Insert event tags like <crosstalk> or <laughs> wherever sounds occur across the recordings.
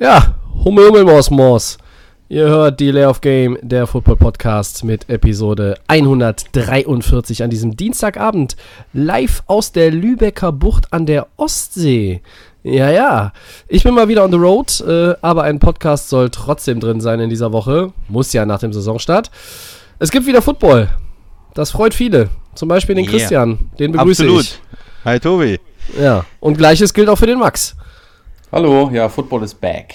Ja, Hummel, Hummel, Maus, Maus. Ihr hört Delay of Game, der Football Podcast mit Episode 143 an diesem Dienstagabend. Live aus der Lübecker Bucht an der Ostsee. Ja, ja. Ich bin mal wieder on the road, äh, aber ein Podcast soll trotzdem drin sein in dieser Woche. Muss ja nach dem Saisonstart. Es gibt wieder Football. Das freut viele. Zum Beispiel den Yeah. Christian. Den begrüße Absolut. ich. Hi Tobi. Ja. Und gleiches gilt auch für den Max. Hallo, ja, Football is back.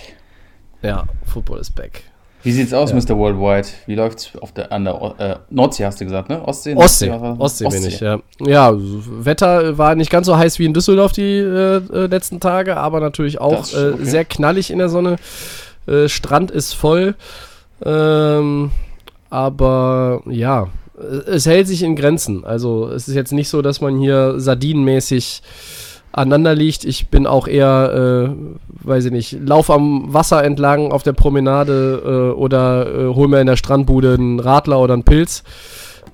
Ja, Football is back. Wie sieht's aus, Mr. Worldwide? Wie läuft's auf der, an der äh, Nordsee, hast du gesagt, ne? Ostsee? Ostsee, was war- Ostsee bin ich, ja. Ja, Wetter war nicht ganz so heiß wie in Düsseldorf die äh, äh, letzten Tage, aber natürlich auch Das äh, okay. sehr knallig in der Sonne. Äh, Strand ist voll. Ähm, aber ja, äh, es hält sich in Grenzen. Also es ist jetzt nicht so, dass man hier sardinenmäßig aneinander liegt. Ich bin auch eher, äh, weiß ich nicht, lauf am Wasser entlang auf der Promenade äh, oder äh, hol mir in der Strandbude einen Radler oder einen Pilz.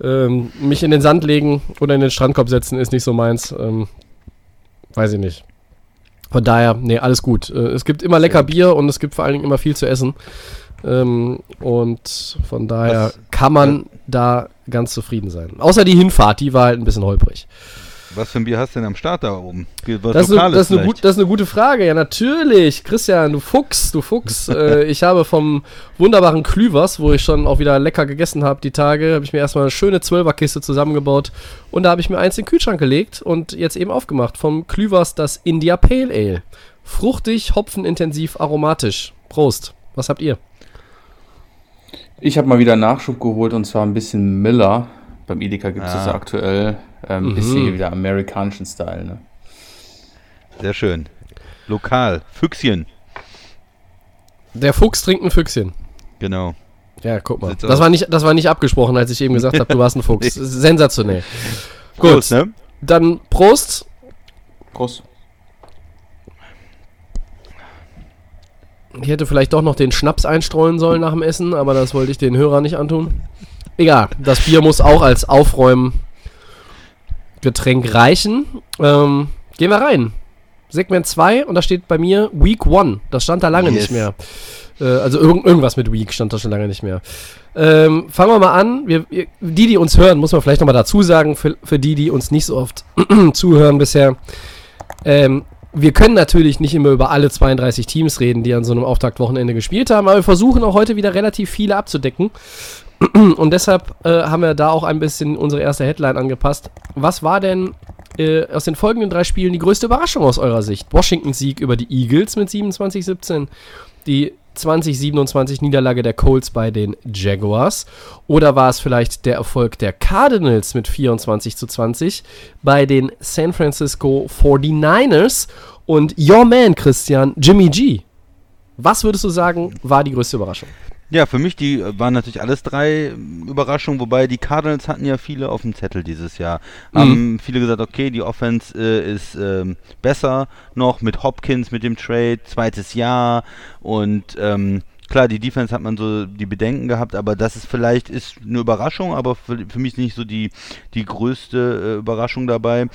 Ähm, mich in den Sand legen oder in den Strandkorb setzen ist nicht so meins. Ähm, weiß ich nicht. Von daher, nee, alles gut. Äh, es gibt immer lecker Bier und es gibt vor allen Dingen immer viel zu essen. Ähm, und von daher Was- kann man da ganz zufrieden sein. Außer die Hinfahrt, die war halt ein bisschen holprig. Was für ein Bier hast du denn am Start da oben? Was Das ist, eine, Lokales das, ist eine vielleicht? gut, das ist eine gute Frage. Ja, natürlich. Christian, du Fuchs, du Fuchs. <laughs> äh, ich habe vom wunderbaren Klüvers, wo ich schon auch wieder lecker gegessen habe, die Tage, habe ich mir erstmal eine schöne Zwölferkiste zusammengebaut. Und da habe ich mir eins in den Kühlschrank gelegt und jetzt eben aufgemacht. Vom Klüvers das India Pale Ale. Fruchtig, hopfenintensiv, aromatisch. Prost. Was habt ihr? Ich habe mal wieder Nachschub geholt und zwar ein bisschen Miller. Beim Edeka gibt es das Ah. ja aktuell. Ähm, Ein Mhm. bisschen hier wieder amerikanischen Style, ne? Sehr schön. Lokal. Füchschen. Der Fuchs trinkt ein Füchschen. Genau. Ja, guck mal. Das war, nicht, das war nicht abgesprochen, als ich eben gesagt habe, du warst ein Fuchs. <laughs> Nee. Sensationell. Gut, Prost, ne? dann Prost. Prost. Ich hätte vielleicht doch noch den Schnaps einstreuen sollen nach dem Essen, aber das wollte ich den Hörern nicht antun. Egal, das Bier muss auch als Aufräumgetränk reichen. Ähm, gehen wir rein. Segment 2 und da steht bei mir Week 1. Das stand da lange Yes. nicht mehr. Äh, also irgend, irgendwas mit Week stand da schon lange nicht mehr. Ähm, fangen wir mal an. Wir, die, die uns hören, muss man vielleicht nochmal dazu sagen, für, für die, die uns nicht so oft <clears throat> zuhören bisher. Ähm, wir können natürlich nicht immer über alle 32 Teams reden, die an so einem Auftaktwochenende gespielt haben, aber wir versuchen auch heute wieder relativ viele abzudecken. Und deshalb äh, haben wir da auch ein bisschen unsere erste Headline angepasst. Was war denn äh, aus den folgenden drei Spielen die größte Überraschung aus eurer Sicht? Washingtons Sieg über die Eagles mit 27-17, die 2027 Niederlage der Colts bei den Jaguars oder war es vielleicht der Erfolg der Cardinals mit 24 zu 20 bei den San Francisco 49ers und your man Christian Jimmy G? Was würdest du sagen, war die größte Überraschung? Ja, für mich die äh, waren natürlich alles drei ähm, Überraschungen, wobei die Cardinals hatten ja viele auf dem Zettel dieses Jahr. Mhm. Haben viele gesagt, okay, die Offense äh, ist ähm, besser noch mit Hopkins, mit dem Trade, zweites Jahr und ähm, klar, die Defense hat man so die Bedenken gehabt, aber das ist vielleicht ist eine Überraschung, aber für, für mich nicht so die, die größte äh, Überraschung dabei.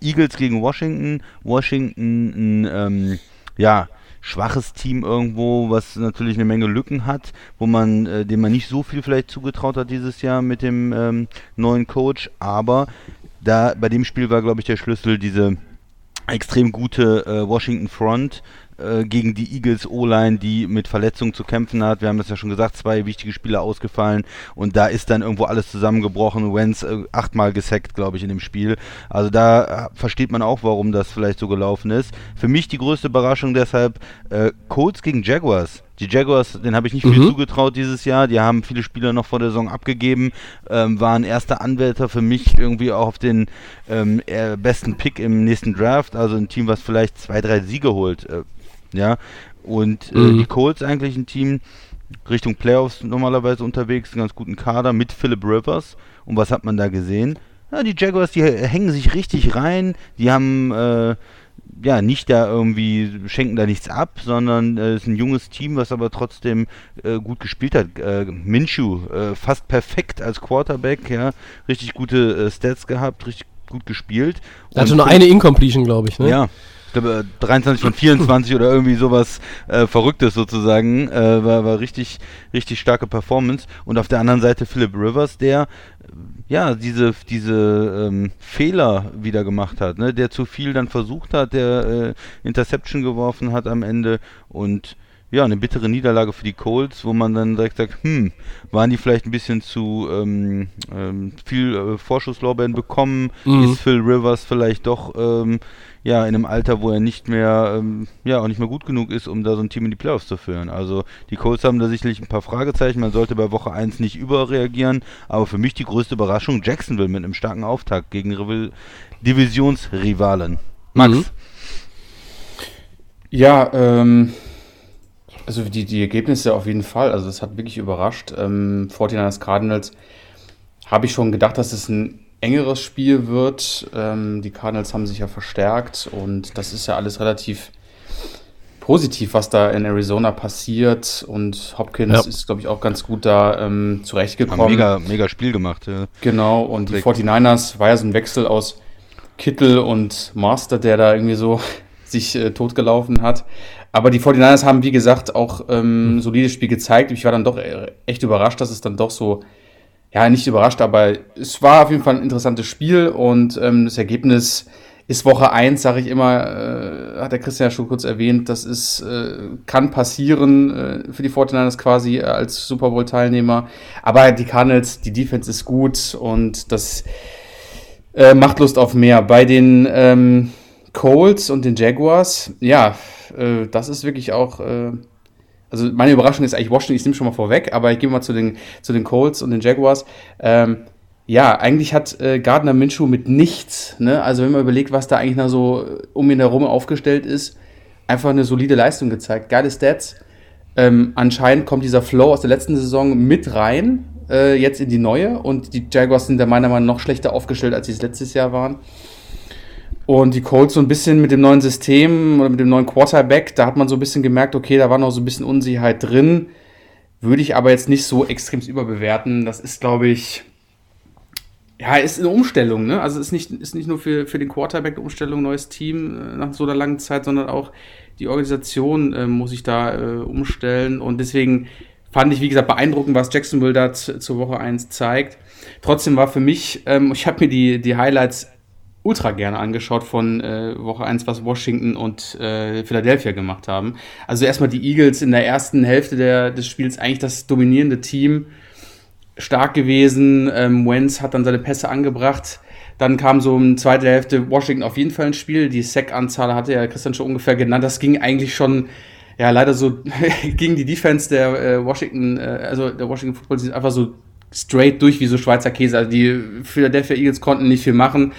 Eagles gegen Washington, Washington ein ähm, ja, schwaches Team irgendwo, was natürlich eine Menge Lücken hat, wo man, äh, dem man nicht so viel vielleicht zugetraut hat dieses Jahr mit dem ähm, neuen Coach, aber da bei dem Spiel war, glaube ich, der Schlüssel diese extrem gute äh, Washington Front äh, gegen die Eagles O-Line, die mit Verletzungen zu kämpfen hat. Wir haben das ja schon gesagt, zwei wichtige Spieler ausgefallen und da ist dann irgendwo alles zusammengebrochen. Wenz äh, achtmal gesackt, glaube ich, in dem Spiel. Also da äh, versteht man auch, warum das vielleicht so gelaufen ist. Für mich die größte Überraschung deshalb äh, Colts gegen Jaguars. Die Jaguars, den habe ich nicht viel Mhm. zugetraut dieses Jahr. Die haben viele Spieler noch vor der Saison abgegeben, ähm, waren erster Anwärter für mich irgendwie auch auf den ähm, äh, besten Pick im nächsten Draft. Also ein Team, was vielleicht zwei, drei Siege holt. Äh, ja, und äh, Mhm. die Colts eigentlich ein Team Richtung Playoffs normalerweise unterwegs, einen ganz guten Kader mit Philip Rivers. Und was hat man da gesehen? Ja, die Jaguars, die hängen sich richtig rein. Die haben äh, ja nicht da irgendwie, schenken da nichts ab, sondern äh, ist ein junges Team, was aber trotzdem äh, gut gespielt hat. Äh, Minshew, äh, fast perfekt als Quarterback, ja, richtig gute äh, Stats gehabt, richtig gut gespielt. Er hatte nur eine Incompletion, glaube ich. Ne? ja. Ich glaube, 23 von 24 oder irgendwie sowas äh, Verrücktes sozusagen. Äh, war, war richtig, richtig starke Performance. Und auf der anderen Seite Philip Rivers, der ja, diese, diese ähm, Fehler wieder gemacht hat, ne? der zu viel dann versucht hat, der äh, Interception geworfen hat am Ende und ja, eine bittere Niederlage für die Colts, wo man dann direkt sagt, hm, waren die vielleicht ein bisschen zu ähm, ähm, viel äh, Vorschusslorbeeren bekommen? Mhm. Ist Phil Rivers vielleicht doch ähm, ja in einem Alter, wo er nicht mehr ähm, ja auch nicht mehr gut genug ist, um da so ein Team in die Playoffs zu führen? Also die Colts haben da sicherlich ein paar Fragezeichen. Man sollte bei Woche 1 nicht überreagieren, aber für mich die größte Überraschung Jacksonville mit einem starken Auftakt gegen Rival Divisionsrivalen. Max. Mhm. Ja, ähm, also die, die Ergebnisse auf jeden Fall. Also das hat wirklich überrascht. Ähm, 49ers Cardinals habe ich schon gedacht, dass es ein engeres Spiel wird. Ähm, die Cardinals haben sich ja verstärkt und das ist ja alles relativ positiv, was da in Arizona passiert. Und Hopkins ja. ist, glaube ich, auch ganz gut da ähm, zurechtgekommen. Haben mega, mega Spiel gemacht. Ja. Genau, und die 49ers war ja so ein Wechsel aus Kittel und Master, der da irgendwie so <laughs> sich äh, totgelaufen hat. Aber die 49ers haben, wie gesagt, auch ähm, ein solides Spiel gezeigt. Ich war dann doch äh, echt überrascht, dass es dann doch so, ja, nicht überrascht, aber es war auf jeden Fall ein interessantes Spiel und ähm, das Ergebnis ist Woche 1, sage ich immer, äh, hat der Christian ja schon kurz erwähnt, das ist, äh, kann passieren äh, für die 49ers quasi äh, als Super Bowl-Teilnehmer. Aber die Cardinals, die Defense ist gut und das äh, macht Lust auf mehr. Bei den ähm, Colts und den Jaguars, ja, äh, das ist wirklich auch. Äh, also meine Überraschung ist eigentlich Washington, ich nehme schon mal vorweg, aber ich gehe mal zu den, zu den Colts und den Jaguars. Ähm, ja, eigentlich hat äh, Gardner Minshew mit nichts, ne? also wenn man überlegt, was da eigentlich noch so um ihn herum aufgestellt ist, einfach eine solide Leistung gezeigt. Geile Stats. Ähm, anscheinend kommt dieser Flow aus der letzten Saison mit rein, äh, jetzt in die neue und die Jaguars sind da meiner Meinung nach noch schlechter aufgestellt, als sie es letztes Jahr waren. Und die Colts so ein bisschen mit dem neuen System oder mit dem neuen Quarterback, da hat man so ein bisschen gemerkt, okay, da war noch so ein bisschen Unsicherheit drin. Würde ich aber jetzt nicht so extrem überbewerten. Das ist, glaube ich, ja, ist eine Umstellung, ne? Also ist nicht, ist nicht nur für, für den Quarterback eine Umstellung, neues Team äh, nach so einer langen Zeit, sondern auch die Organisation äh, muss ich da äh, umstellen. Und deswegen fand ich, wie gesagt, beeindruckend, was Jacksonville da zur Woche 1 zeigt. Trotzdem war für mich, ähm, ich habe mir die, die Highlights ultra gerne angeschaut von äh, Woche 1, was Washington und äh, Philadelphia gemacht haben. Also erstmal die Eagles in der ersten Hälfte der, des Spiels eigentlich das dominierende Team. Stark gewesen. Ähm, Wentz hat dann seine Pässe angebracht. Dann kam so in zweite Hälfte Washington auf jeden Fall ins Spiel. Die Sack-Anzahl hatte ja Christian schon ungefähr genannt. Das ging eigentlich schon, ja, leider so <laughs> gegen die Defense der äh, Washington, äh, also der Washington Football, die einfach so straight durch wie so Schweizer Käse. Also die Philadelphia Eagles konnten nicht viel machen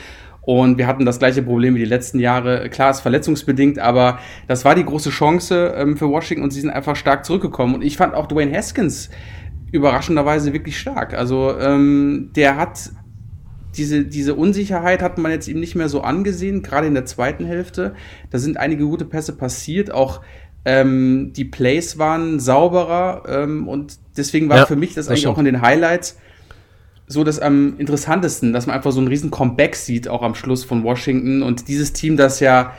und wir hatten das gleiche Problem wie die letzten Jahre. Klar, ist verletzungsbedingt, aber das war die große Chance ähm, für Washington und sie sind einfach stark zurückgekommen. Und ich fand auch Dwayne Haskins überraschenderweise wirklich stark. Also ähm, der hat diese, diese Unsicherheit hat man jetzt ihm nicht mehr so angesehen, gerade in der zweiten Hälfte. Da sind einige gute Pässe passiert, auch ähm, die Plays waren sauberer ähm, und deswegen war ja, für mich das, das eigentlich stimmt. auch in den Highlights so das am interessantesten, dass man einfach so einen riesen Comeback sieht, auch am Schluss von Washington. Und dieses Team, das ja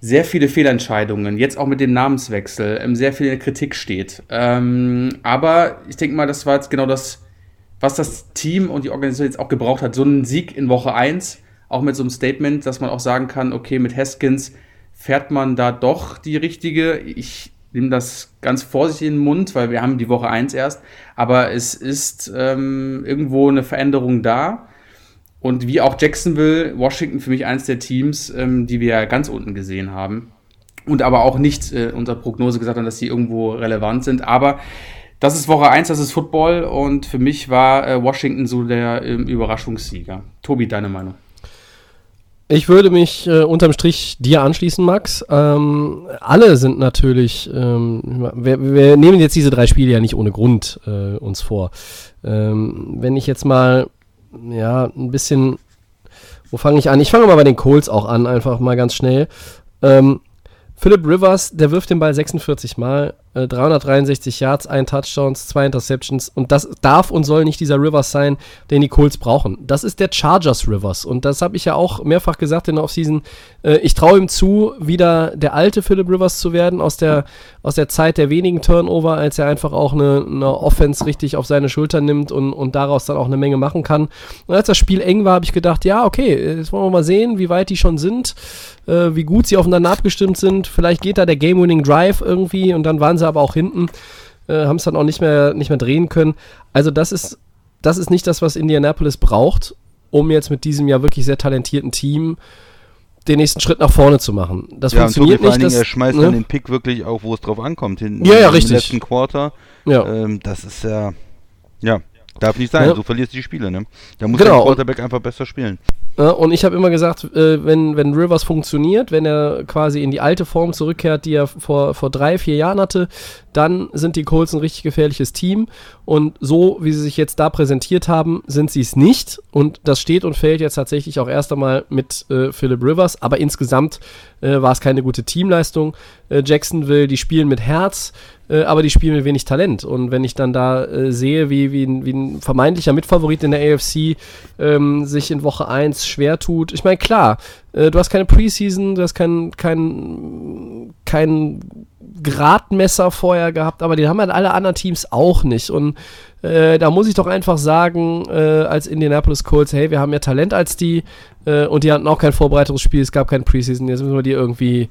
sehr viele Fehlentscheidungen, jetzt auch mit dem Namenswechsel, ähm, sehr viel in der Kritik steht. Ähm, aber ich denke mal, das war jetzt genau das, was das Team und die Organisation jetzt auch gebraucht hat. So einen Sieg in Woche 1, auch mit so einem Statement, dass man auch sagen kann, okay, mit Haskins fährt man da doch die richtige. Ich nehme das ganz vorsichtig in den Mund, weil wir haben die Woche 1 erst, aber es ist ähm, irgendwo eine Veränderung da. Und wie auch Jacksonville, Washington für mich eines der Teams, ähm, die wir ganz unten gesehen haben. Und aber auch nicht äh, unter Prognose gesagt haben, dass sie irgendwo relevant sind. Aber das ist Woche 1, das ist Football. Und für mich war äh, Washington so der äh, Überraschungssieger. Tobi, deine Meinung? Ich würde mich äh, unterm Strich dir anschließen, Max. Ähm, alle sind natürlich, ähm, wir, wir, nehmen jetzt diese drei Spiele ja nicht ohne Grund äh, uns vor. Ähm, wenn ich jetzt mal, ja, ein bisschen, wo fange ich an? Ich fange mal bei den Colts auch an, einfach mal ganz schnell. Ähm, Philip Rivers, der wirft den Ball 46 Mal, äh, 363 Yards, ein Touchdowns, zwei Interceptions und das darf und soll nicht dieser Rivers sein, den die Colts brauchen. Das ist der Chargers Rivers und das habe ich ja auch mehrfach gesagt in der Offseason. Äh, ich traue ihm zu, wieder der alte Philip Rivers zu werden aus der, aus der Zeit der wenigen Turnover, als er einfach auch eine, eine Offense richtig auf seine Schultern nimmt und, und daraus dann auch eine Menge machen kann. Und als das Spiel eng war, habe ich gedacht, ja, okay, jetzt wollen wir mal sehen, wie weit die schon sind äh, wie gut sie aufeinander abgestimmt sind. Vielleicht geht da der Game-Winning Drive irgendwie und dann waren sie aber auch hinten, äh, haben es dann auch nicht mehr, nicht mehr drehen können. Also das ist, das ist nicht das, was Indianapolis braucht, um jetzt mit diesem ja wirklich sehr talentierten Team den nächsten Schritt nach vorne zu machen. Das ja, funktioniert und nicht. Vor Das, er schmeißt ne? dann den Pick wirklich auch, wo es drauf ankommt, hinten Ja, ja, im richtig. letzten Quarter. ja. Ähm, das ist ja, ja, darf nicht sein. Ja. So verlierst du die Spiele, ne? Da muss Genau, der Quarterback einfach besser spielen. Ja, und ich habe immer gesagt, äh, wenn, wenn Rivers funktioniert, wenn er quasi in die alte Form zurückkehrt, die er vor, vor drei, vier Jahren hatte, dann sind die Colts ein richtig gefährliches Team. Und so, wie sie sich jetzt da präsentiert haben, sind sie es nicht. Und das steht und fällt jetzt tatsächlich auch erst einmal mit äh, Philip Rivers. Aber insgesamt äh, war es keine gute Teamleistung. Äh, Jacksonville, die spielen mit Herz, äh, aber die spielen mit wenig Talent. Und wenn ich dann da äh, sehe, wie, wie, ein, wie ein vermeintlicher Mitfavorit in der AFC ähm, sich in Woche 1 schwer tut. Ich meine, klar, äh, du hast keine Preseason, du hast kein, kein, kein Gradmesser vorher gehabt, aber den haben halt alle anderen Teams auch nicht. Und äh, da muss ich doch einfach sagen, äh, als Indianapolis Colts, hey, wir haben mehr Talent als die äh, und die hatten auch kein Vorbereitungsspiel, es gab kein Preseason, jetzt müssen wir die irgendwie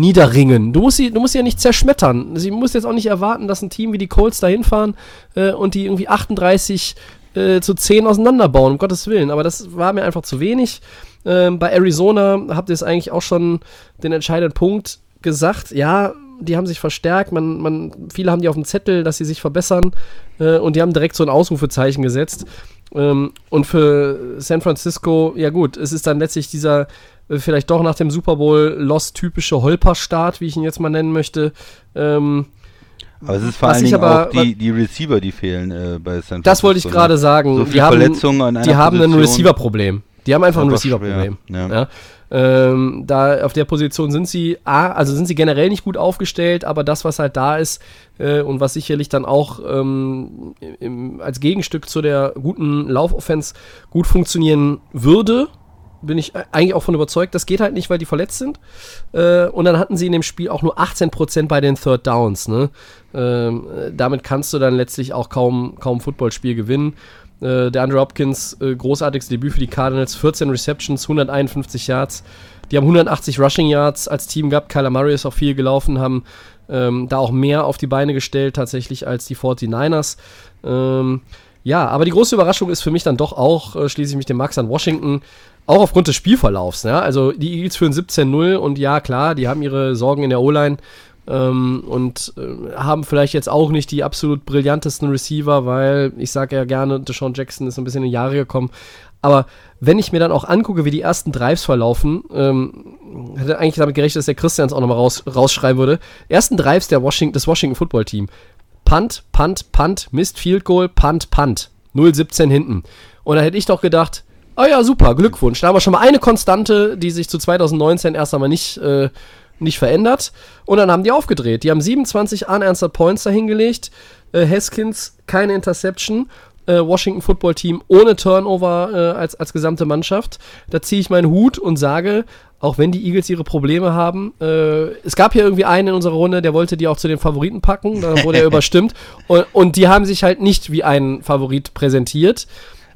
niederringen. Du musst sie, du musst sie ja nicht zerschmettern. Sie muss jetzt auch nicht erwarten, dass ein Team wie die Colts da hinfahren äh, und die irgendwie 38 äh, zu 10 auseinanderbauen, um Gottes Willen. Aber das war mir einfach zu wenig. Ähm, bei Arizona habt ihr es eigentlich auch schon den entscheidenden Punkt gesagt. Ja, die haben sich verstärkt. Man, man, viele haben die auf dem Zettel, dass sie sich verbessern. Äh, und die haben direkt so ein Ausrufezeichen gesetzt. Ähm, und für San Francisco, ja gut, es ist dann letztlich dieser vielleicht doch nach dem Super Bowl Lost typische Holperstart, wie ich ihn jetzt mal nennen möchte. Ähm, Aber es ist vor allen Dingen aber- auch die, die Receiver, die fehlen äh, bei San das wollte ich Francisco, gerade ne? sagen. So die haben, Verletzungen an einer die haben ein. Receiver-Problem. Die haben einfach ein Receiver-Problem. ja. Ja. Ähm, da auf der Position sind sie, also sind sie generell nicht gut aufgestellt, aber das, was halt da ist äh, und was sicherlich dann auch ähm, im, als Gegenstück zu der guten Laufoffense gut funktionieren würde, bin ich eigentlich auch von überzeugt. Das geht halt nicht, weil die verletzt sind. Äh, und dann hatten sie in dem Spiel auch nur 18% bei den Third Downs. Ne? Ähm, äh, damit kannst du dann letztlich auch kaum, kaum Footballspiel gewinnen. Äh, der Andrew Hopkins, äh, großartiges Debüt für die Cardinals, 14 Receptions, 151 Yards. Die haben 180 Rushing Yards als Team gehabt. Kyler Murray ist auch viel gelaufen, haben ähm, da auch mehr auf die Beine gestellt tatsächlich als die 49ers. Ähm, ja, aber die große Überraschung ist für mich dann doch auch, äh, schließe ich mich dem Max an Washington, auch aufgrund des Spielverlaufs. Ja? Also die Eagles führen 17-0 und ja, klar, die haben ihre Sorgen in der O-Line ähm, und äh, haben vielleicht jetzt auch nicht die absolut brillantesten Receiver, weil ich sage ja gerne, Deshaun Jackson ist ein bisschen in die Jahre gekommen. Aber wenn ich mir dann auch angucke, wie die ersten Drives verlaufen, ähm, hätte eigentlich damit gerechnet, dass der Christians auch nochmal raus, rausschreiben würde. Ersten Drives der Washington, des Washington Football Team. Punt, Punt, Punt, Mist, Field Goal, Punt, Punt. 0-17 hinten. Und da hätte ich doch gedacht, oh ja, super, Glückwunsch. Da haben wir schon mal eine Konstante, die sich zu 2019 erst einmal nicht, äh, nicht verändert. Und dann haben die aufgedreht. Die haben 27 unanswered Points dahingelegt. Äh, Haskins, keine Interception. Äh, Washington Football Team ohne Turnover äh, als, als gesamte Mannschaft. Da ziehe ich meinen Hut und sage, auch wenn die Eagles ihre Probleme haben, äh, es gab hier irgendwie einen in unserer Runde, der wollte die auch zu den Favoriten packen, da wurde er <laughs> überstimmt. Und, und die haben sich halt nicht wie ein Favorit präsentiert.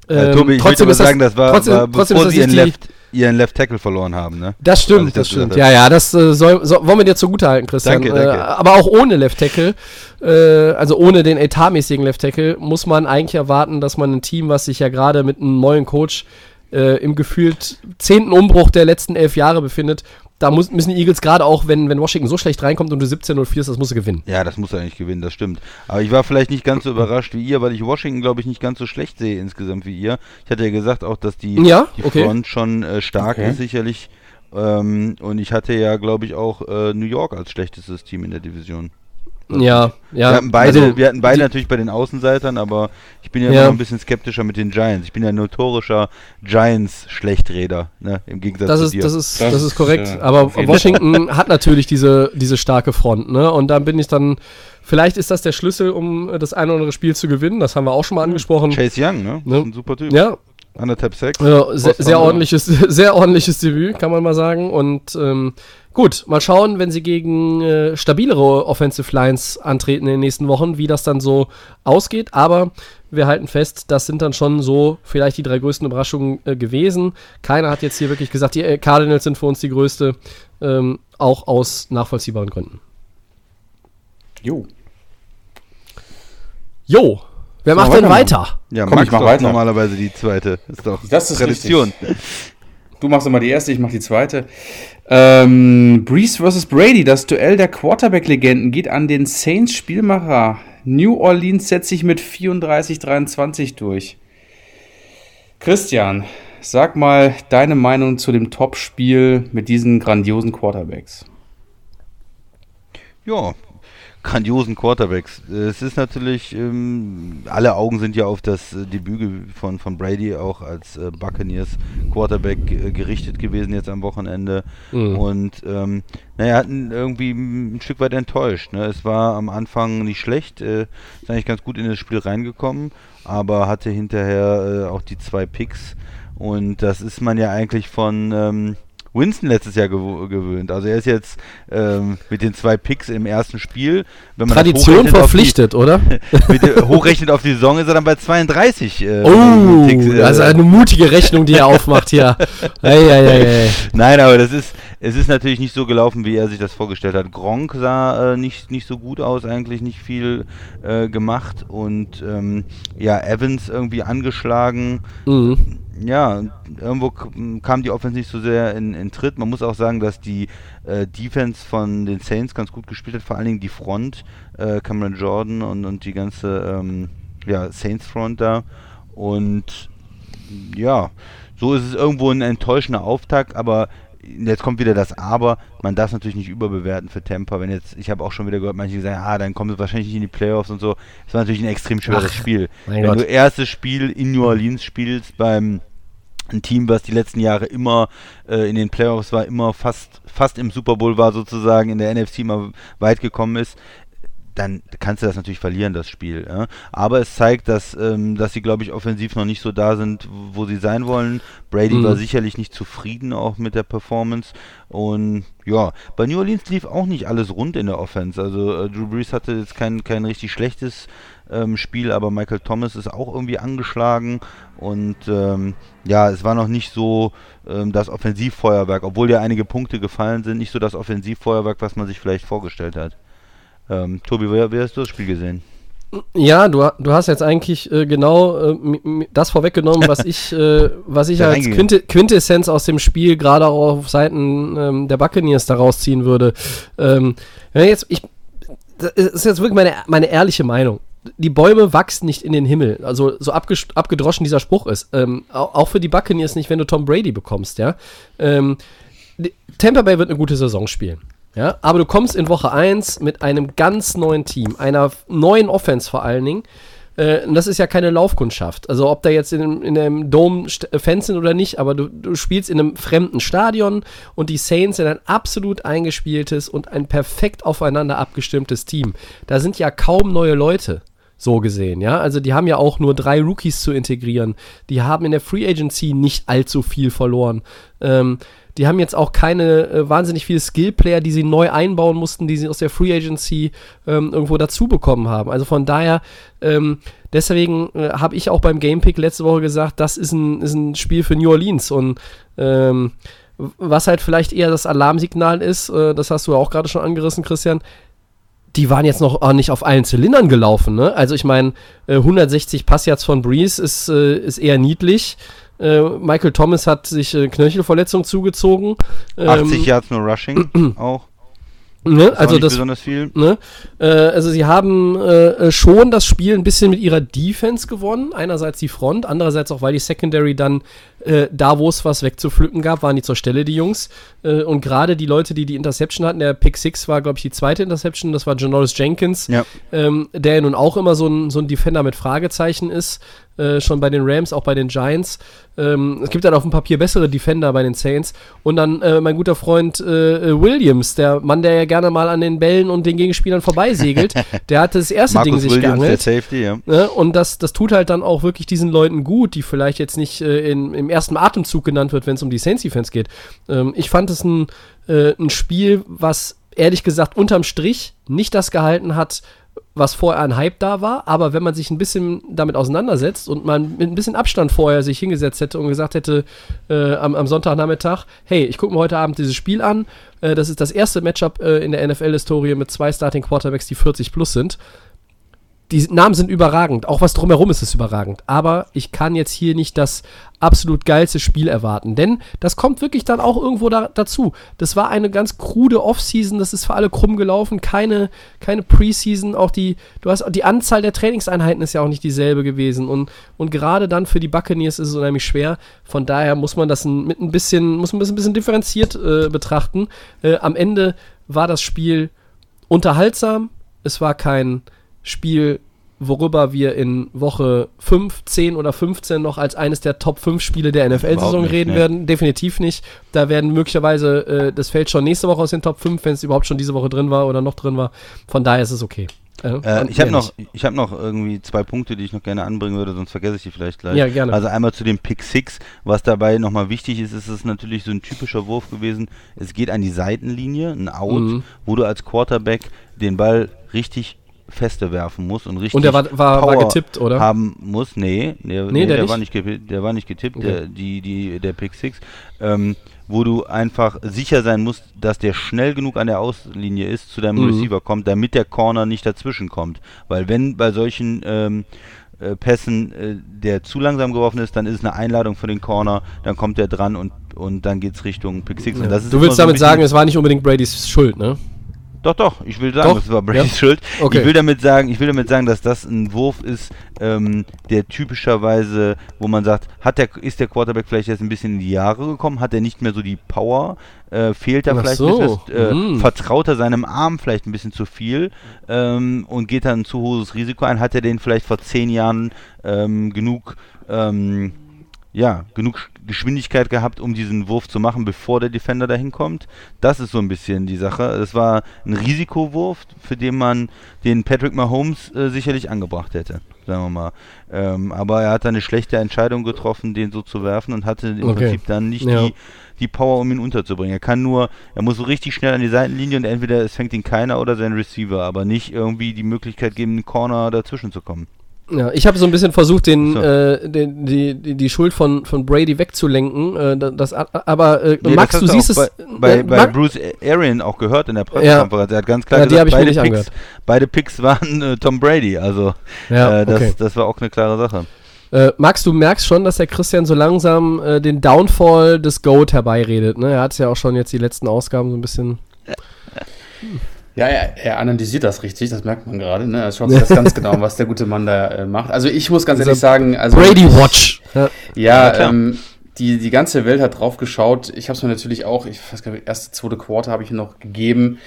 Äh, Ähm, Tobi, ich trotzdem würde ist das- sagen, das war, trotzdem- war trotzdem bevor sie ihren Left, ihren Left Tackle verloren haben, ne? Das stimmt, das das stimmt. Ja, ja, das äh, soll, so, wollen wir dir zugute halten, Christian. Danke, danke. Äh, aber auch ohne Left Tackle, äh, also ohne den etatmäßigen Left Tackle, muss man eigentlich erwarten, dass man ein Team, was sich ja gerade mit einem neuen Coach äh, im gefühlt zehnten Umbruch der letzten elf Jahre befindet, da muss, müssen die Eagles gerade auch, wenn, wenn Washington so schlecht reinkommt und du 17-0 führst, das musst du gewinnen. Ja, das muss er eigentlich gewinnen, das stimmt. Aber ich war vielleicht nicht ganz so überrascht wie ihr, weil ich Washington, glaube ich, nicht ganz so schlecht sehe insgesamt wie ihr. Ich hatte ja gesagt auch, dass die, Ja, die okay. Front schon äh, stark Okay. ist, sicherlich. Ähm, und ich hatte ja, glaube ich, auch äh, New York als schlechtestes Team in der Division. Ja, ja. Wir hatten beide, also, wir hatten beide die- natürlich bei den Außenseitern, aber ich bin ja, Ja. immer noch ein bisschen skeptischer mit den Giants. Ich bin ja ein notorischer Giants-Schlechträder, ne? Im Gegensatz Das zu ist, dir. das ist, Das das ist ist, korrekt. äh, aber Washington hat natürlich diese, diese starke Front, ne? Und dann bin ich dann, vielleicht ist das der Schlüssel, um äh, das eine oder andere Spiel zu gewinnen. Das haben wir auch schon mal angesprochen. Chase Young, ne? Ne? Ist ein super Typ. Ja, Anderthalb Sex. Also sehr, sehr ja. ordentliches, <laughs> sehr ordentliches Debüt, kann man mal sagen. Und ähm, gut, mal schauen, wenn sie gegen äh, stabilere Offensive Lines antreten in den nächsten Wochen, wie das dann so ausgeht. Aber wir halten fest, das sind dann schon so vielleicht die drei größten Überraschungen äh, gewesen. Keiner hat jetzt hier wirklich gesagt, die äh, Cardinals sind für uns die größte, ähm, auch aus nachvollziehbaren Gründen. Jo. Jo, wer So, macht denn weiter? Ja, Komm, Max ich mach weiter. normalerweise die zweite. Ist doch Das ist Tradition. Du machst immer die erste, ich mach die zweite. Ähm, Breeze vs. Brady, das Duell der Quarterback-Legenden geht an den Saints-Spielmacher. New Orleans setzt sich mit 34-23 durch. Christian, sag mal deine Meinung zu dem Top-Spiel mit diesen grandiosen Quarterbacks. Ja, grandiosen Quarterbacks. Es ist natürlich, ähm, alle Augen sind ja auf das äh, Debüt von, von Brady auch als äh, Buccaneers Quarterback äh, gerichtet gewesen jetzt am Wochenende. Mhm. Und ähm, naja, hat ihn irgendwie ein Stück weit enttäuscht. Ne? Es war am Anfang nicht schlecht, äh, ist eigentlich ganz gut in das Spiel reingekommen, aber hatte hinterher äh, auch die zwei Picks. Und das ist man ja eigentlich von ähm, Winston letztes Jahr gewo- gewöhnt. Also er ist jetzt ähm, mit den zwei Picks im ersten Spiel. Wenn man das Tradition verpflichtet, oder? Die, <laughs> mit, der- hochrechnet auf die Saison ist er dann bei 32. Äh, Oh, Picks, äh, also eine mutige Rechnung, die er aufmacht hier. <laughs> Ei, ei, ei, ei. Nein, aber das ist, es ist natürlich nicht so gelaufen, wie er sich das vorgestellt hat. Gronk sah äh, nicht, nicht so gut aus, eigentlich nicht viel äh, gemacht und ähm, ja, Evans irgendwie angeschlagen. Mhm. Ja, irgendwo kam die Offense nicht so sehr in, in Tritt. Man muss auch sagen, dass die äh, Defense von den Saints ganz gut gespielt hat, vor allen Dingen die Front, äh, Cameron Jordan und, und die ganze ähm, ja, Saints Front da. Und ja, so ist es irgendwo ein enttäuschender Auftakt, aber jetzt kommt wieder das Aber, man darf es natürlich nicht überbewerten für Tampa, wenn jetzt, ich habe auch schon wieder gehört, manche sagen, ah, dann kommen sie wahrscheinlich nicht in die Playoffs und so. Es war natürlich ein extrem schweres Ach, Spiel. wenn Gott. du erstes Spiel in New Orleans spielst beim ein Team, was die letzten Jahre immer äh, in den Playoffs war, immer fast, fast im Super Bowl war sozusagen, in der NFC immer weit gekommen ist, dann kannst du das natürlich verlieren, das Spiel. Ja? Aber es zeigt, dass, ähm, dass sie, glaube ich, offensiv noch nicht so da sind, wo sie sein wollen. Brady Mhm. war sicherlich nicht zufrieden auch mit der Performance. Und ja, bei New Orleans lief auch nicht alles rund in der Offense. Also äh, Drew Brees hatte jetzt kein, kein richtig schlechtes ähm, Spiel, aber Michael Thomas ist auch irgendwie angeschlagen. Und ähm, ja, es war noch nicht so ähm, das Offensivfeuerwerk, obwohl ja einige Punkte gefallen sind, nicht so das Offensivfeuerwerk, was man sich vielleicht vorgestellt hat. Ähm, Tobi, wer hast du das Spiel gesehen? Ja, du, du hast jetzt eigentlich äh, genau äh, das vorweggenommen, was ich, äh, was ich als. Quinte, Quintessenz aus dem Spiel gerade auch auf Seiten ähm, der Buccaneers daraus ziehen würde. Ähm, jetzt, ich, das ist jetzt wirklich meine, meine ehrliche Meinung. Die Bäume wachsen nicht in den Himmel. Also so abgedroschen dieser Spruch ist. Ähm, auch, für die Buccaneers nicht, wenn du Tom Brady bekommst, ja. Ähm, Tampa Bay wird eine gute Saison spielen. Ja, aber du kommst in Woche 1 mit einem ganz neuen Team, einer neuen Offense vor allen Dingen. Äh, und das ist ja keine Laufkundschaft. Also ob da jetzt in, in einem Dome äh, Fans sind oder nicht, aber du, du spielst in einem fremden Stadion und die Saints sind ein absolut eingespieltes und ein perfekt aufeinander abgestimmtes Team. Da sind ja kaum neue Leute. So gesehen, ja. Also die haben ja auch nur drei Rookies zu integrieren. Die haben in der Free Agency nicht allzu viel verloren. Ähm, die haben jetzt auch keine äh, wahnsinnig viele Skill-Player, die sie neu einbauen mussten, die sie aus der Free Agency ähm, irgendwo dazu bekommen haben. Also von daher, ähm, deswegen äh, habe ich auch beim Game Pick letzte Woche gesagt, das ist ein, ist ein Spiel für New Orleans. Und ähm, was halt vielleicht eher das Alarmsignal ist, äh, das hast du ja auch gerade schon angerissen, Christian, die waren jetzt noch auch nicht auf allen Zylindern gelaufen. Ne? Also ich meine, äh, 160 Passyards von Breeze ist, äh, ist eher niedlich. Äh, Michael Thomas hat sich äh, Knöchelverletzung zugezogen. Ähm, 80 Yards nur Rushing <clears throat> auch. Ne? Das Also das, besonders viel. ne? äh, also sie haben äh, schon das Spiel ein bisschen mit ihrer Defense gewonnen. Einerseits die Front, andererseits auch, weil die Secondary dann äh, da wo es was wegzupflücken gab, waren die zur Stelle, die Jungs. Äh, und gerade die Leute, die die Interception hatten, der Pick 6 war, glaube ich, die zweite Interception, das war Janoris Jenkins, Ja. ähm, der nun auch immer so ein, so ein Defender mit Fragezeichen ist, äh, schon bei den Rams, auch bei den Giants. Ähm, es gibt dann auf dem Papier bessere Defender bei den Saints. Und dann äh, mein guter Freund äh, äh, Williams, der Mann, der ja gerne mal an den Bällen und den Gegenspielern vorbeisegelt, <laughs> der hatte das erste Ding sich Williams, der geangelt. Safety, ja. Ne? Und das, das tut halt dann auch wirklich diesen Leuten gut, die vielleicht jetzt nicht äh, in, im ersten Atemzug genannt wird, wenn es um die Saints-Defense geht. Ähm, ich fand es ein, äh, ein Spiel, was ehrlich gesagt unterm Strich nicht das gehalten hat, was vorher ein Hype da war, aber wenn man sich ein bisschen damit auseinandersetzt und man mit ein bisschen Abstand vorher sich hingesetzt hätte und gesagt hätte äh, am, am Sonntagnachmittag, hey, ich gucke mir heute Abend dieses Spiel an, äh, das ist das erste Matchup äh, in der NFL-Historie mit zwei Starting Quarterbacks, die 40 plus sind. Die Namen sind überragend, auch was drumherum ist, ist überragend. Aber ich kann jetzt hier nicht das absolut geilste Spiel erwarten, denn das kommt wirklich dann auch irgendwo da, dazu. Das war eine ganz krude Offseason, das ist für alle krumm gelaufen, keine, keine Preseason, auch die, du hast die Anzahl der Trainingseinheiten ist ja auch nicht dieselbe gewesen und, und gerade dann für die Buccaneers ist es unheimlich schwer. Von daher muss man das ein, mit ein bisschen, muss man das ein bisschen differenziert äh, betrachten. Äh, am Ende war das Spiel unterhaltsam, es war kein Spiel, worüber wir in Woche 5, 10 oder 15 noch als eines der Top 5 Spiele der NFL-Saison reden ne. werden. Definitiv nicht. Da werden möglicherweise, äh, das fällt schon nächste Woche aus den Top 5, wenn es überhaupt schon diese Woche drin war oder noch drin war. Von daher ist es okay. Äh, und ich habe noch, ich hab noch irgendwie zwei Punkte, die ich noch gerne anbringen würde, sonst vergesse ich die vielleicht gleich. Ja, gerne. Also einmal zu dem Pick 6, was dabei nochmal wichtig ist, ist es natürlich so ein typischer Wurf gewesen. Es geht an die Seitenlinie, ein Out, Mhm. wo du als Quarterback den Ball richtig feste werfen musst und richtig Und der war, war, war Power getippt, oder? haben muss. Nee, der, Nee, nee, der der, nicht? war nicht getippt, der war nicht getippt, Okay. der, die, die, der Pick 6. Ähm, wo du einfach sicher sein musst, dass der schnell genug an der Auslinie ist, zu deinem Mhm. Receiver kommt, damit der Corner nicht dazwischen kommt. Weil wenn bei solchen ähm, äh, Pässen äh, der zu langsam geworfen ist, dann ist es eine Einladung für den Corner, dann kommt der dran und, und dann geht es Richtung Pick 6. Ja. Und das ist Du willst so damit bisschen- sagen, es war nicht unbedingt Bradys Schuld, ne? Doch, doch, ich will sagen, Doch? es war Bradys Ja? Schuld. Okay. Ich will damit sagen, ich will damit sagen, dass das ein Wurf ist, ähm, der typischerweise, wo man sagt, hat der, ist der Quarterback vielleicht jetzt ein bisschen in die Jahre gekommen, hat er nicht mehr so die Power, äh, fehlt er Ach vielleicht so, ein bisschen, äh, mhm. vertraut er seinem Arm vielleicht ein bisschen zu viel ähm, und geht dann ein zu hohes Risiko ein, hat er den vielleicht vor zehn Jahren ähm, genug ähm, ja, genug Geschwindigkeit gehabt, um diesen Wurf zu machen, bevor der Defender dahin kommt. Das ist so ein bisschen die Sache. Es war ein Risikowurf, für den man den Patrick Mahomes äh, sicherlich angebracht hätte, sagen wir mal. Ähm, aber er hat dann eine schlechte Entscheidung getroffen, den so zu werfen und hatte im Okay. Prinzip dann nicht Ja. die, die Power, um ihn unterzubringen. Er kann nur, er muss so richtig schnell an die Seitenlinie und entweder es fängt ihn keiner oder sein Receiver, aber nicht irgendwie die Möglichkeit geben, einen Corner dazwischen zu kommen. Ja, ich habe so ein bisschen versucht, den, So. äh, den, die, die, die Schuld von, von Brady wegzulenken. Äh, da- das, aber äh, Nee, Max, du siehst es. bei, bei, äh, bei Mag- Bruce Arian auch gehört in der Pressekonferenz. Er hat ganz klar Ja, die gesagt, beide, nicht Picks, angehört. beide Picks waren äh, Tom Brady. Also ja, äh, das, okay. das war auch eine klare Sache. Äh, Max, du merkst schon, dass der Christian so langsam den Downfall des GOAT herbeiredet. Ne? Er hat es ja auch schon jetzt die letzten Ausgaben so ein bisschen. <laughs> Ja, er, er analysiert das richtig, das merkt man gerade. Ne? Er schaut sich das ganz <laughs> genau an, was der gute Mann da äh, macht. Also ich muss ganz ehrlich sagen, also Brady Watch. Ja. Ja, ähm, die, die ganze Welt hat drauf geschaut. Ich habe es mir natürlich auch, ich weiß gar nicht, erste, zweite Quarter habe ich ihm noch gegeben.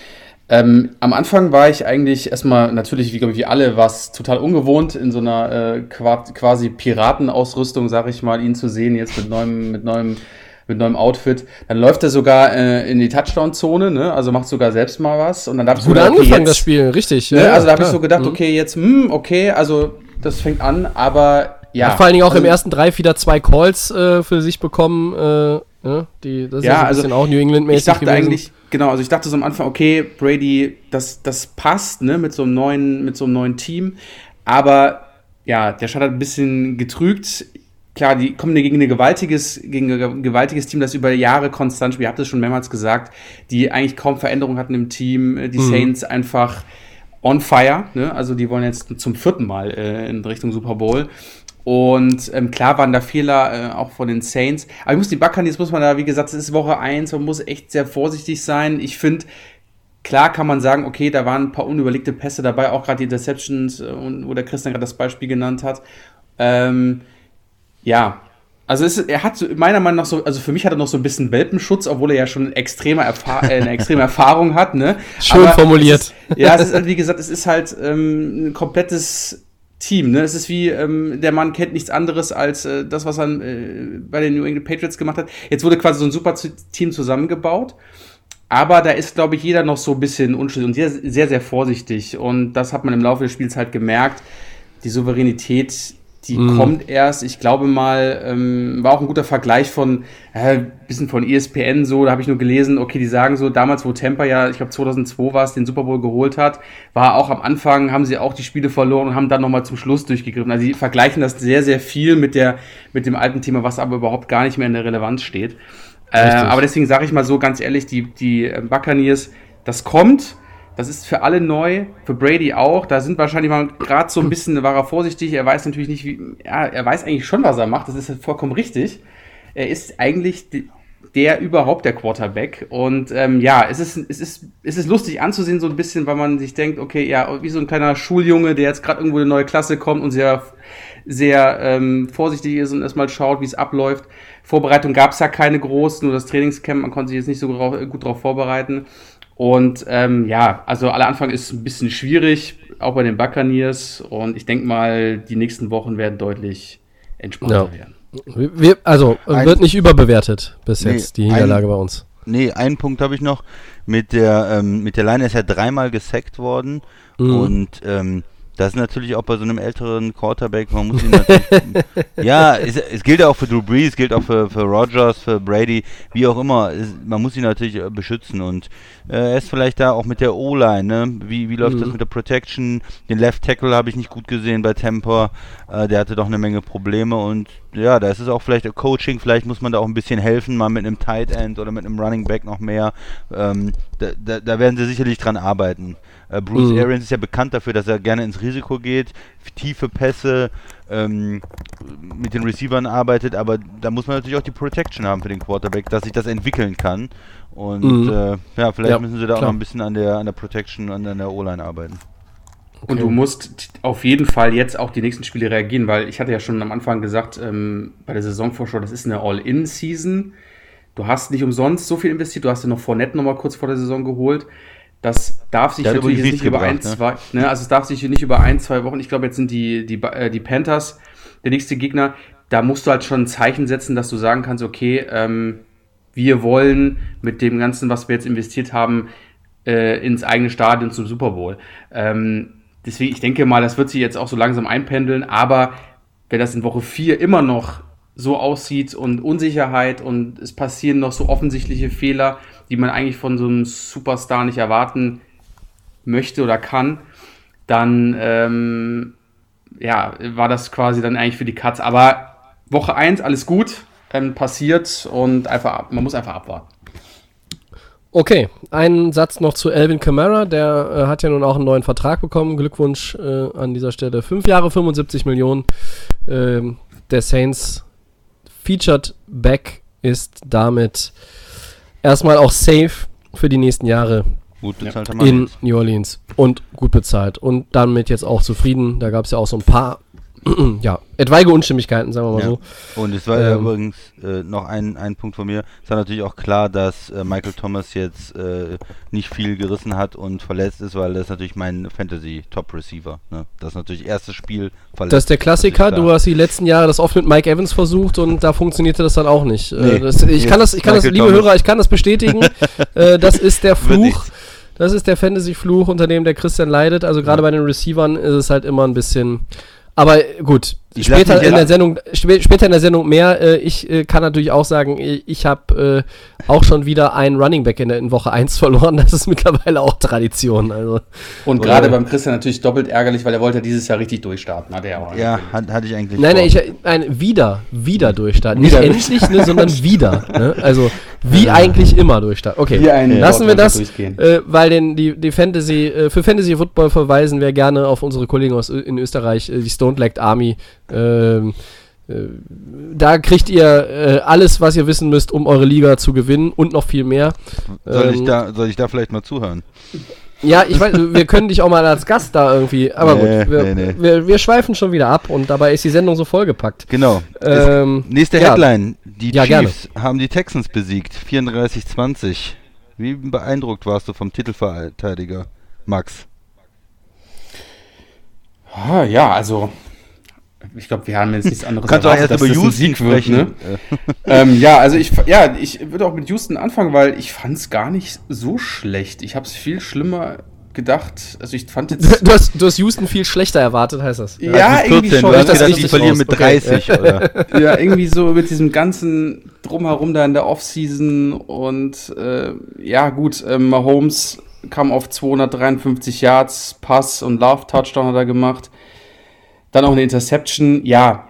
Ähm, am Anfang war ich eigentlich erstmal natürlich, wie glaube ich, wie alle, war es total ungewohnt, in so einer äh, qua quasi Piratenausrüstung, sag ich mal, ihn zu sehen, jetzt mit neuem, mit neuem, mit neuem Outfit. Dann läuft er sogar äh, in die Touchdown-Zone, ne? Also macht sogar selbst mal was. Und dann dachte ich Gut okay, angefangen, jetzt- das Spiel, richtig. Ne? ja, also da habe ich so gedacht, Mhm. okay, jetzt, hm, okay, also das fängt an, aber ja. Hat vor allen Dingen auch also, im ersten Drive wieder zwei Calls äh, für sich bekommen. Äh, ja, die, das ist Ja, ja, so ein also bisschen auch New England-mäßig Ich dachte gewesen. eigentlich, genau, also ich dachte so am Anfang, okay, Brady, das, das passt, ne, mit so einem neuen, mit so einem neuen Team. Aber ja, der Start hat ein bisschen getrügt. Klar, die kommen gegen ein gewaltiges, gegen ein gewaltiges Team, das über Jahre konstant spielt. Ihr habt es schon mehrmals gesagt, die eigentlich kaum Veränderungen hatten im Team. Die Mhm. Saints einfach on fire, ne? Also die wollen jetzt zum vierten Mal äh, in Richtung Super Bowl. Und ähm, klar waren da Fehler äh, auch von den Saints. Aber ich muss die Buccaneers, muss man da, wie gesagt, es ist Woche 1, man muss echt sehr vorsichtig sein. Ich finde, klar kann man sagen, okay, da waren ein paar unüberlegte Pässe dabei, auch gerade die Interceptions, äh, und- wo der Christian gerade das Beispiel genannt hat. Ähm, ja, Also ist, er hat meiner Meinung nach so, also für mich hat er noch so ein bisschen Welpenschutz, obwohl er ja schon extreme Erfa äh, eine extreme Erfahrung hat. Ne? Schön Aber formuliert. Es ist, ja, es ist, halt, wie gesagt, es ist halt ähm, ein komplettes Team. Ne? Es ist wie, ähm, der Mann kennt nichts anderes als äh, das, was er äh, bei den New England Patriots gemacht hat. Jetzt wurde quasi so ein super Team zusammengebaut. Aber da ist, glaube ich, jeder noch so ein bisschen unschlüssig und sehr, sehr, sehr vorsichtig. Und das hat man im Laufe des Spiels halt gemerkt. Die Souveränität die mm. kommt erst, ich glaube mal, ähm, war auch ein guter Vergleich von, äh, bisschen von ESPN so, da habe ich nur gelesen, okay, die sagen so, damals, wo Tampa ja, ich glaube 2002 war es, den Super Bowl geholt hat, war auch am Anfang, haben sie auch die Spiele verloren und haben dann nochmal zum Schluss durchgegriffen. Also sie vergleichen das sehr, sehr viel mit, der, mit dem alten Thema, was aber überhaupt gar nicht mehr in der Relevanz steht. Äh, aber deswegen sage ich mal so ganz ehrlich, die, die äh, Buccaneers, das kommt, das ist für alle neu, für Brady auch. Da sind wahrscheinlich mal gerade so ein bisschen, war er vorsichtig. Er weiß natürlich nicht, wie, ja, er weiß eigentlich schon, was er macht. Das ist vollkommen richtig. Er ist eigentlich der überhaupt der Quarterback. Und ähm, ja, es ist, es, ist, es ist lustig anzusehen, so ein bisschen, weil man sich denkt, okay, ja, wie so ein kleiner Schuljunge, der jetzt gerade irgendwo in eine neue Klasse kommt und sehr, sehr ähm, vorsichtig ist und erstmal schaut, wie es abläuft. Vorbereitung gab es ja keine groß, nur das Trainingscamp, man konnte sich jetzt nicht so gut darauf vorbereiten. Und ähm, ja, also aller Anfang ist ein bisschen schwierig, auch bei den Buccaneers. Und ich denke mal, die nächsten Wochen werden deutlich entspannter ja. werden. Wir, also ein, wird nicht überbewertet bis nee, jetzt die Niederlage ein, bei uns. Nee, einen Punkt habe ich noch. Mit der, ähm, mit der Line ist ja dreimal gesackt worden. Mhm. Und ähm, das ist natürlich auch bei so einem älteren Quarterback, man muss ihn natürlich. <laughs> ja, es, es, gilt ja auch für Drew Brees, gilt auch für, für Rogers, für Brady, wie auch immer. Es, man muss ihn natürlich äh, beschützen und äh, er ist vielleicht da auch mit der O-Line, ne? Wie, wie läuft mhm. das mit der Protection? Den Left Tackle habe ich nicht gut gesehen bei Temper. Äh, der hatte doch eine Menge Probleme und ja, da ist es auch vielleicht Coaching, vielleicht muss man da auch ein bisschen helfen, mal mit einem Tight End oder mit einem Running Back noch mehr. Ähm, da, da, da werden sie sicherlich dran arbeiten. Äh, Bruce mhm. Arians ist ja bekannt dafür, dass er gerne ins Risiko geht, tiefe Pässe, ähm, mit den Receivern arbeitet, aber da muss man natürlich auch die Protection haben für den Quarterback, dass sich das entwickeln kann. Und mhm. äh, ja, vielleicht ja, müssen sie da klar. auch noch ein bisschen an der, an der Protection und an der O-Line arbeiten. Okay. Und du musst auf jeden Fall jetzt auch die nächsten Spiele reagieren, weil ich hatte ja schon am Anfang gesagt, ähm, bei der Saisonvorschau, das ist eine All-In-Season. Du hast nicht umsonst so viel investiert, du hast dir noch Fournette nochmal kurz vor der Saison geholt. Das darf sich natürlich nicht über ein, ne? zwei, ne? also es darf sich nicht über ein, zwei Wochen, ich glaube, jetzt sind die, die, äh, die Panthers der nächste Gegner. Da musst du halt schon ein Zeichen setzen, dass du sagen kannst, okay, ähm, wir wollen mit dem Ganzen, was wir jetzt investiert haben, äh, ins eigene Stadion zum Super Bowl. Ähm, deswegen, ich denke mal, das wird sich jetzt auch so langsam einpendeln, aber wenn das in Woche 4 immer noch so aussieht und Unsicherheit und es passieren noch so offensichtliche Fehler, die man eigentlich von so einem Superstar nicht erwarten möchte oder kann, dann ähm, ja, war das quasi dann eigentlich für die Katz. Aber Woche 1, alles gut, ähm, passiert und einfach, man muss einfach abwarten. Okay, einen Satz noch zu Elvin Kamara. Der äh, hat ja nun auch einen neuen Vertrag bekommen. Glückwunsch äh, an dieser Stelle. Fünf Jahre, 75 Millionen. Ähm, der Saints Featured Back ist damit erstmal auch safe für die nächsten Jahre gut bezahlt in New Orleans und gut bezahlt. Und damit jetzt auch zufrieden. Da gab es ja auch so ein paar <clears throat> ja, etwaige Unstimmigkeiten, sagen wir mal ja. so. Und es war ähm, übrigens äh, noch ein, ein Punkt von mir. Es war natürlich auch klar, dass äh, Michael Thomas jetzt äh, nicht viel gerissen hat und verletzt ist, weil das ist natürlich mein Fantasy-Top-Receiver. Ne? Das ist natürlich erstes Spiel verletzt. Das ist der Klassiker. Du hast die letzten Jahre das oft mit Mike Evans versucht und da funktionierte das dann auch nicht. Äh, nee, das, ich kann das, ich kann das, liebe Thomas. Hörer, ich kann das bestätigen. <laughs> Äh, das ist der Fluch. Das ist der Fantasy-Fluch, unter dem der Christian leidet. Also gerade ja. bei den Receivern ist es halt immer ein bisschen aber gut, ich später in der Sendung, später in der Sendung mehr. Äh, ich äh, kann natürlich auch sagen, ich habe äh, auch schon wieder einen Running Back in, in, Woche 1 <laughs> verloren. Das ist mittlerweile auch Tradition. Also. Und gerade beim Christian natürlich doppelt ärgerlich, weil er wollte dieses Jahr richtig durchstarten. Hat er auch ja, hat, hatte ich eigentlich. Nein, nein, ich, nein, wieder, wieder durchstarten. Nicht endlich, ne, sondern <laughs> wieder. Ne? Also wie ja. eigentlich immer durchstarten. Okay, lassen wir das, äh, weil den, die, die Fantasy, äh, für Fantasy Football verweisen wir gerne auf unsere Kollegen aus in Österreich, die Stone Legged Army. Ähm, äh, da kriegt ihr äh, alles, was ihr wissen müsst, um eure Liga zu gewinnen und noch viel mehr. Soll, ähm, ich, da, soll ich da vielleicht mal zuhören? Ja, ich weiß, wir können dich auch mal als Gast da irgendwie, aber Nee, gut, wir, nee, nee. Wir, wir schweifen schon wieder ab und dabei ist die Sendung so vollgepackt. Genau. Ähm, Nächste ja. Headline. Die Ja, Chiefs haben die Texans besiegt. 34-20. Wie beeindruckt warst du vom Titelverteidiger, Max? Ah, ja, also ich glaube, wir haben jetzt nichts anderes Kannst du auch erst dass über das ein Houston Sieg wird, sprechen. ne? <laughs> ähm, ja, also ich, ja, ich würde auch mit Houston anfangen, weil ich fand es gar nicht so schlecht. Ich habe es viel schlimmer gedacht. Also ich fand jetzt <laughs> Du hast, du hast Houston viel schlechter erwartet, heißt das. Ja, Also irgendwie 14, schon. Du hast Das gedacht, die verlieren mit Okay. 30, <laughs> oder? ja, irgendwie so mit diesem ganzen Drumherum da in der Offseason und äh, ja, gut, ähm, Mahomes kam auf 253 Yards, Pass und Love-Touchdown hat er gemacht. Dann auch eine Interception. Ja,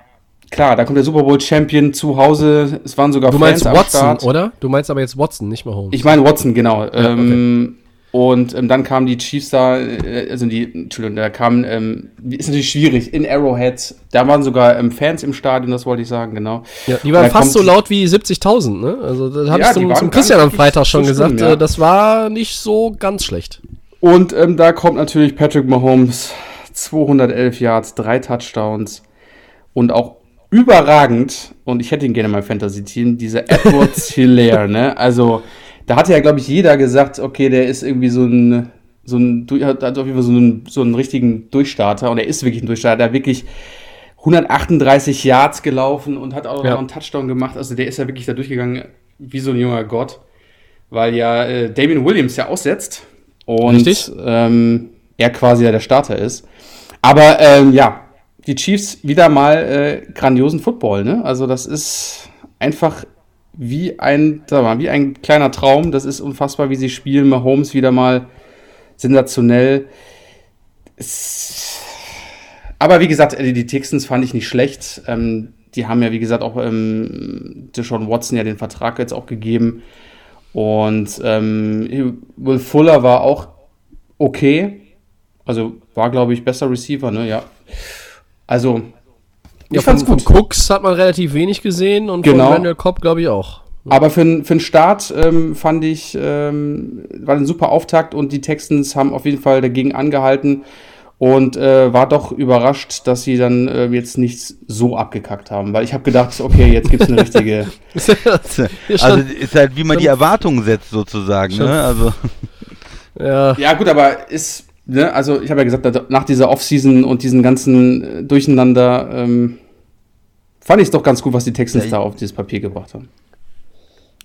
klar, da kommt der Super Bowl-Champion zu Hause. Es waren sogar Du meinst Fans am Watson, Start. oder? Du meinst aber jetzt Watson, nicht Mahomes. Ich meine Watson, genau. ähm, Und ähm, dann kamen die Chiefs da, äh, also die, Entschuldigung, da kamen, ähm, ist natürlich schwierig, in Arrowhead, da waren sogar ähm, Fans im Stadion, das wollte ich sagen, genau. ja, die waren fast so laut wie 70.000, ne? Also, das habe Ja, ich zum, zum Christian am Freitag so schon schlimm, gesagt. ja. äh, Das war nicht so ganz schlecht. Und ähm, da kommt natürlich Patrick Mahomes, 211 Yards, drei Touchdowns und auch überragend, und ich hätte ihn gerne in meinem Fantasy-Team, dieser <laughs> Edwards Hilaire, ne? Also, da hatte ja, glaube ich, jeder gesagt, okay, der ist irgendwie so ein, so ein, hat auf jeden Fall so einen, so einen richtigen Durchstarter, und er ist wirklich ein Durchstarter, der wirklich 138 Yards gelaufen und hat auch Ja. noch einen Touchdown gemacht. Also, der ist ja wirklich da durchgegangen wie so ein junger Gott, weil ja äh, Damien Williams ja aussetzt und Richtig. ähm, er quasi ja der Starter ist. Aber ähm, ja, die Chiefs wieder mal äh, grandiosen Football, ne? Also das ist einfach wie ein, sag mal, wie ein kleiner Traum. Das ist unfassbar, wie sie spielen. Mahomes wieder mal sensationell. Es, aber wie gesagt, äh, die Texans fand ich nicht schlecht. Ähm, die haben ja, wie gesagt, auch ähm, Deshaun Watson ja den Vertrag jetzt auch gegeben. Und ähm, Will Fuller war auch okay. Also war, glaube ich, besser Receiver, ne? Ja. Also, ich Ja, fand's von, gut. von Cooks hat man relativ wenig gesehen und Genau. von Randall Cobb, glaube ich, auch. Aber für, für den Start ähm, fand ich, ähm, war ein super Auftakt und die Texans haben auf jeden Fall dagegen angehalten und äh, war doch überrascht, dass sie dann äh, jetzt nicht so abgekackt haben, weil ich habe gedacht, okay, jetzt gibt's eine richtige. <laughs> <laughs> Also ist halt, wie man die Erwartungen setzt, sozusagen. Ne? Also, ja, ja gut, aber ist, ne, also ich habe ja gesagt, nach dieser Offseason und diesen ganzen äh, Durcheinander ähm, fand ich es doch ganz gut, was die Texans Ja, da auf dieses Papier gebracht haben.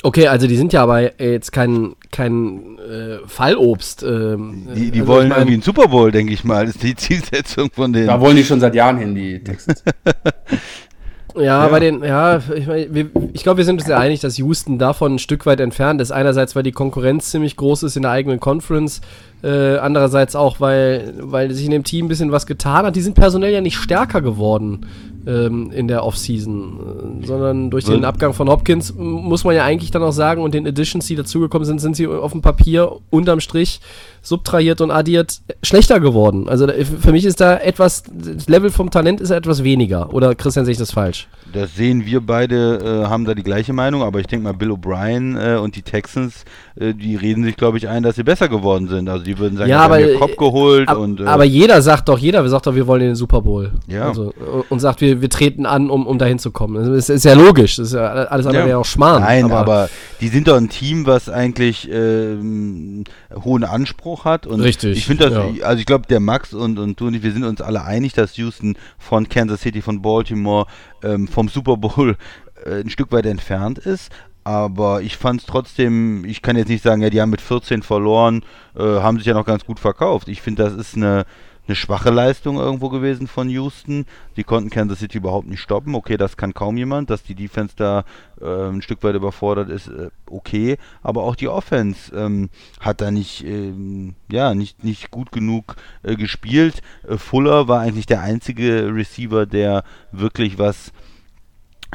Okay, also die sind ja aber jetzt kein, kein äh, Fallobst. Ähm, die die also wollen ich mein, irgendwie einen Super Bowl, denke ich mal. ist die Zielsetzung von denen. Da wollen die schon seit Jahren hin, die Texans. <laughs> Ja, Ja. bei den, ja, ich, mein, ich glaube, wir sind uns ja einig, dass Houston davon ein Stück weit entfernt ist. Einerseits, weil die Konkurrenz ziemlich groß ist in der eigenen Conference, äh, andererseits auch, weil, weil sich in dem Team ein bisschen was getan hat. Die sind personell ja nicht stärker geworden ähm, in der Offseason, äh, sondern durch den Abgang von Hopkins muss man ja eigentlich dann auch sagen und den Additions, die dazugekommen sind, sind sie auf dem Papier unterm Strich subtrahiert und addiert schlechter geworden. Also für mich ist da etwas, das Level vom Talent ist etwas weniger. Oder Christian, sehe ich das falsch? Das sehen wir beide, äh, haben da die gleiche Meinung, aber ich denke mal, Bill O'Brien äh, und die Texans, äh, die reden sich, glaube ich, ein, dass sie besser geworden sind. Also die würden sagen, Ja, wir haben aber, hier Kopf geholt Ab, und äh, aber jeder sagt doch, jeder sagt doch, wir wollen in den Super Bowl. Ja. Also, äh, und sagt, wir, wir treten an, um, um dahin zu kommen. Das ist, ja logisch. Das ist ja alles andere Ja. wäre auch Schmarrn. Nein, aber, die sind doch ein Team, was eigentlich ähm, hohen Anspruch hat. Und Richtig, Ich finde das, ja. also ich glaube, der Max und, und du und ich, wir sind uns alle einig, dass Houston von Kansas City, von Baltimore, ähm, vom Super Bowl äh, ein Stück weit entfernt ist. Aber ich fand es trotzdem, ich kann jetzt nicht sagen, ja, die haben mit 14 verloren, äh, haben sich ja noch ganz gut verkauft. Ich finde, das ist eine, eine schwache Leistung irgendwo gewesen von Houston. Die konnten Kansas City überhaupt nicht stoppen. Okay, das kann kaum jemand, dass die Defense da äh, ein Stück weit überfordert ist, äh, okay. Aber auch die Offense ähm, hat da nicht, ähm, ja, nicht, nicht gut genug äh, gespielt. Äh, Fuller war eigentlich der einzige Receiver, der wirklich was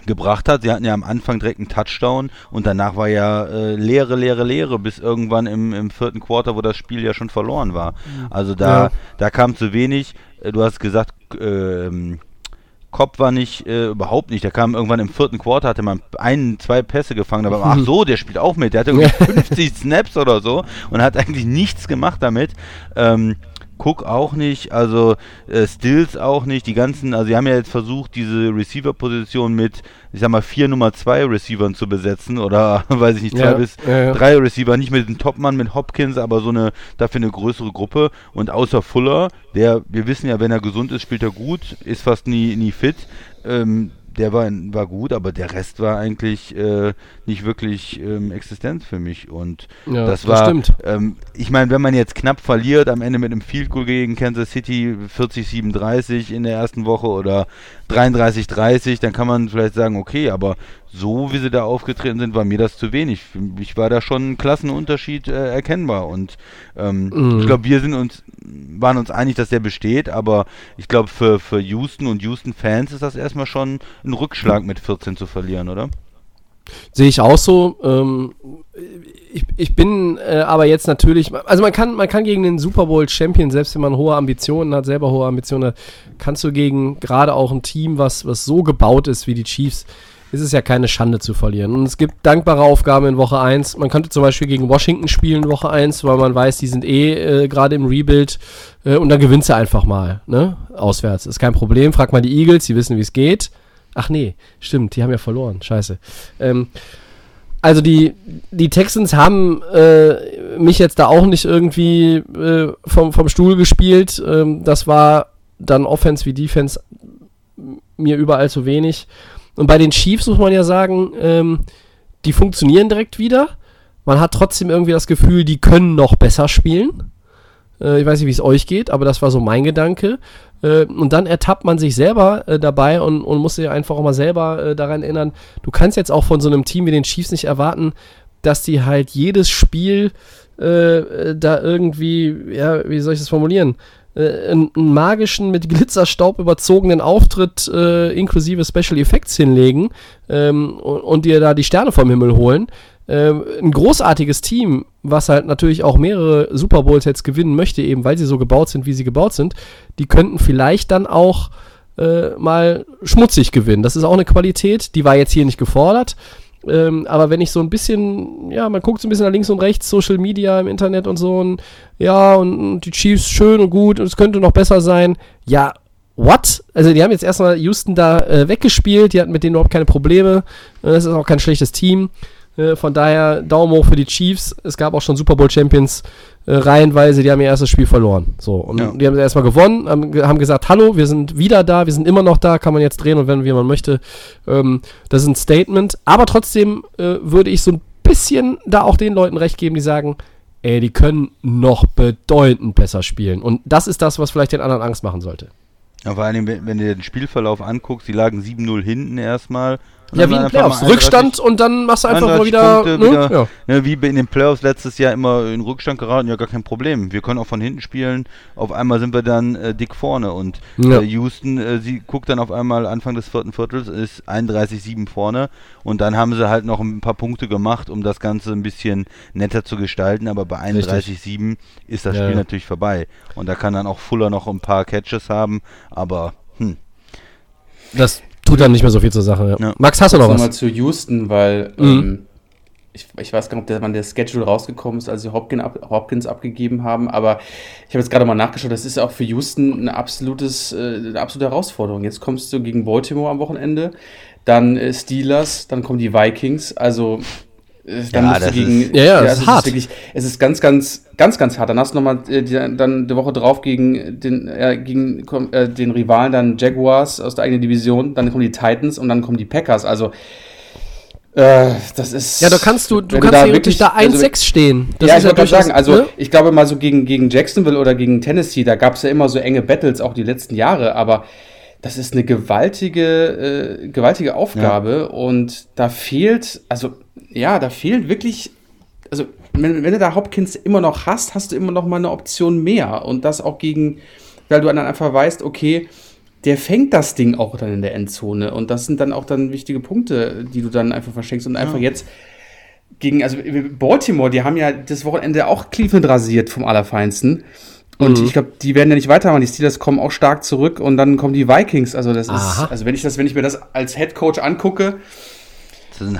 gebracht hat. Sie hatten ja am Anfang direkt einen Touchdown und danach war ja äh, Leere, Leere, Leere, bis irgendwann im, im vierten Quarter, wo das Spiel ja schon verloren war. Also da, Ja. da kam zu wenig. Äh, Du hast gesagt, ähm, Cobb war nicht, äh, überhaupt nicht. Der kam irgendwann im vierten Quarter, hatte man ein, zwei Pässe gefangen, aber ach so, der spielt auch mit. Der hatte irgendwie <laughs> 50 Snaps oder so und hat eigentlich nichts gemacht damit. Ähm, Cook auch nicht, also äh, Stills auch nicht. Die ganzen, also sie haben ja jetzt versucht, diese Receiver-Position mit, ich sag mal, vier Nummer zwei Receivern zu besetzen oder <laughs> weiß ich nicht, zwei Ja, bis ja, ja. drei Receiver, nicht mit dem Topmann, mit Hopkins, aber so eine, dafür eine größere Gruppe. Und außer Fuller, der, wir wissen ja, wenn er gesund ist, spielt er gut, ist fast nie, nie fit. Ähm, der war, war gut, aber der Rest war eigentlich äh, nicht wirklich ähm, existent für mich. Und Ja, das das war, stimmt. ähm, ich meine, wenn man jetzt knapp verliert, am Ende mit einem Field Goal gegen Kansas City 40-37 in der ersten Woche oder 33-30, dann kann man vielleicht sagen, okay, aber so wie sie da aufgetreten sind, war mir das zu wenig. Für mich war da schon ein Klassenunterschied äh, erkennbar und ähm, Mhm. ich glaube, wir sind uns, waren uns einig, dass der besteht, aber ich glaube, für, für Houston und Houston-Fans ist das erstmal schon ein Rückschlag mit 14 zu verlieren, oder? Sehe ich auch so. Ähm, ich, ich bin äh, aber jetzt natürlich, also man kann, man kann gegen den Super Bowl Champion, selbst wenn man hohe Ambitionen hat, selber hohe Ambitionen hat, kannst du gegen gerade auch ein Team, was, was so gebaut ist wie die Chiefs, ist es ja keine Schande zu verlieren. Und es gibt dankbare Aufgaben in Woche 1. Man könnte zum Beispiel gegen Washington spielen in Woche 1, weil man weiß, die sind eh äh, gerade im Rebuild äh, und dann gewinnst du einfach mal, ne? Auswärts. Ist kein Problem. Frag mal die Eagles, die wissen, wie es geht. Ach nee, stimmt, die haben ja verloren. Scheiße. Ähm, also die, die Texans haben äh, mich jetzt da auch nicht irgendwie äh, vom, vom Stuhl gespielt. Ähm, das war dann Offense wie Defense mir überall zu wenig. Und bei den Chiefs muss man ja sagen, ähm, die funktionieren direkt wieder. Man hat trotzdem irgendwie das Gefühl, die können noch besser spielen. Äh, ich weiß nicht, wie es euch geht, aber das war so mein Gedanke. Äh, und dann ertappt man sich selber äh, dabei und, und muss sich einfach auch mal selber äh, daran erinnern, du kannst jetzt auch von so einem Team wie den Chiefs nicht erwarten, dass die halt jedes Spiel äh, da irgendwie, ja, wie soll ich das formulieren, äh, einen, magischen, mit Glitzerstaub überzogenen Auftritt äh, inklusive Special Effects hinlegen ähm, und, und dir da die Sterne vom Himmel holen. Ähm, ein großartiges Team, was halt natürlich auch mehrere Super Bowls jetzt gewinnen möchte, eben weil sie so gebaut sind, wie sie gebaut sind, die könnten vielleicht dann auch äh, mal schmutzig gewinnen. Das ist auch eine Qualität, die war jetzt hier nicht gefordert. Ähm, aber wenn ich so ein bisschen, ja, man guckt so ein bisschen nach links und rechts, Social Media im Internet und so, und ja, und, und die Chiefs schön und gut und es könnte noch besser sein. Ja, what? Also die haben jetzt erstmal Houston da äh, weggespielt, die hatten mit denen überhaupt keine Probleme. Äh, Das ist auch kein schlechtes Team. Äh, Von daher Daumen hoch für die Chiefs. Es gab auch schon Super Bowl Champions äh, reihenweise, die haben ihr erstes Spiel verloren. So, und Ja. die haben erstmal gewonnen, haben, haben gesagt, hallo, wir sind wieder da, wir sind immer noch da, kann man jetzt drehen und wenn wie man möchte. Ähm, das ist ein Statement. Aber trotzdem äh, würde ich so ein bisschen da auch den Leuten recht geben, die sagen, ey, die können noch bedeutend besser spielen. Und das ist das, was vielleicht den anderen Angst machen sollte. Ja, vor allem, wenn, wenn du dir den Spielverlauf anguckst, die lagen 7-0 hinten erstmal. Ja, wie in einfach Playoffs. Rückstand und dann machst du einfach mal 31 wieder, Punkte ne? wieder. Ja. Ne, wie in den Playoffs letztes Jahr immer in Rückstand geraten, ja gar kein Problem. Wir können auch von hinten spielen. Auf einmal sind wir dann äh, dick vorne und Ja. äh, Houston, äh, sie guckt dann auf einmal Anfang des vierten Viertels, ist 31-7 vorne und dann haben sie halt noch ein paar Punkte gemacht, um das Ganze ein bisschen netter zu gestalten, aber bei 31-7 ist das Ja, Spiel natürlich vorbei. Und da kann dann auch Fuller noch ein paar Catches haben, aber hm, Das tut dann nicht mehr so viel zur Sache. Ja. Ja. Max, hast du noch Nochmal was? zu Houston, weil Mhm. ähm, ich, ich weiß gar nicht, ob der, wann der Schedule rausgekommen ist, als sie Hopkins, ab, Hopkins abgegeben haben, aber ich habe jetzt gerade mal nachgeschaut, das ist auch für Houston eine, absolutes, äh, eine absolute Herausforderung. Jetzt kommst du gegen Baltimore am Wochenende, dann äh, Steelers, dann kommen die Vikings, also dann Ja, musst du das gegen. ist- Ja, ja, das es ist hart. wirklich, es ist ganz, ganz, ganz, ganz hart. Dann hast du nochmal äh, die, dann die Woche drauf gegen den, äh, gegen äh, den Rivalen, dann Jaguars aus der eigenen Division, dann kommen die Titans und dann kommen die Packers. Also äh, das ist. Ja, da kannst du, du kannst da wirklich- da 1-6 also, stehen. Das ja, ist ich wollte durchaus, sagen, also ne? ich glaube mal so gegen, gegen Jacksonville oder gegen Tennessee, da gab es ja immer so enge Battles, auch die letzten Jahre, aber das ist eine gewaltige, äh, gewaltige Aufgabe und da fehlt, also ja, da fehlt wirklich, also wenn, wenn du da Hopkins immer noch hast, hast du immer noch mal eine Option mehr und das auch gegen, weil du dann einfach weißt, okay, der fängt das Ding auch dann in der Endzone und das sind dann auch dann wichtige Punkte, die du dann einfach verschenkst und einfach jetzt gegen, also Baltimore, die haben ja das Wochenende auch Cleveland rasiert vom Allerfeinsten. Und mhm. ich glaube, die werden ja nicht weitermachen. Die Steelers kommen auch stark zurück und dann kommen die Vikings. Also das Aha. ist, also wenn ich das, wenn ich mir das als Head Coach angucke,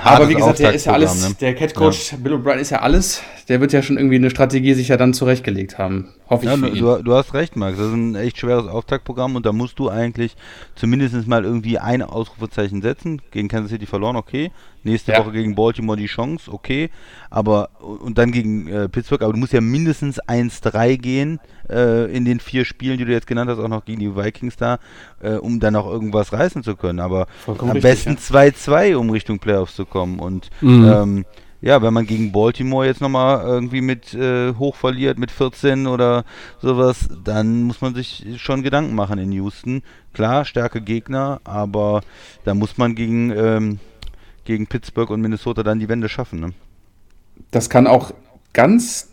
aber wie gesagt, der ist ja alles, ne? der Head Coach ja. Bill O'Brien ist ja alles. Der wird ja schon irgendwie eine Strategie sich ja dann zurechtgelegt haben. Hoffe ich ja, ihn. Du, du, hast recht, Max. Das ist ein echt schweres Auftaktprogramm und da musst du eigentlich zumindest mal irgendwie ein Ausrufezeichen setzen. Gegen Kansas City verloren, okay. Nächste ja. Woche gegen Baltimore die Chance, okay. Aber und dann gegen äh, Pittsburgh, aber du musst ja mindestens 1-3 gehen äh, in den vier Spielen, die du jetzt genannt hast, auch noch gegen die Vikings da, äh, um dann auch irgendwas reißen zu können. Aber Vollkommen am richtig, besten 2-2, ja. um Richtung Playoffs zu kommen. Und mhm. ähm, ja, wenn man gegen Baltimore jetzt nochmal irgendwie mit äh, hoch verliert, mit 14 oder sowas, dann muss man sich schon Gedanken machen in Houston. Klar, starke Gegner, aber da muss man gegen, ähm, gegen Pittsburgh und Minnesota dann die Wende schaffen. Ne? Das kann auch ganz,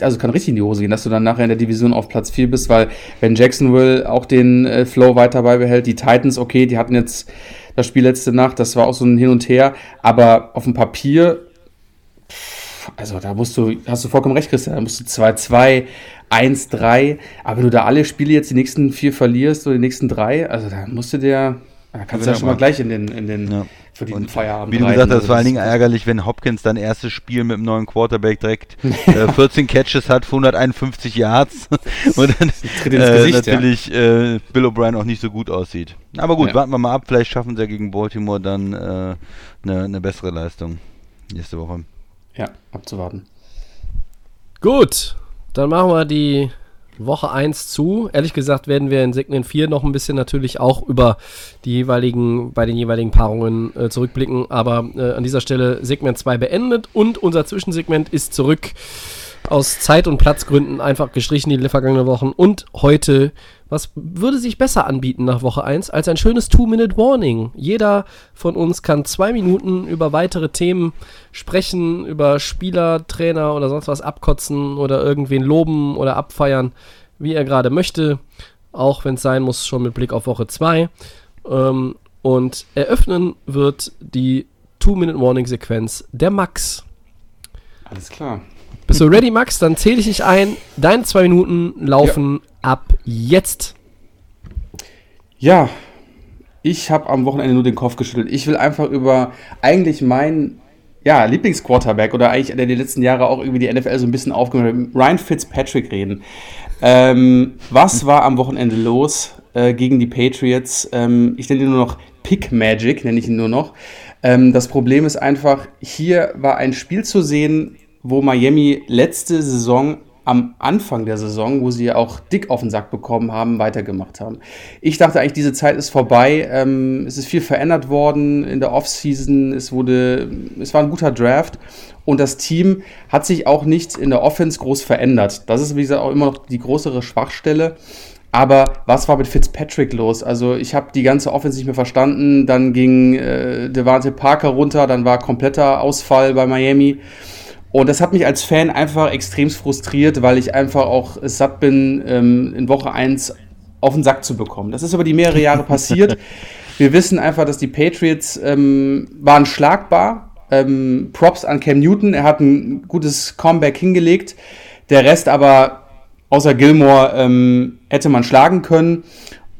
also kann richtig in die Hose gehen, dass du dann nachher in der Division auf Platz 4 bist, weil wenn Jacksonville auch den äh, Flow weiter beibehält, die Titans, okay, die hatten jetzt das Spiel letzte Nacht, das war auch so ein Hin und Her, aber auf dem Papier also da musst du, hast du vollkommen recht, Christian, da musst du 2-2, 1-3, aber wenn du da alle Spiele jetzt die nächsten vier verlierst oder die nächsten drei, also da musst du dir, da kannst du ja schon mal gleich in den, in den ja. für den Feierabend Wie du gesagt hast, vor allen Dingen ärgerlich, wenn Hopkins dann erstes Spiel mit dem neuen Quarterback direkt <laughs> äh, 14 Catches hat, 151 Yards <laughs> und dann äh, Gesicht, natürlich ja. äh, Bill O'Brien auch nicht so gut aussieht. Aber gut, ja. warten wir mal ab, vielleicht schaffen sie ja gegen Baltimore dann eine äh, ne, ne bessere Leistung nächste Woche. Ja, abzuwarten. Gut, dann machen wir die Woche 1 zu. Ehrlich gesagt werden wir in Segment 4 noch ein bisschen natürlich auch über die jeweiligen, bei den jeweiligen Paarungen äh, zurückblicken. Aber äh, an dieser Stelle Segment 2 beendet und unser Zwischensegment ist zurück aus Zeit- und Platzgründen einfach gestrichen die vergangenen Wochen. Und heute, was würde sich besser anbieten nach Woche 1 als ein schönes Two-Minute-Warning? Jeder von uns kann zwei Minuten über weitere Themen sprechen, über Spieler, Trainer oder sonst was abkotzen oder irgendwen loben oder abfeiern, wie er gerade möchte. Auch wenn es sein muss, schon mit Blick auf Woche 2. Ähm, und eröffnen wird die Two-Minute-Warning-Sequenz der Max. Alles klar. Bist du ready, Max? Dann zähle ich dich ein. Deine zwei Minuten laufen ja. ab jetzt. Ja, ich habe am Wochenende nur den Kopf geschüttelt. Ich will einfach über eigentlich meinen ja, Lieblingsquarterback oder eigentlich der die letzten Jahre auch irgendwie die NFL so ein bisschen aufgemacht hat, Ryan Fitzpatrick reden. Ähm, was war am Wochenende los äh, gegen die Patriots? Ähm, ich nenne ihn nur noch Pick Magic, nenne ich ihn nur noch. Ähm, das Problem ist einfach, hier war ein Spiel zu sehen, wo Miami letzte Saison am Anfang der Saison, wo sie auch dick auf den Sack bekommen haben, weitergemacht haben. Ich dachte eigentlich, diese Zeit ist vorbei. Ähm, es ist viel verändert worden in der Offseason. Es wurde, es war ein guter Draft und das Team hat sich auch nicht in der Offense groß verändert. Das ist, wie gesagt, auch immer noch die größere Schwachstelle. Aber was war mit Fitzpatrick los? Also ich habe die ganze Offense nicht mehr verstanden. Dann ging äh, Devante Parker runter, dann war kompletter Ausfall bei Miami. Und das hat mich als Fan einfach extrem frustriert, weil ich einfach auch satt bin, ähm, in Woche 1 auf den Sack zu bekommen. Das ist über die mehrere Jahre <laughs> passiert. Wir wissen einfach, dass die Patriots ähm, waren schlagbar. Ähm, Props an Cam Newton, er hat ein gutes Comeback hingelegt. Der Rest aber, außer Gilmore, ähm, hätte man schlagen können.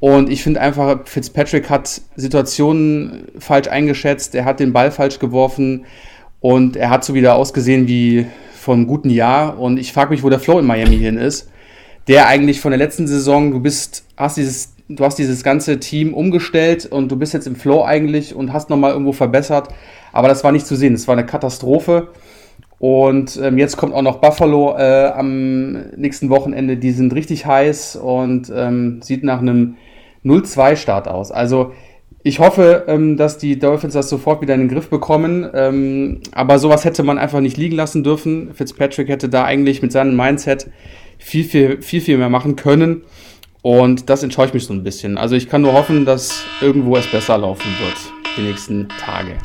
Und ich finde einfach, Fitzpatrick hat Situationen falsch eingeschätzt, er hat den Ball falsch geworfen. Und er hat so wieder ausgesehen wie vor einem guten Jahr. Und ich frage mich, wo der Flow in Miami hin ist. Der eigentlich von der letzten Saison, du bist, hast dieses, du hast dieses ganze Team umgestellt und du bist jetzt im Flow eigentlich und hast nochmal irgendwo verbessert. Aber das war nicht zu sehen. Es war eine Katastrophe. Und ähm, jetzt kommt auch noch Buffalo äh, am nächsten Wochenende. Die sind richtig heiß und ähm, sieht nach einem 0-2-Start aus. Also ich hoffe, ähm, dass die Dolphins das sofort wieder in den Griff bekommen. Ähm, aber sowas hätte man einfach nicht liegen lassen dürfen. Fitzpatrick hätte da eigentlich mit seinem Mindset viel, viel, viel, viel mehr machen können. Und das ich mich so ein bisschen. Also ich kann nur hoffen, dass irgendwo es besser laufen wird die nächsten Tage.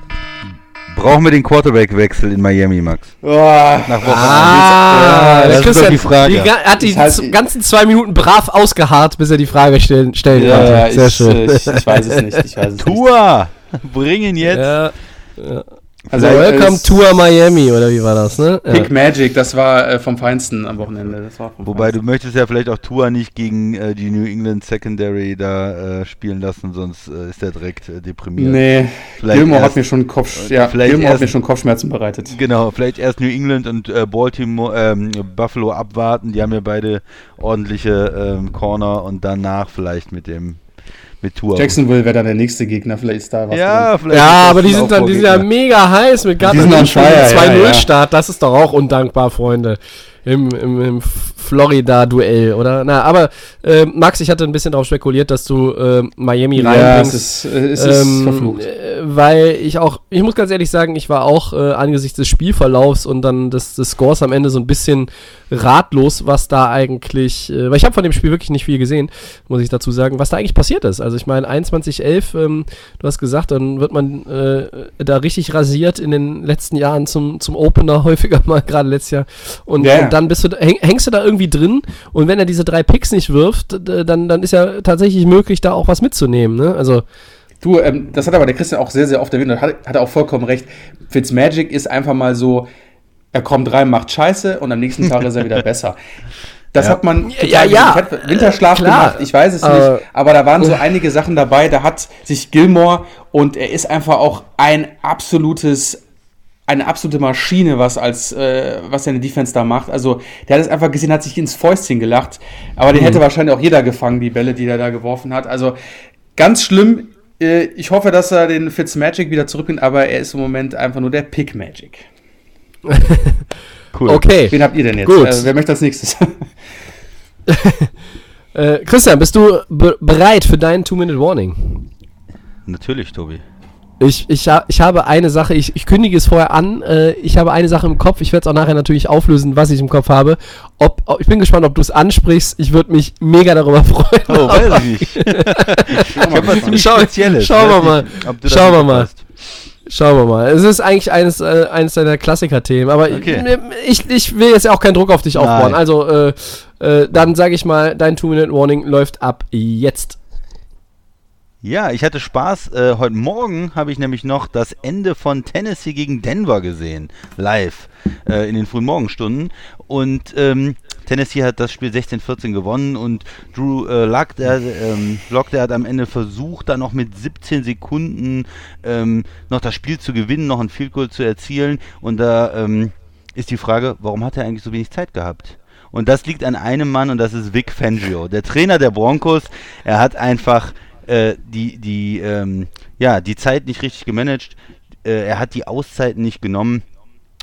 Brauchen wir den Quarterback-Wechsel in Miami, Max? Oh, Nach Woche ah, das, das ist die Frage. Die, er hat die halt, ganzen zwei Minuten brav ausgeharrt, bis er die Frage stellen, stellen ja, konnte. Sehr ich, schön. Ich, ich, weiß es nicht. Ich weiß es Tua! Bring ihn jetzt. Ja, ja. Also Welcome to Miami, oder wie war das, ne? Pick ja. Magic, das war äh, vom Feinsten am Wochenende. Wobei Feinsten. du möchtest ja vielleicht auch Tua nicht gegen äh, die New England Secondary da äh, spielen lassen, sonst äh, ist der direkt äh, deprimiert. Nee, Gilmore hat mir schon Kopf, ja, Gilmore hat mir schon Kopfschmerzen bereitet. Genau, vielleicht erst New England und äh, Baltimore, ähm, Buffalo abwarten. Die haben ja beide ordentliche ähm, Corner und danach vielleicht mit dem mit Tour. Jacksonville wäre dann der nächste Gegner, vielleicht ist da was. Ja, vielleicht ja aber die sind dann die sind ja mega heiß mit Garten 2-0-Start. Das ist doch auch undankbar, Freunde im, im, im Florida-Duell, oder? Na, aber äh, Max, ich hatte ein bisschen darauf spekuliert, dass du äh, Miami reinbringst. Ja, es ist, es ist ähm, verflucht. Äh, weil ich auch, ich muss ganz ehrlich sagen, ich war auch äh, angesichts des Spielverlaufs und dann des, des Scores am Ende so ein bisschen ratlos, was da eigentlich, äh, weil ich habe von dem Spiel wirklich nicht viel gesehen, muss ich dazu sagen, was da eigentlich passiert ist. Also ich meine, 21-11, ähm, du hast gesagt, dann wird man äh, da richtig rasiert in den letzten Jahren zum, zum Opener <laughs> häufiger mal, gerade letztes Jahr. Und, ja. und dann bist du, häng, hängst du da irgendwie drin und wenn er diese drei Picks nicht wirft, dann, dann ist ja tatsächlich möglich, da auch was mitzunehmen. Ne? Also Du, ähm, das hat aber der Christian auch sehr, sehr oft erwähnt und hat, hat auch vollkommen recht. Fitzmagic ist einfach mal so, er kommt rein, macht Scheiße und am nächsten Tag ist er wieder <laughs> besser. Das ja. hat man ja, ja, ja. Winterschlaf äh, gemacht, ich weiß es äh, nicht, aber da waren so einige Sachen dabei, da hat sich Gilmore und er ist einfach auch ein absolutes eine absolute Maschine, was als äh, was seine Defense da macht. Also der hat es einfach gesehen, hat sich ins Fäustchen gelacht, aber den mhm. hätte wahrscheinlich auch jeder gefangen, die Bälle, die er da geworfen hat. Also ganz schlimm. Äh, ich hoffe, dass er den Fitzmagic wieder zurückbringt, aber er ist im Moment einfach nur der Pick Magic. <laughs> cool. Okay. Wen habt ihr denn jetzt? Gut. Äh, wer möchte als nächstes? <laughs> äh, Christian, bist du be bereit für deinen Two-Minute-Warning? Natürlich, Tobi. Ich, ich, ich habe eine Sache, ich, ich kündige es vorher an, äh, ich habe eine Sache im Kopf, ich werde es auch nachher natürlich auflösen, was ich im Kopf habe. Ob, ob ich bin gespannt, ob du es ansprichst, ich würde mich mega darüber <laughs> freuen. Oh, weiß ich nicht. <laughs> ich habe was ziemlich Schau, Spezielles. Schauen wir mal. Schauen wir mal. Schauen wir mal. Es ist eigentlich eines, äh, eines deiner Klassiker-Themen, aber okay. ich, ich will jetzt auch keinen Druck auf dich aufbauen. Nein. Also, äh, äh, dann sage ich mal, dein Two-Minute-Warning läuft ab jetzt. Ja, ich hatte Spaß. Äh, heute Morgen habe ich nämlich noch das Ende von Tennessee gegen Denver gesehen, live äh, in den frühen Morgenstunden. Und ähm, Tennessee hat das Spiel 16-14 gewonnen und Drew äh, Luck, der, ähm, Lock, der hat am Ende versucht, da noch mit 17 Sekunden ähm, noch das Spiel zu gewinnen, noch ein Field Goal zu erzielen. Und da ähm, ist die Frage, warum hat er eigentlich so wenig Zeit gehabt? Und das liegt an einem Mann und das ist Vic Fangio, der Trainer der Broncos. Er hat einfach äh, die, die, ähm, ja, die Zeit nicht richtig gemanagt. Äh, er hat die Auszeiten nicht genommen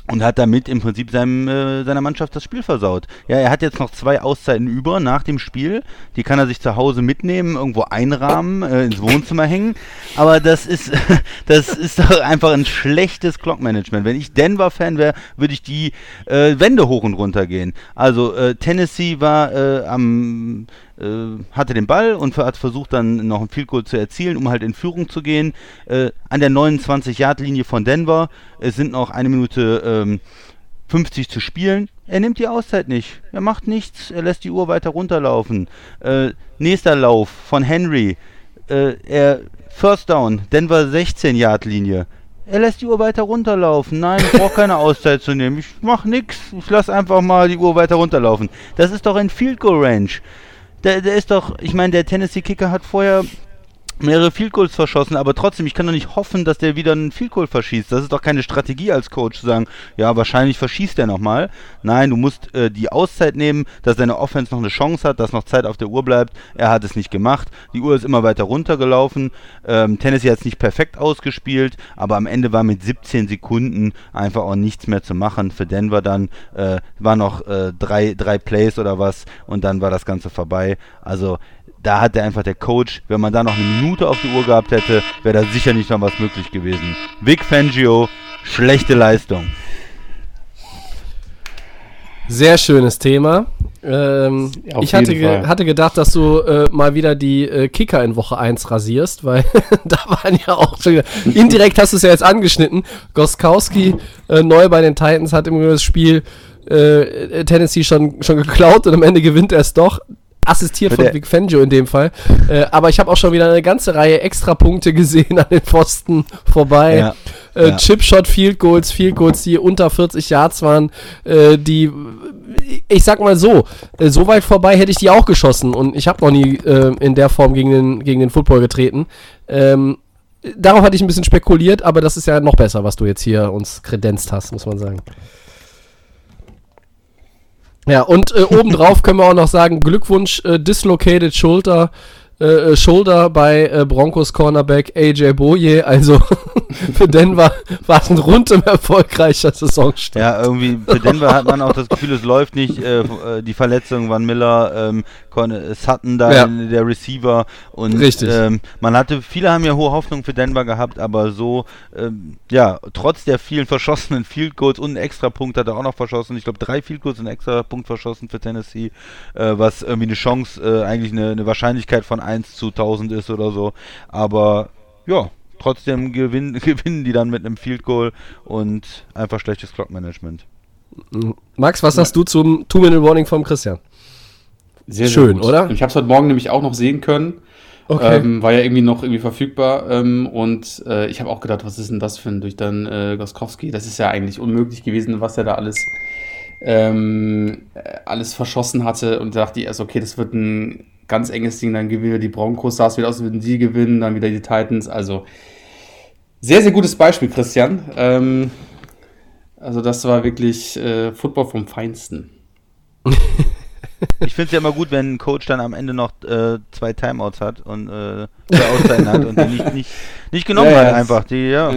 und hat damit im Prinzip seinem, äh, seiner Mannschaft das Spiel versaut. Ja, er hat jetzt noch zwei Auszeiten über nach dem Spiel. Die kann er sich zu Hause mitnehmen, irgendwo einrahmen, äh, ins Wohnzimmer hängen. Aber das ist, <laughs> das ist doch einfach ein schlechtes Clockmanagement. Wenn ich Denver-Fan wäre, würde ich die äh, Wände hoch und runter gehen. Also äh, Tennessee war äh, am hatte den Ball und hat versucht dann noch ein Field Goal zu erzielen, um halt in Führung zu gehen. Äh, an der 29-Yard-Linie von Denver. Es sind noch eine Minute ähm, 50 zu spielen. Er nimmt die Auszeit nicht. Er macht nichts. Er lässt die Uhr weiter runterlaufen. Äh, nächster Lauf von Henry. Äh, er First Down, Denver 16-Yard-Linie. Er lässt die Uhr weiter runterlaufen. Nein, ich brauche keine Auszeit zu nehmen. Ich mach nix. Ich lass einfach mal die Uhr weiter runterlaufen. Das ist doch ein Field Goal Range. Der, der ist doch, ich meine, der Tennessee Kicker hat vorher mehrere Field Goals verschossen, aber trotzdem, ich kann doch nicht hoffen, dass der wieder einen Field Goal verschießt. Das ist doch keine Strategie als Coach zu sagen, ja, wahrscheinlich verschießt er nochmal. Nein, du musst äh, die Auszeit nehmen, dass deine Offense noch eine Chance hat, dass noch Zeit auf der Uhr bleibt. Er hat es nicht gemacht. Die Uhr ist immer weiter runtergelaufen. Ähm, Tennessee hat es nicht perfekt ausgespielt, aber am Ende war mit 17 Sekunden einfach auch nichts mehr zu machen. Für Denver dann äh, war noch äh, drei, drei Plays oder was und dann war das Ganze vorbei. Also da hat der einfach der Coach, wenn man da noch eine Minute auf die Uhr gehabt hätte, wäre da sicher nicht noch was möglich gewesen. Vic Fangio, schlechte Leistung. Sehr schönes Thema. Ähm, ich hatte, ge hatte gedacht, dass du äh, mal wieder die äh, Kicker in Woche 1 rasierst, weil <laughs> da waren ja auch schon indirekt hast du es ja jetzt angeschnitten. Goskowski äh, neu bei den Titans hat im das Spiel äh, Tennessee schon, schon geklaut und am Ende gewinnt er es doch assistiert von Vic Fangio in dem Fall. Äh, aber ich habe auch schon wieder eine ganze Reihe Extrapunkte <laughs> gesehen an den Pfosten vorbei. Ja. Äh, ja. Chipshot, Field Goals, Field Goals, die unter 40 Yards waren, äh, die, ich sag mal so, äh, so weit vorbei hätte ich die auch geschossen und ich habe noch nie äh, in der Form gegen den, gegen den Football getreten. Ähm, darauf hatte ich ein bisschen spekuliert, aber das ist ja noch besser, was du jetzt hier uns kredenzt hast, muss man sagen. Ja, und äh, obendrauf können wir auch noch sagen, Glückwunsch, äh, Dislocated Shoulder äh, äh, Shoulder bei äh, Broncos Cornerback AJ Boye. Also <laughs> für Denver war es ein rundum erfolgreicher Saisonstart. Ja, irgendwie für Denver hat man auch das Gefühl, es läuft nicht. Äh, äh die Verletzung Van Miller, ähm, Sutton da, ja. der Receiver. Und Richtig. Ähm, man hatte, viele haben ja hohe Hoffnung für Denver gehabt, aber so, ähm, ja, trotz der vielen verschossenen Field Goals und einen Extrapunkt hat er auch noch verschossen. Ich glaube, drei Field Goals und einen Extrapunkt verschossen für Tennessee, was irgendwie eine Chance, eigentlich eine, eine Wahrscheinlichkeit von 1 zu 1000 ist oder so. Aber ja, trotzdem gewinnen, <laughs> gewinnen die dann mit einem Field Goal und einfach schlechtes Clock Management. Max, was sagst du zum Two-Minute-Warning vom Christian? Sehr, Schön, sehr oder? Ich habe es heute Morgen nämlich auch noch sehen können. Okay. Ähm, war ja irgendwie noch irgendwie verfügbar. Ähm, und äh, ich habe auch gedacht, was ist denn das für ein durch dann äh, Goskowski? Das ist ja eigentlich unmöglich gewesen, was er da alles, ähm, alles verschossen hatte. Und dachte ich erst, okay, das wird ein ganz enges Ding, dann gewinnen wir die Broncos, sah es wieder aus, würden die gewinnen, dann wieder die Titans. Also sehr, sehr gutes Beispiel, Christian. Ähm, also das war wirklich äh, Football vom Feinsten. <laughs> Ich finde es ja immer gut, wenn ein Coach dann am Ende noch äh, zwei Timeouts hat und äh, Auszeiten hat und die nicht, nicht, nicht genommen ja, hat einfach. Die, ja.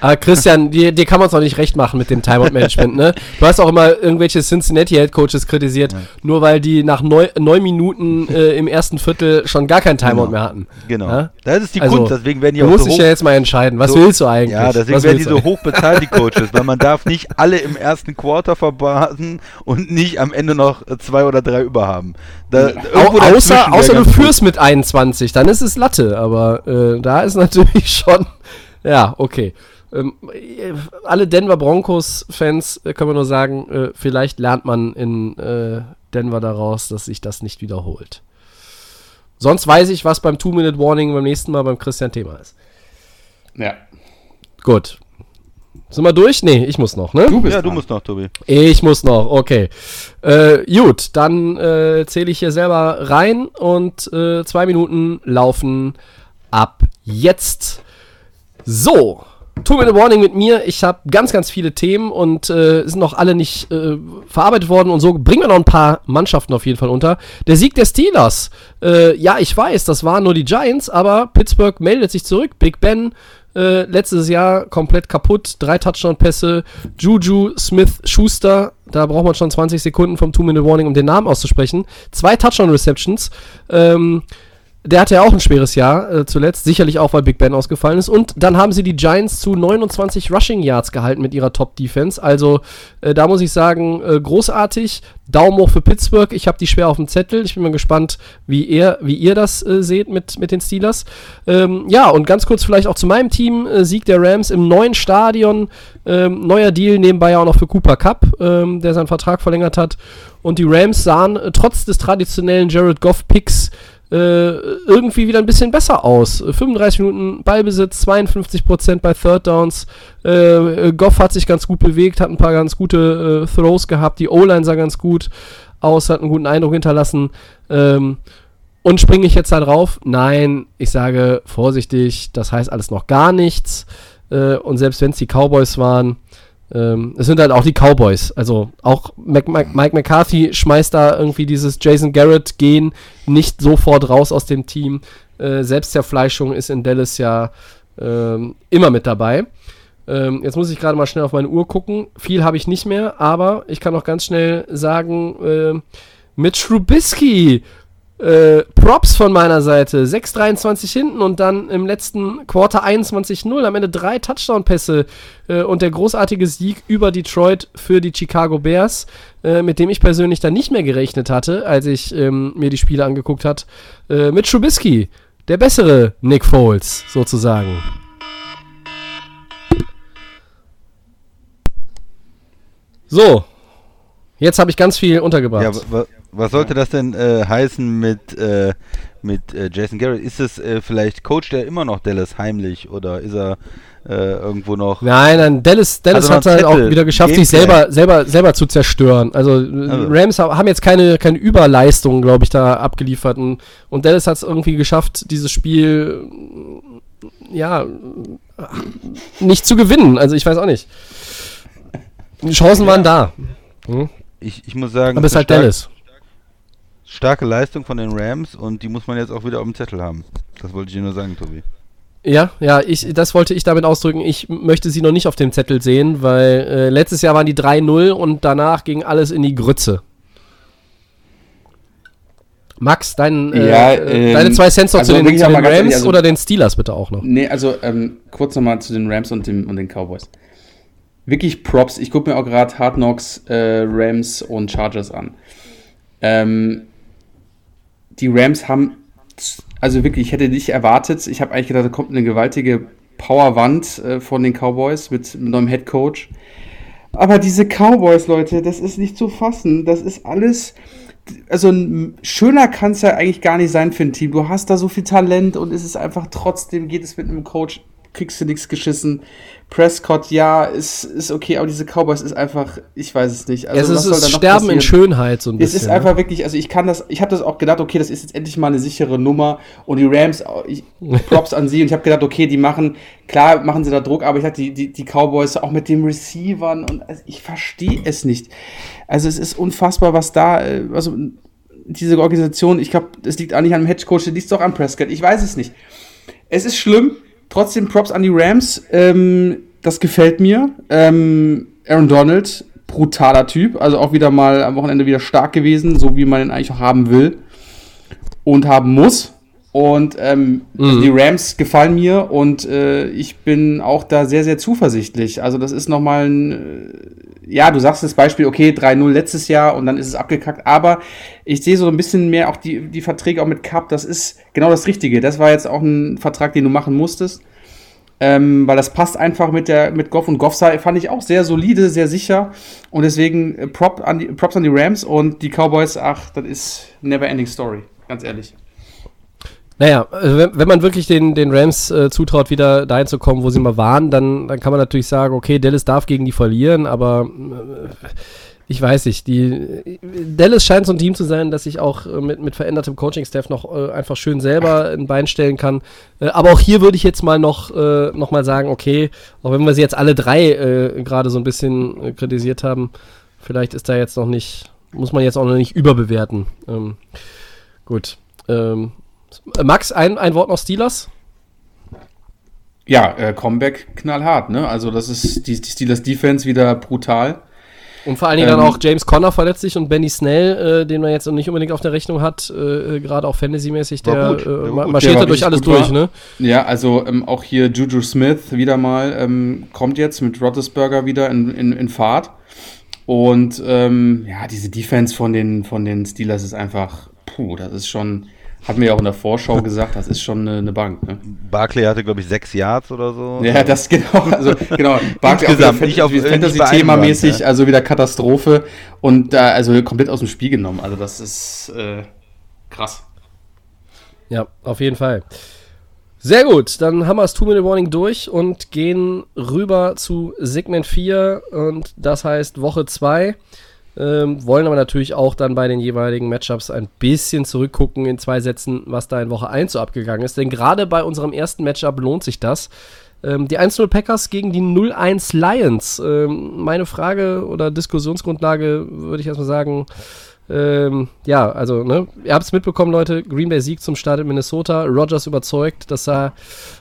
Aber Christian, dir, dir kann man es auch nicht recht machen mit dem Timeout-Management, ne? Du hast auch immer irgendwelche Cincinnati Head Coaches kritisiert, ja. nur weil die nach neun, neun Minuten äh, im ersten Viertel schon gar kein Timeout genau. mehr hatten. Genau. Ja? Das ist die also, Kunst, deswegen werden die auch Du musst so dich ja jetzt mal entscheiden, was so, willst du eigentlich? Ja, deswegen was werden die so hoch bezahlt, die Coaches, weil man darf nicht alle im ersten Quarter verbasen und nicht am Ende noch zwei oder drei überhaben. Da, Au außer außer du führst mit 21, dann ist es Latte, aber äh, da ist <laughs> natürlich schon, ja, okay. Ähm, alle Denver Broncos-Fans äh, können wir nur sagen, äh, vielleicht lernt man in äh, Denver daraus, dass sich das nicht wiederholt. Sonst weiß ich, was beim Two-Minute-Warning beim nächsten Mal beim Christian Thema ist. Ja. Gut. Sind wir durch? Nee, ich muss noch, ne? Du bist ja, dran. du musst noch, Tobi. Ich muss noch, okay. Äh, gut, dann äh, zähle ich hier selber rein und äh, zwei Minuten laufen ab jetzt. So, Two-Minute-Warning mit mir. Ich habe ganz, ganz viele Themen und äh, sind noch alle nicht äh, verarbeitet worden und so bringen wir noch ein paar Mannschaften auf jeden Fall unter. Der Sieg der Steelers. Äh, ja, ich weiß, das waren nur die Giants, aber Pittsburgh meldet sich zurück. Big Ben äh, letztes Jahr komplett kaputt. Drei Touchdown-Pässe. Juju Smith Schuster. Da braucht man schon 20 Sekunden vom Two-Minute-Warning, um den Namen auszusprechen. Zwei Touchdown-Receptions. Ähm, der hatte ja auch ein schweres Jahr äh, zuletzt, sicherlich auch, weil Big Ben ausgefallen ist. Und dann haben sie die Giants zu 29 Rushing Yards gehalten mit ihrer Top-Defense. Also äh, da muss ich sagen, äh, großartig. Daumen hoch für Pittsburgh. Ich habe die schwer auf dem Zettel. Ich bin mal gespannt, wie ihr, wie ihr das äh, seht mit, mit den Steelers. Ähm, ja, und ganz kurz vielleicht auch zu meinem Team. Äh, Sieg der Rams im neuen Stadion. Ähm, neuer Deal nebenbei auch noch für Cooper Cup, ähm, der seinen Vertrag verlängert hat. Und die Rams sahen äh, trotz des traditionellen Jared Goff-Picks irgendwie wieder ein bisschen besser aus. 35 Minuten Ballbesitz, 52% bei Third Downs. Äh, Goff hat sich ganz gut bewegt, hat ein paar ganz gute äh, Throws gehabt. Die O-Line sah ganz gut aus, hat einen guten Eindruck hinterlassen. Ähm, und springe ich jetzt da drauf? Nein, ich sage vorsichtig, das heißt alles noch gar nichts. Äh, und selbst wenn es die Cowboys waren, ähm, es sind halt auch die Cowboys. Also auch Mac, Mac, Mike McCarthy schmeißt da irgendwie dieses Jason Garrett-Gehen nicht sofort raus aus dem Team. Äh, Selbstzerfleischung ist in Dallas ja ähm, immer mit dabei. Ähm, jetzt muss ich gerade mal schnell auf meine Uhr gucken. Viel habe ich nicht mehr, aber ich kann auch ganz schnell sagen, äh, Mitch Trubisky äh, Props von meiner Seite. 6-23 hinten und dann im letzten Quarter 21-0. Am Ende drei Touchdown-Pässe äh, und der großartige Sieg über Detroit für die Chicago Bears, äh, mit dem ich persönlich dann nicht mehr gerechnet hatte, als ich ähm, mir die Spiele angeguckt hat. Äh, mit Trubisky, der bessere Nick Foles sozusagen. So, Jetzt habe ich ganz viel untergebracht. Ja, wa- was sollte das denn äh, heißen mit, äh, mit äh, Jason Garrett? Ist es äh, vielleicht Coach der immer noch Dallas heimlich oder ist er äh, irgendwo noch? Nein, nein, Dallas, Dallas Also hat halt auch wieder geschafft, sich Gameplan. selber, selber, selber zu zerstören. Also, äh, Also. Rams ha- haben jetzt keine, keine Überleistung, glaube ich, da abgeliefert. Und, und Dallas hat es irgendwie geschafft, dieses Spiel ja nicht zu gewinnen. Also ich weiß auch nicht. Die Chancen waren da. Hm? Ich, ich muss sagen, Aber es ist halt stark- Dallas. starke Leistung von den Rams und die muss man jetzt auch wieder auf dem Zettel haben. Das wollte ich dir nur sagen, Tobi. Ja, ja, ich, das wollte ich damit ausdrücken. Ich möchte sie noch nicht auf dem Zettel sehen, weil äh, letztes Jahr waren die 3-0 und danach ging alles in die Grütze. Max, dein, äh, Ja, äh, ähm, deine zwei Cents noch also zu den, zu den Rams ehrlich, also- oder den Steelers bitte auch noch. Nee, also ähm, kurz nochmal zu den Rams und, dem, und den Cowboys. Wirklich Props. Ich gucke mir auch gerade Hard Knocks, äh, Rams und Chargers an. Ähm, die Rams haben, also wirklich, ich hätte nicht erwartet, ich habe eigentlich gedacht, da kommt eine gewaltige Powerwand äh, von den Cowboys mit, mit neuem Head Coach. Aber diese Cowboys, Leute, das ist nicht zu fassen. Das ist alles. Also ein schöner kann es ja eigentlich gar nicht sein für ein Team. Du hast da so viel Talent und es ist einfach trotzdem, geht es mit einem Coach, kriegst du nichts geschissen. Prescott, ja, ist, ist okay, aber diese Cowboys ist einfach, ich weiß es nicht. Also, es ist Sterben in? Schönheit so ein Es bisschen. ist ne? einfach wirklich, also ich kann das, ich habe das auch gedacht, okay, das ist jetzt endlich mal eine sichere Nummer und die Rams, ich, <laughs> Props an sie und ich habe gedacht, okay, die machen, klar machen sie da Druck, aber ich hatte die, die, die Cowboys auch mit den Receivern und also ich verstehe es nicht. Also es ist unfassbar, was da, äh, also diese Organisation, ich glaube, es liegt auch nicht an dem Headcoach, es liegt doch an Prescott, ich weiß es nicht. Es ist schlimm, trotzdem Props an die Rams, ähm, das gefällt mir. Ähm, Aaron Donald, brutaler Typ, also auch wieder mal am Wochenende wieder stark gewesen, so wie man ihn eigentlich auch haben will und haben muss. Und ähm, also die Rams gefallen mir und äh, ich bin auch da sehr, sehr zuversichtlich. Also das ist nochmal ein, äh, ja, du sagst das Beispiel, okay, 3-0 letztes Jahr und dann ist es abgekackt, aber ich sehe so ein bisschen mehr auch die, die Verträge auch mit Cup, das ist genau das Richtige. Das war jetzt auch ein Vertrag, den du machen musstest. Ähm, weil das passt einfach mit der mit Goff und Goff sah, fand ich auch sehr solide, sehr sicher und deswegen äh, Prop an die, Props an die Rams und die Cowboys, ach, das ist never ending story, ganz ehrlich. Naja, also wenn, man wirklich den, den Rams äh, zutraut, wieder dahin zu kommen, wo sie mal waren, dann, dann kann man natürlich sagen, okay, Dallas darf gegen die verlieren, aber äh, ich weiß nicht, die Dallas scheint so ein Team zu sein, das sich auch äh, mit, mit verändertem Coaching-Staff noch äh, einfach schön selber ein Bein stellen kann. Äh, aber auch hier würde ich jetzt mal noch, äh, noch mal sagen, okay, auch wenn wir sie jetzt alle drei gerade so ein bisschen kritisiert haben, vielleicht ist da jetzt noch nicht, muss man jetzt auch noch nicht überbewerten. Ähm, gut. Ähm, Max, ein, ein Wort noch Steelers? Ja, äh, Comeback knallhart, ne? Also das ist die, die Steelers Defense wieder brutal. Und vor allen Dingen Ähm, dann auch James Conner verletzt sich und Benny Snell, äh, den man jetzt noch nicht unbedingt auf der Rechnung hat, äh, gerade auch Fantasy-mäßig, der, gut, äh, marschiert da durch alles durch, war. ne? Ja, also ähm, auch hier Juju Smith wieder mal ähm, kommt jetzt mit Roethlisberger wieder in, in, in Fahrt. Und ähm, ja, diese Defense von den, von den Steelers ist einfach, puh, das ist schon, hatten wir ja auch in der Vorschau gesagt, das ist schon eine, eine Bank. Ne? Barkley hatte, glaube ich, sechs Yards oder so. Ja, das genau, also genau, Barkley Insgesamt, auch nicht auf- wieder nicht bei einem Fantasy-Thema-mäßig, Run, ja. also wieder Katastrophe und da also komplett aus dem Spiel genommen. Also das ist äh, krass. Ja, auf jeden Fall. Sehr gut, dann haben wir das Two-Minute-Warning durch und gehen rüber zu Segment 4 und das heißt Woche 2. Ähm, wollen aber natürlich auch dann bei den jeweiligen Matchups ein bisschen zurückgucken in zwei Sätzen, was da in Woche 1 so abgegangen ist. Denn gerade bei unserem ersten Matchup lohnt sich das. Ähm, die 1-0 Packers gegen die 0-1 Lions. Ähm, meine Frage oder Diskussionsgrundlage würde ich erstmal sagen, ähm, ja, also, ne, ihr habt es mitbekommen, Leute, Green Bay Sieg zum Start in Minnesota, Rogers überzeugt, das sah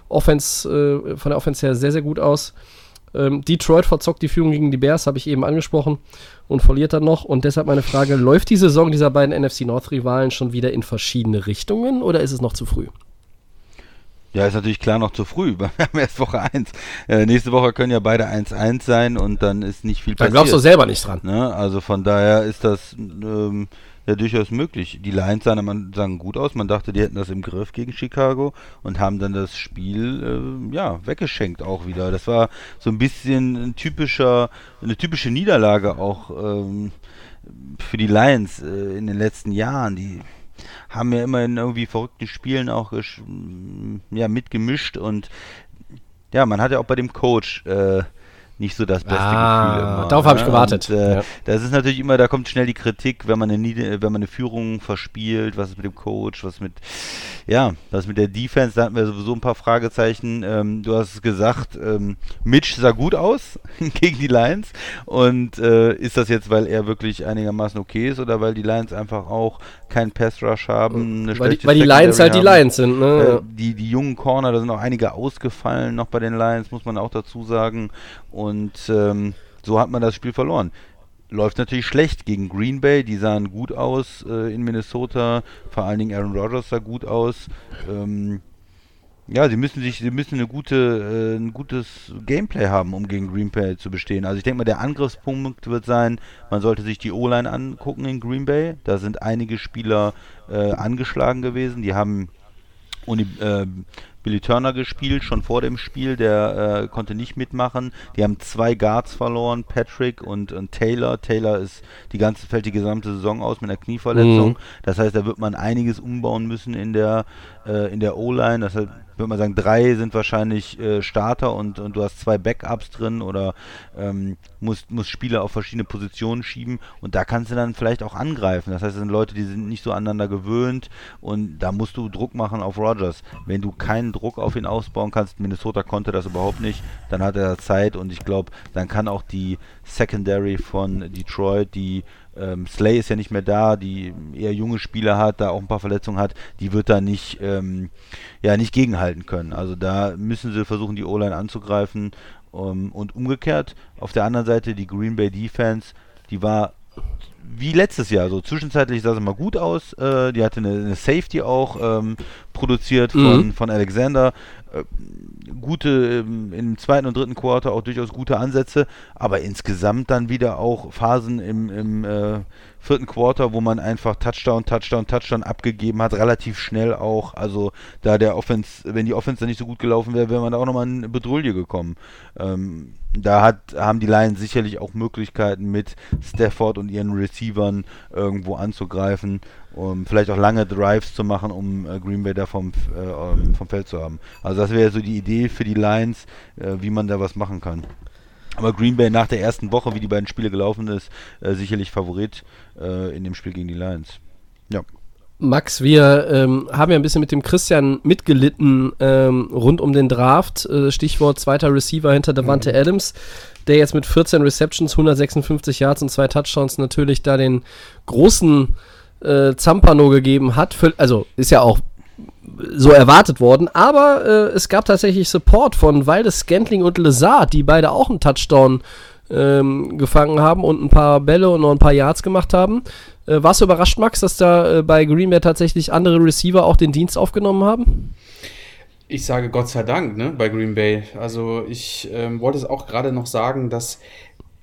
Offense, äh, von der Offense her sehr, sehr gut aus. Ähm, Detroit verzockt die Führung gegen die Bears, habe ich eben angesprochen, und verliert dann noch. Und deshalb meine Frage, läuft die Saison dieser beiden NFC North-Rivalen schon wieder in verschiedene Richtungen oder ist es noch zu früh? Ja, ist natürlich klar noch zu früh. <laughs> Wir haben erst Woche 1. Äh, nächste Woche können ja beide 1-1 sein und dann ist nicht viel Da passiert. glaubst du selber nicht dran. Ne? Also von daher ist das ähm, ja durchaus möglich. Die Lions sahen, man, sahen gut aus. Man dachte, die hätten das im Griff gegen Chicago und haben dann das Spiel äh, ja weggeschenkt auch wieder. Das war so ein bisschen ein typischer, eine typische Niederlage auch. Ähm, für die Lions äh, in den letzten Jahren, die haben ja immer in irgendwie verrückten Spielen auch ja, mitgemischt und ja, man hat ja auch bei dem Coach äh, nicht so das beste ah, Gefühl immer. Darauf ne? habe ich gewartet. Und, äh, ja. Das ist natürlich immer, da kommt schnell die Kritik, wenn man eine, wenn man eine Führung verspielt, was ist mit dem Coach, was mit, ja, was mit der Defense, da hatten wir sowieso ein paar Fragezeichen. Ähm, du hast es gesagt, ähm, Mitch sah gut aus <laughs> gegen die Lions und äh, ist das jetzt, weil er wirklich einigermaßen okay ist oder weil die Lions einfach auch keinen Pass Rush haben? weil, die, weil die Lions halt haben. die Lions sind, ne? Äh, die, die jungen Corner, da sind auch einige ausgefallen noch bei den Lions, muss man auch dazu sagen und ähm, so hat man das Spiel verloren. Läuft natürlich schlecht gegen Green Bay, die sahen gut aus äh, in Minnesota, vor allen Dingen Aaron Rodgers sah gut aus. Ähm, ja, sie müssen sich, sie müssen eine gute, äh, ein gutes Gameplay haben, um gegen Green Bay zu bestehen. Also ich denke mal, der Angriffspunkt wird sein, man sollte sich die O-Line angucken in Green Bay. Da sind einige Spieler äh, angeschlagen gewesen. Die haben Uni, äh, Billy Turner gespielt, schon vor dem Spiel, der äh, konnte nicht mitmachen. Die haben zwei Guards verloren, Patrick und, und Taylor. Taylor ist die ganze, fällt die gesamte Saison aus mit einer Knieverletzung. Mhm. Das heißt, da wird man einiges umbauen müssen in der, äh, in der O-Line. Das heißt, würde man sagen, drei sind wahrscheinlich äh, Starter und, und du hast zwei Backups drin oder ähm, musst, musst Spieler auf verschiedene Positionen schieben und da kannst du dann vielleicht auch angreifen. Das heißt, es sind Leute, die sind nicht so aneinander gewöhnt und da musst du Druck machen auf Rogers. Wenn du keinen Druck auf ihn ausbauen kannst, Minnesota konnte das überhaupt nicht, dann hat er Zeit und ich glaube, dann kann auch die Secondary von Detroit, die ähm, Slay ist ja nicht mehr da, die eher junge Spieler hat, da auch ein paar Verletzungen hat, die wird da nicht, ähm, ja, nicht gegenhalten können. Also da müssen sie versuchen, die O-Line anzugreifen. Um, ähm, und umgekehrt, auf der anderen Seite die Green Bay Defense, die war wie letztes Jahr. So zwischenzeitlich sah sie mal gut aus. Äh, die hatte eine, eine Safety auch ähm, produziert von, mhm. von Alexander. Äh, gute ähm, im zweiten und dritten Quarter auch durchaus gute Ansätze, aber insgesamt dann wieder auch Phasen im, im äh, vierten Quarter, wo man einfach Touchdown, Touchdown, Touchdown abgegeben hat, relativ schnell auch. Also da der Offense, wenn die Offense dann nicht so gut gelaufen wäre, wäre man da auch nochmal in Bedrulle gekommen. Ähm, da hat, haben die Lions sicherlich auch Möglichkeiten mit Stafford und ihren Receivern irgendwo anzugreifen, um vielleicht auch lange Drives zu machen, um äh, Green Bay da vom, äh, vom Feld zu haben. Also das wäre so die Idee für die Lions, äh, wie man da was machen kann. Aber Green Bay nach der ersten Woche, wie die beiden Spiele gelaufen ist, äh, sicherlich Favorit äh, in dem Spiel gegen die Lions. Ja. Max, wir ähm, haben ja ein bisschen mit dem Christian mitgelitten ähm, rund um den Draft. Äh, Stichwort zweiter Receiver hinter Davante mhm. Adams, der jetzt mit 14 Receptions, 156 Yards und zwei Touchdowns natürlich da den großen äh, Zampano gegeben hat. Für, also ist ja auch so erwartet worden, aber äh, es gab tatsächlich Support von Waldes Scantling und Lazard, die beide auch einen Touchdown ähm, gefangen haben und ein paar Bälle und noch ein paar Yards gemacht haben. Äh, warst du überrascht, Max, dass da äh, bei Green Bay tatsächlich andere Receiver auch den Dienst aufgenommen haben? Ich sage Gott sei Dank, ne, bei Green Bay. Also ich ähm, wollte es auch gerade noch sagen, dass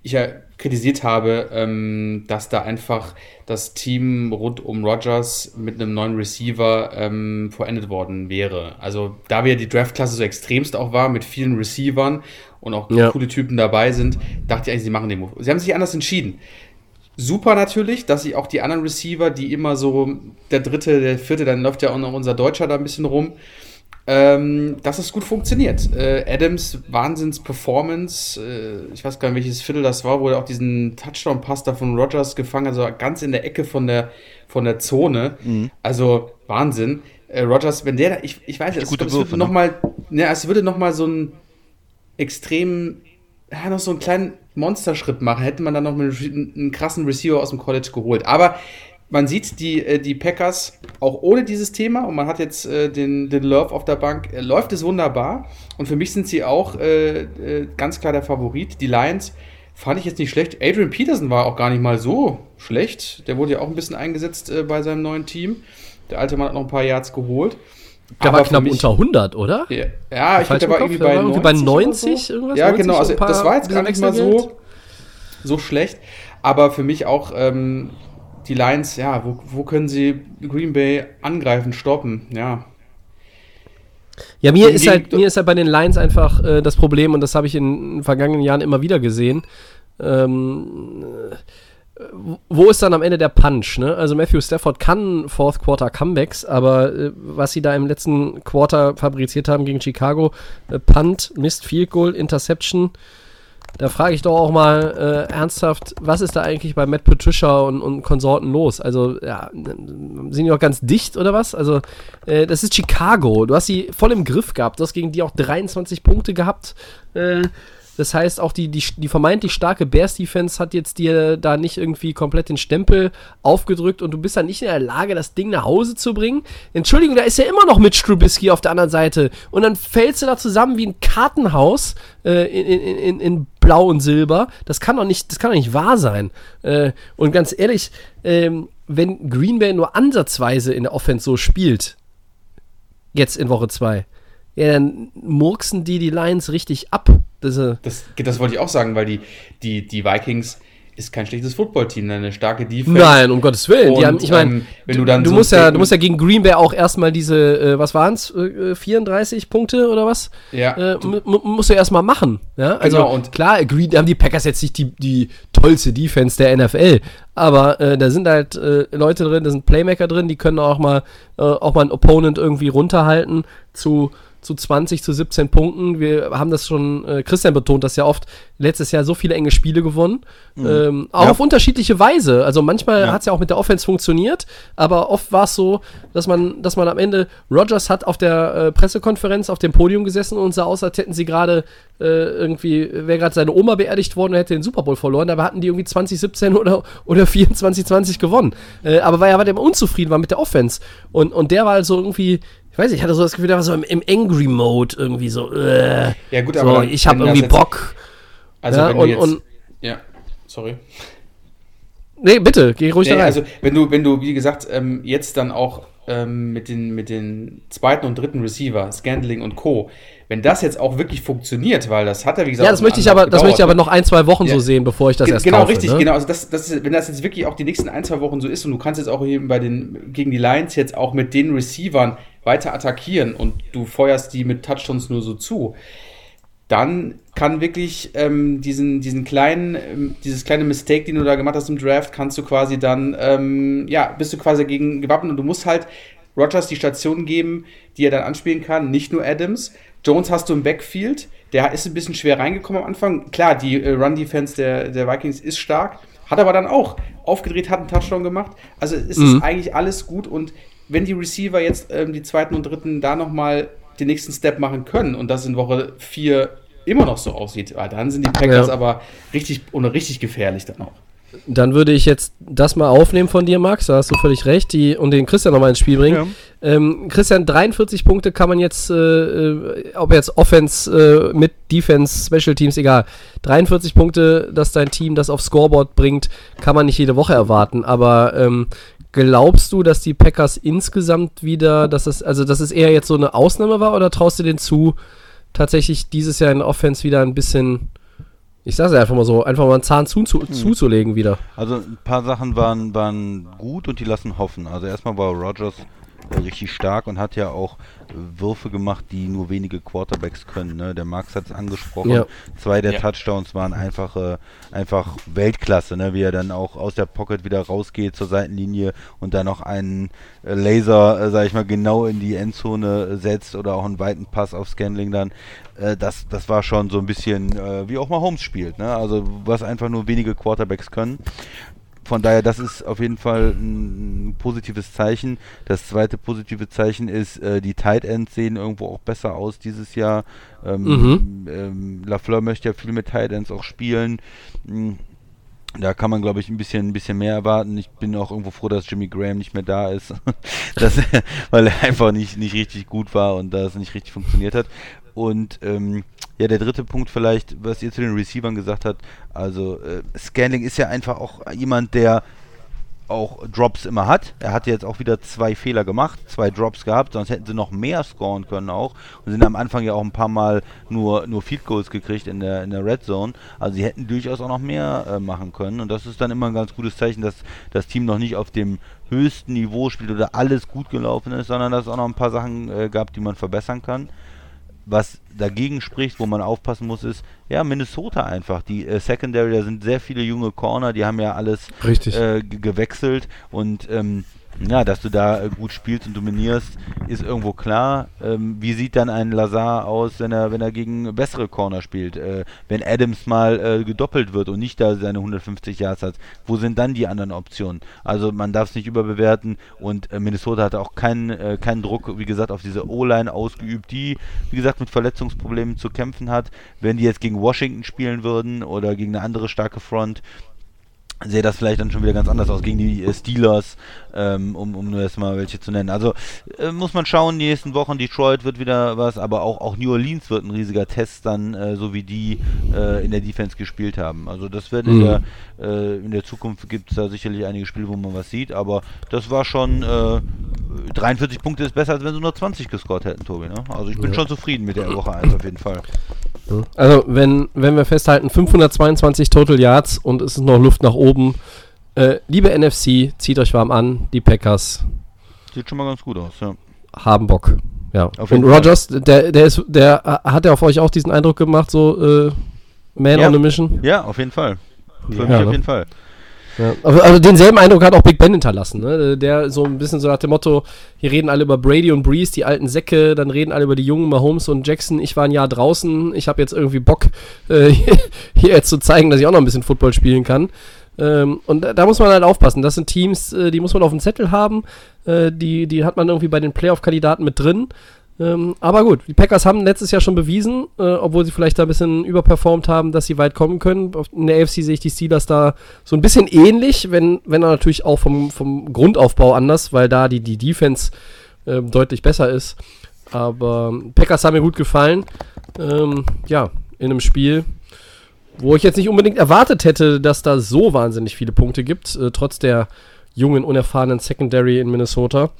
ich ja kritisiert habe, ähm, dass da einfach das Team rund um Rogers mit einem neuen Receiver ähm, verendet worden wäre. Also da wir die Draftklasse so extremst auch war, mit vielen Receivern und auch ja. coole Typen dabei sind, dachte ich eigentlich, sie machen den Move. Sie haben sich anders entschieden. Super natürlich, dass sie auch die anderen Receiver, die immer so der dritte, der vierte, dann läuft ja auch noch unser Deutscher da ein bisschen rum, ähm, dass es gut funktioniert. Äh, Adams Wahnsinns-Performance, äh, ich weiß gar nicht, welches Viertel das war, wo er auch diesen Touchdown-Pass da von Rogers gefangen hat, also ganz in der Ecke von der, von der Zone. Mhm. Also Wahnsinn. Äh, Rogers, wenn der da, ich, ich weiß nicht, es, es würde nochmal, ne, es würde nochmal so ein extrem, ja, noch so einen kleinen Monsterschritt machen, hätte man dann noch einen, einen krassen Receiver aus dem College geholt. Aber man sieht die, äh, die Packers auch ohne dieses Thema und man hat jetzt äh, den, den Love auf der Bank, äh, läuft es wunderbar und für mich sind sie auch äh, äh, ganz klar der Favorit. Die Lions fand ich jetzt nicht schlecht. Adrian Peterson war auch gar nicht mal so schlecht. Der wurde ja auch ein bisschen eingesetzt äh, bei seinem neuen Team. Der alte Mann hat noch ein paar Yards geholt. Der war knapp mich, unter 100, oder? Ja, ja ich glaube, der war irgendwie bei, war 90, bei 90 so. irgendwas. Ja, 90 genau. Also das war jetzt gar nicht mal so, so schlecht. Aber für mich auch ähm, die Lions, ja, wo, wo können sie Green Bay angreifen, stoppen? Ja. Ja, mir ist, halt, mir ist halt bei den Lions einfach äh, das Problem, und das habe ich in, in, vergangenen Jahren immer wieder gesehen. Ähm, wo ist dann am Ende der Punch? Ne? Also Matthew Stafford kann Fourth Quarter Comebacks, aber äh, was sie da im letzten Quarter fabriziert haben gegen Chicago, äh, Punt, Mist, Field Goal, Interception, da frage ich doch auch mal äh, ernsthaft, was ist da eigentlich bei Matt Patricia und, und Konsorten los? Also, ja, sind die noch ganz dicht oder was? Also, äh, das ist Chicago. Du hast sie voll im Griff gehabt. Du hast gegen die auch 23 Punkte gehabt. Äh, das heißt, auch die, die, die vermeintlich starke Bears-Defense hat jetzt dir da nicht irgendwie komplett den Stempel aufgedrückt und du bist dann nicht in der Lage, das Ding nach Hause zu bringen. Entschuldigung, da ist ja immer noch mit Strubisky auf der anderen Seite. Und dann fällst du da zusammen wie ein Kartenhaus äh, in, in, in, in Blau und Silber. Das kann doch nicht, das kann doch nicht wahr sein. Äh, und ganz ehrlich, ähm, wenn Green Bay nur ansatzweise in der Offense so spielt, jetzt in Woche 2, ja, dann murksen die die Lions richtig ab. Das, äh, das, das wollte ich auch sagen, weil die, die, die Vikings ist kein schlechtes Footballteam, eine starke Defense. Nein, um Gottes Willen. Und, haben, ich meine, ähm, wenn du dann du so musst ja, du musst ja gegen Green Bay auch erstmal diese, äh, was waren es, äh, 34 Punkte oder was? Ja. Äh, musst du erstmal machen. Ja, also genau, und klar, Green, haben die Packers jetzt nicht die, die tollste Defense der NFL, aber äh, da sind halt äh, Leute drin, da sind Playmaker drin, die können auch mal, äh, auch mal einen Opponent irgendwie runterhalten zu zu 20 zu 17 Punkten. Wir haben das schon, äh, Christian betont das ja oft, letztes Jahr so viele enge Spiele gewonnen. Mhm. Ähm, auch ja. auf unterschiedliche Weise. Also manchmal ja. hat es ja auch mit der Offense funktioniert, aber oft war es so, dass man, dass man am Ende, Rogers hat auf der äh, Pressekonferenz auf dem Podium gesessen und sah aus, als hätten sie gerade äh, irgendwie, wäre gerade seine Oma beerdigt worden und hätte den Super Bowl verloren. Dabei hatten die irgendwie 2017 oder, oder 24, 20 gewonnen. Äh, aber weil er war der unzufrieden war mit der Offense. Und, und der war also irgendwie ich weiß nicht, ich hatte so das Gefühl, der war so im, im Angry Mode irgendwie so. Äh, ja, gut, aber. So, ich habe irgendwie Bock. Also, ja, wenn und, jetzt, und, ja, sorry. Nee, bitte, geh ruhig nee, da rein. Also, wenn du, wenn du, wie gesagt, ähm, jetzt dann auch ähm, mit, den, mit den zweiten und dritten Receiver, Scandling und Co., wenn das jetzt auch wirklich funktioniert, weil das hat er, wie gesagt, ja, das möchte ich aber, das möchte ich aber noch ein, zwei Wochen ja. so sehen, bevor ich das Ge erst genau, kaufe. Genau, richtig, ne? genau. Also das, das ist, wenn das jetzt wirklich auch die nächsten ein, zwei Wochen so ist und du kannst jetzt auch eben bei den, gegen die Lions jetzt auch mit den Receivern weiter attackieren und du feuerst die mit Touchdowns nur so zu, dann kann wirklich ähm, diesen, diesen kleinen, ähm, dieses kleine Mistake, den du da gemacht hast im Draft, kannst du quasi dann, ähm, ja, bist du quasi dagegen gewappnet und du musst halt Rogers die Station geben, die er dann anspielen kann, nicht nur Adams. Jones hast du im Backfield, der ist ein bisschen schwer reingekommen am Anfang. Klar, die äh, Run-Defense der, der Vikings ist stark, hat aber dann auch aufgedreht, hat einen Touchdown gemacht. Also es mhm. ist eigentlich alles gut und wenn die Receiver jetzt ähm, die zweiten und dritten da nochmal den nächsten Step machen können und das in Woche 4 immer noch so aussieht, dann sind die Packers ja. aber richtig und richtig gefährlich dann auch. Dann würde ich jetzt das mal aufnehmen von dir, Max, da hast du völlig recht, die, und den Christian nochmal ins Spiel bringen. Ja. Ähm, Christian, 43 Punkte kann man jetzt, äh, äh, ob jetzt Offense äh, mit Defense, Special Teams, egal. 43 Punkte, dass dein Team das aufs Scoreboard bringt, kann man nicht jede Woche erwarten. Aber ähm, Glaubst du, dass die Packers insgesamt wieder, dass es, also dass es eher jetzt so eine Ausnahme war oder traust du denen zu, tatsächlich dieses Jahr in Offense wieder ein bisschen, ich sag's einfach mal so, einfach mal einen Zahn zu, zu, hm. zuzulegen wieder? Also ein paar Sachen waren, waren gut und die lassen hoffen. Also erstmal war Rogers richtig stark und hat ja auch Würfe gemacht, die nur wenige Quarterbacks können. Ne? Der Max hat es angesprochen. Ja. Zwei der ja. Touchdowns waren einfach, äh, einfach Weltklasse, ne? wie er dann auch aus der Pocket wieder rausgeht zur Seitenlinie und dann noch einen äh, Laser, äh, sag ich mal, genau in die Endzone setzt oder auch einen weiten Pass auf Scanling dann. Äh, das, das war schon so ein bisschen, äh, wie auch mal Holmes spielt. Ne? Also was einfach nur wenige Quarterbacks können von daher, das ist auf jeden Fall ein positives Zeichen. Das zweite positive Zeichen ist, äh, die Tight Ends sehen irgendwo auch besser aus dieses Jahr. Ähm, mhm. ähm, Lafleur möchte ja viel mit Tight Ends auch spielen. Hm, da kann man, glaube ich, ein bisschen, ein bisschen mehr erwarten. Ich bin auch irgendwo froh, dass Jimmy Graham nicht mehr da ist, <laughs> das, weil er einfach nicht, nicht richtig gut war und da es nicht richtig funktioniert hat. Und ähm, ja, der dritte Punkt vielleicht, was ihr zu den Receivern gesagt habt, also äh, Scanning ist ja einfach auch jemand, der auch Drops immer hat. Er hat jetzt auch wieder zwei Fehler gemacht, zwei Drops gehabt, sonst hätten sie noch mehr scoren können auch. Und sind am Anfang ja auch ein paar Mal nur, nur Field Goals gekriegt in der, in der Red Zone. Also sie hätten durchaus auch noch mehr äh, machen können. Und das ist dann immer ein ganz gutes Zeichen, dass das Team noch nicht auf dem höchsten Niveau spielt oder alles gut gelaufen ist, sondern dass es auch noch ein paar Sachen äh, gab, die man verbessern kann. Was dagegen spricht, wo man aufpassen muss, ist, ja, Minnesota einfach. Die äh, Secondary, da sind sehr viele junge Corner, die haben ja alles äh, gewechselt und ähm, ja, dass du da äh, gut spielst und dominierst, ist irgendwo klar. Ähm, wie sieht dann ein Lazar aus, wenn er, wenn er gegen bessere Corner spielt? Äh, wenn Adams mal äh, gedoppelt wird und nicht da seine 150 Yards hat, wo sind dann die anderen Optionen? Also man darf es nicht überbewerten und äh, Minnesota hatte auch keinen, äh, keinen Druck, wie gesagt, auf diese O-Line ausgeübt, die, wie gesagt, mit Verletzungsproblemen zu kämpfen hat. Wenn die jetzt gegen Washington spielen würden oder gegen eine andere starke Front, sehe das vielleicht dann schon wieder ganz anders aus gegen die äh, Steelers, ähm, um, um nur erstmal welche zu nennen. Also äh, muss man schauen, die nächsten Wochen, Detroit wird wieder was, aber auch, auch New Orleans wird ein riesiger Test dann, äh, so wie die äh, in der Defense gespielt haben. Also das wird mhm. in, der, äh, in der Zukunft gibt es da sicherlich einige Spiele, wo man was sieht, aber das war schon 43 äh, Punkte ist besser, als wenn sie nur 20 gescored hätten, Tobi. Ne? Also ich bin ja. schon zufrieden mit der Woche 1 auf jeden Fall. Also, wenn, wenn wir festhalten, 522 Total Yards und es ist noch Luft nach oben. Äh, liebe NFC, zieht euch warm an, die Packers. Sieht schon mal ganz gut aus, ja. Haben Bock. Ja. und Rogers, der, der ist, der hat ja auf euch auch diesen Eindruck gemacht, so äh, Man ja. on a Mission? Ja, auf jeden Fall. Für ja, mich ne? auf jeden Fall. Ja, also denselben Eindruck hat auch Big Ben hinterlassen, ne? Der so ein bisschen so nach dem Motto, hier reden alle über Brady und Breeze, die alten Säcke, dann reden alle über die jungen Mahomes und Jackson. Ich war ein Jahr draußen, ich habe jetzt irgendwie Bock, <laughs> äh, hier jetzt zu zeigen, dass ich auch noch ein bisschen Football spielen kann. Ähm, und da, da, muss man halt aufpassen. Das sind Teams, äh, die muss man auf dem Zettel haben. Äh, die, die hat man irgendwie bei den Playoff-Kandidaten mit drin. Ähm, aber gut, die Packers haben letztes Jahr schon bewiesen, äh, obwohl sie vielleicht da ein bisschen überperformt haben, dass sie weit kommen können. In der AFC sehe ich die Steelers da so ein bisschen ähnlich, wenn, wenn natürlich auch vom, vom Grundaufbau anders, weil da die, die Defense äh, deutlich besser ist. Aber Packers haben mir gut gefallen. Ähm, ja, in einem Spiel, wo ich jetzt nicht unbedingt erwartet hätte, dass da so wahnsinnig viele Punkte gibt, äh, trotz der jungen, unerfahrenen Secondary in Minnesota.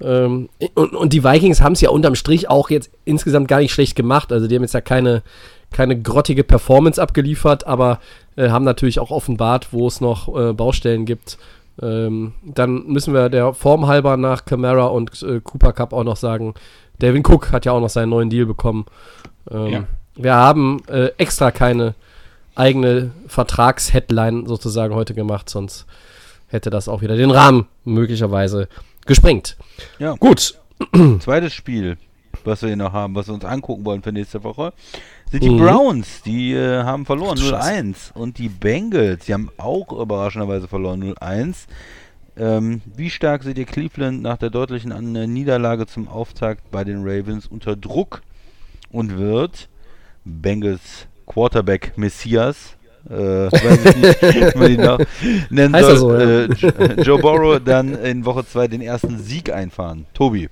Ähm, und, und, die Vikings haben es ja unterm Strich auch jetzt insgesamt gar nicht schlecht gemacht. Also die haben jetzt ja keine, keine grottige Performance abgeliefert, aber äh, haben natürlich auch offenbart, wo es noch äh, Baustellen gibt. Ähm, dann müssen wir der Form halber nach Camara und äh, Cooper Cup auch noch sagen, Devin Cook hat ja auch noch seinen neuen Deal bekommen. Ähm, ja. Wir haben äh, extra keine eigene Vertragsheadline sozusagen heute gemacht, sonst hätte das auch wieder den Rahmen möglicherweise gesprengt. Ja. Gut. <clears throat> Zweites Spiel, was wir hier noch haben, was wir uns angucken wollen für nächste Woche, sind die mhm. Browns. Die äh, haben verloren 0-1. Und die Bengals, die haben auch überraschenderweise verloren 0-1. Ähm, wie stark seht ihr Cleveland nach der deutlichen äh, Niederlage zum Auftakt bei den Ravens unter Druck und wird Bengals Quarterback Messias äh, weiß ich nicht, <laughs> wie man noch nennen heißt soll. So, ja. äh, Joe Burrow dann in Woche 2 den ersten Sieg einfahren. Tobi.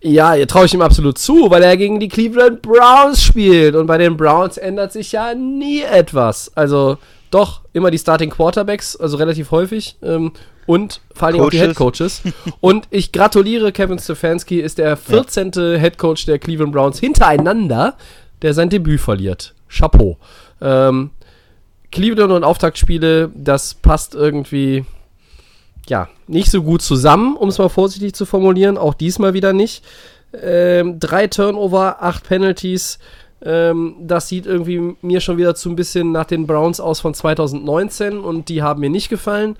Ja, hier traue ich ihm absolut zu, weil er gegen die Cleveland Browns spielt. Und bei den Browns ändert sich ja nie etwas. Also doch immer die Starting Quarterbacks, also relativ häufig. Ähm, und vor allem auch die Head Coaches. <laughs> und ich gratuliere Kevin Stefanski, ist der 14. Ja. Head Coach der Cleveland Browns hintereinander, der sein Debüt verliert. Chapeau. Ähm, Cleveland und Auftaktspiele, das passt irgendwie, ja, nicht so gut zusammen, um es mal vorsichtig zu formulieren. Auch diesmal wieder nicht. Ähm, drei Turnover, acht Penalties. Ähm, das sieht irgendwie mir schon wieder zu ein bisschen nach den Browns aus von 2019 und die haben mir nicht gefallen.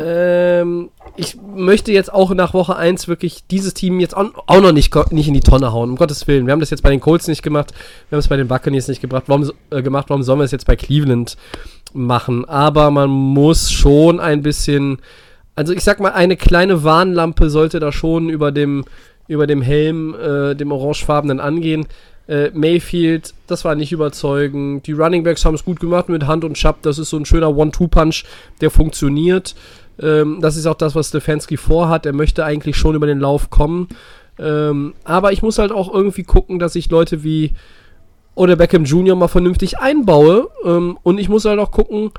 Ähm, ich möchte jetzt auch nach Woche 1 wirklich dieses Team jetzt auch, noch nicht, nicht in die Tonne hauen, um Gottes Willen. Wir haben das jetzt bei den Colts nicht gemacht, wir haben es bei den Buccaneers nicht gebracht. Warum, äh, gemacht. Warum sollen wir es jetzt bei Cleveland machen? Aber man muss schon ein bisschen, also ich sag mal, eine kleine Warnlampe sollte da schon über dem, über dem Helm, äh, dem orangefarbenen angehen äh, Mayfield, das war nicht überzeugend. Die Running Backs haben es gut gemacht mit Hand und Schapp. Das ist so ein schöner One-Two-Punch, der funktioniert. Ähm, das ist auch das, was Stefanski vorhat. Er möchte eigentlich schon über den Lauf kommen. Ähm, aber ich muss halt auch irgendwie gucken, dass ich Leute wie oder Beckham Jr. mal vernünftig einbaue. Ähm, und ich muss halt auch gucken,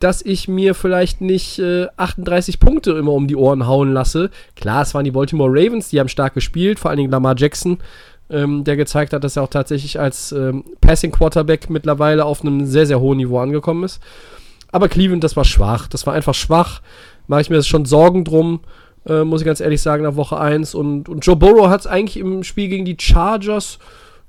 dass ich mir vielleicht nicht äh, 38 Punkte immer um die Ohren hauen lasse. Klar, es waren die Baltimore Ravens, die haben stark gespielt, vor allen Dingen Lamar Jackson ähm, der gezeigt hat, dass er auch tatsächlich als ähm, Passing Quarterback mittlerweile auf einem sehr, sehr hohen Niveau angekommen ist. Aber Cleveland, das war schwach. Das war einfach schwach. Mache ich mir schon Sorgen drum, äh, muss ich ganz ehrlich sagen, nach Woche 1. Und, und Joe Burrow hat es eigentlich im Spiel gegen die Chargers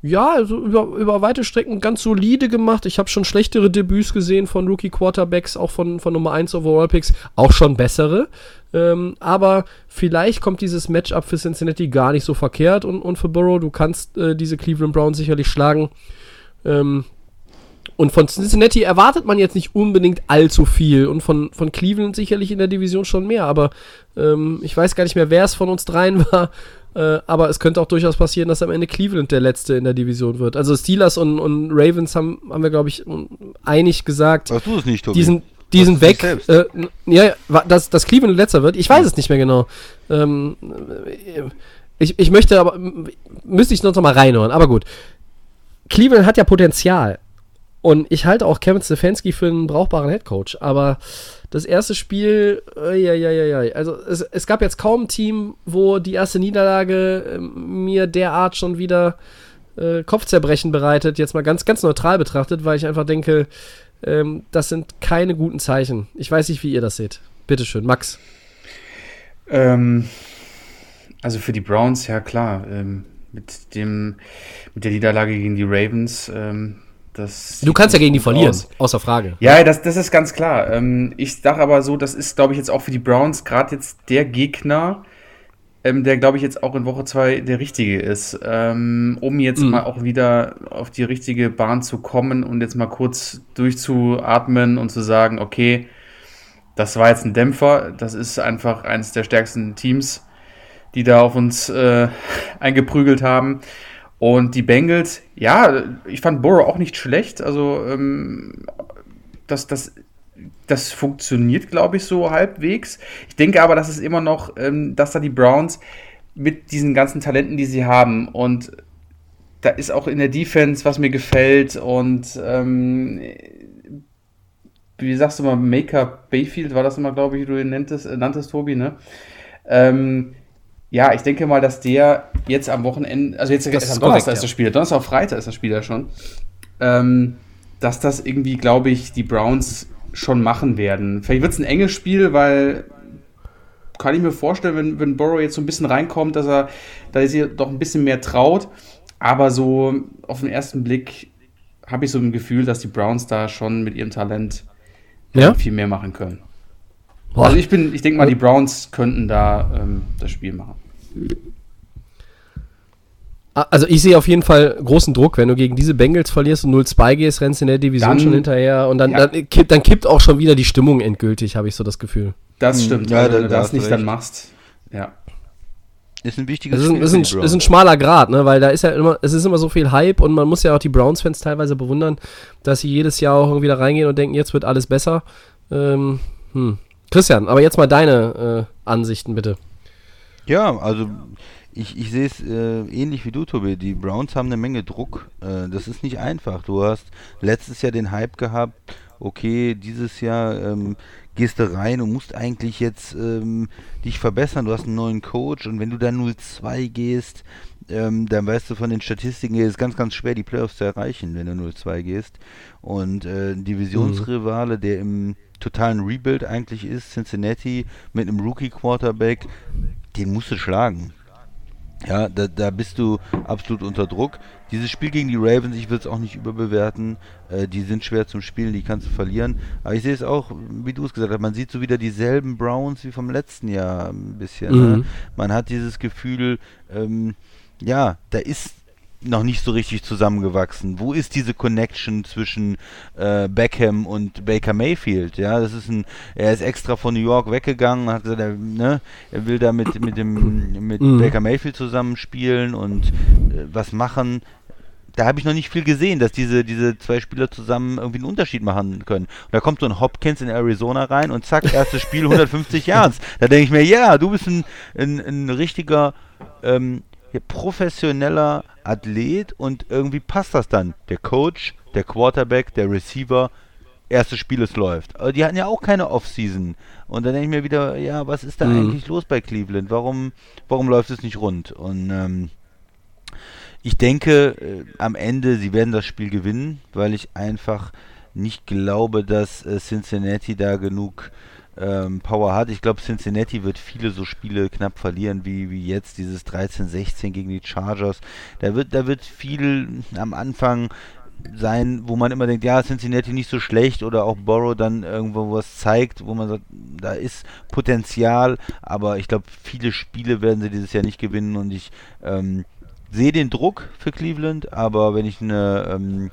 ja, also über, über weite Strecken ganz solide gemacht. Ich habe schon schlechtere Debüts gesehen von Rookie Quarterbacks, auch von, von Nummer 1 Overall Picks, auch schon bessere. Ähm, aber vielleicht kommt dieses Matchup für Cincinnati gar nicht so verkehrt und, und für Burrow, du kannst äh, diese Cleveland Browns sicherlich schlagen. Ähm, und von Cincinnati erwartet man jetzt nicht unbedingt allzu viel und von, von Cleveland sicherlich in der Division schon mehr, aber ähm, ich weiß gar nicht mehr, wer es von uns dreien <laughs> war, äh, aber es könnte auch durchaus passieren, dass am Ende Cleveland der Letzte in der Division wird. Also Steelers und, und Ravens haben, haben wir, glaube ich, einig gesagt. Weißt du es nicht, Tobi? Die sind, die sind weg. Äh, ja, dass, dass Cleveland letzter wird. Ich weiß es nicht mehr genau. Ähm, ich, ich möchte aber, müsste ich noch mal reinhören, aber gut. Cleveland hat ja Potenzial. Und ich halte auch Kevin Stefanski für einen brauchbaren Headcoach. Aber das erste Spiel, äh, ja, ja, ja, ja. Also es, es, gab jetzt kaum ein Team, wo die erste Niederlage äh, mir derart schon wieder äh, Kopfzerbrechen bereitet. Jetzt mal ganz, ganz neutral betrachtet, weil ich einfach denke, ähm, das sind keine guten Zeichen. Ich weiß nicht, wie ihr das seht. Bitteschön, Max. Ähm, also für die Browns, ja klar. Ähm, mit, dem, mit der Niederlage gegen die Ravens ähm, das du kannst ja gegen die verlieren, aus. außer Frage. Ja, das, das ist ganz klar. Ähm, ich sage aber so, das ist, glaube ich, jetzt auch für die Browns gerade jetzt der Gegner, ähm, der, glaube ich, jetzt auch in Woche 2 der richtige ist, ähm, um jetzt mhm. mal auch wieder auf die richtige Bahn zu kommen und jetzt mal kurz durchzuatmen und zu sagen, okay, das war jetzt ein Dämpfer, das ist einfach eines der stärksten Teams, die da auf uns äh, <laughs> eingeprügelt haben. Und die Bengals, ja, ich fand Burrow auch nicht schlecht. Also, ähm, das, das, das funktioniert, glaube ich, so halbwegs. Ich denke aber, dass es immer noch, ähm, dass da die Browns mit diesen ganzen Talenten, die sie haben und da ist auch in der Defense, was mir gefällt und ähm, wie sagst du mal, Maker Bayfield war das immer, glaube ich, du nanntest, äh, nanntest Tobi, ne? Ähm, ja, ich denke mal, dass der jetzt am Wochenende, also jetzt ist am Donnerstag ist das Spiel, Donnerstag auf Freitag ist das Spiel ja schon, ähm, dass das irgendwie, glaube ich, die Browns schon machen werden. Vielleicht wird es ein enges Spiel, weil kann ich mir vorstellen, wenn, wenn Burrow jetzt so ein bisschen reinkommt, dass er da sich doch ein bisschen mehr traut. Aber so auf den ersten Blick habe ich so ein Gefühl, dass die Browns da schon mit ihrem Talent ja? viel mehr machen können. Boah. Also ich bin, ich denke mal, die Browns könnten da ähm, das Spiel machen. Also ich sehe auf jeden Fall großen Druck, wenn du gegen diese Bengals verlierst und 0-2 gehst, rennst in der Division dann, schon hinterher und dann, ja. dann, kippt, dann, kippt, auch schon wieder die Stimmung endgültig, habe ich so das Gefühl. Das hm. stimmt, ja, wenn du das nicht recht. dann machst. Ja. Ist ein wichtiges es ist, Spiel ist, ein, ist ein schmaler Grad, ne? weil da ist ja immer, es ist immer so viel Hype und man muss ja auch die Browns-Fans teilweise bewundern, dass sie jedes Jahr auch irgendwie da reingehen und denken, jetzt wird alles besser. Ähm, hm. Christian, aber jetzt mal deine äh, Ansichten bitte. Ja, also ich, ich sehe es äh, ähnlich wie du, Tobi. Die Browns haben eine Menge Druck. Äh, das ist nicht einfach. Du hast letztes Jahr den Hype gehabt. Okay, dieses Jahr ähm, gehst du rein und musst eigentlich jetzt ähm, dich verbessern. Du hast einen neuen Coach und wenn du dann 0-2 gehst, ähm, dann weißt du von den Statistiken her, ist ganz, ganz schwer, die Playoffs zu erreichen, wenn du 0-2 gehst. Und äh, ein Divisionsrivale, mhm. der im totalen Rebuild eigentlich ist, Cincinnati mit einem Rookie-Quarterback, den musst du schlagen. Ja, da, da bist du absolut unter Druck. Dieses Spiel gegen die Ravens, ich will es auch nicht überbewerten. Äh, die sind schwer zum Spielen, die kannst du verlieren. Aber ich sehe es auch, wie du es gesagt hast, man sieht so wieder dieselben Browns wie vom letzten Jahr ein bisschen. Ne? Mhm. Ne? Man hat dieses Gefühl, ähm, ja, da ist noch nicht so richtig zusammengewachsen. Wo ist diese Connection zwischen äh, Beckham und Baker Mayfield? Ja, das ist ein, er ist extra von New York weggegangen, hat gesagt, er, ne, er will da mit, mit dem mit mhm. Baker Mayfield zusammenspielen und äh, was machen. Da habe ich noch nicht viel gesehen, dass diese, diese zwei Spieler zusammen irgendwie einen Unterschied machen können. Und da kommt so ein Hopkins in Arizona rein und zack, erstes Spiel <laughs> 150 Yards. Da denke ich mir, ja, du bist ein, ein, ein richtiger ähm, professioneller Athlet und irgendwie passt das dann. Der Coach, der Quarterback, der Receiver, erstes Spiel, es läuft. Aber die hatten ja auch keine Offseason. Und dann denke ich mir wieder, ja, was ist da mhm. eigentlich los bei Cleveland? Warum, warum läuft es nicht rund? Und ähm, ich denke, äh, am Ende, sie werden das Spiel gewinnen, weil ich einfach nicht glaube, dass äh, Cincinnati da genug ähm, Power hat. Ich glaube, Cincinnati wird viele so Spiele knapp verlieren, wie, wie jetzt dieses 13-16 gegen die Chargers. Da wird, da wird viel am Anfang sein, wo man immer denkt, ja, Cincinnati nicht so schlecht oder auch Borrow dann irgendwo was zeigt, wo man sagt, da ist Potenzial, aber ich glaube, viele Spiele werden sie dieses Jahr nicht gewinnen und ich ähm, sehe den Druck für Cleveland, aber wenn ich eine, ähm,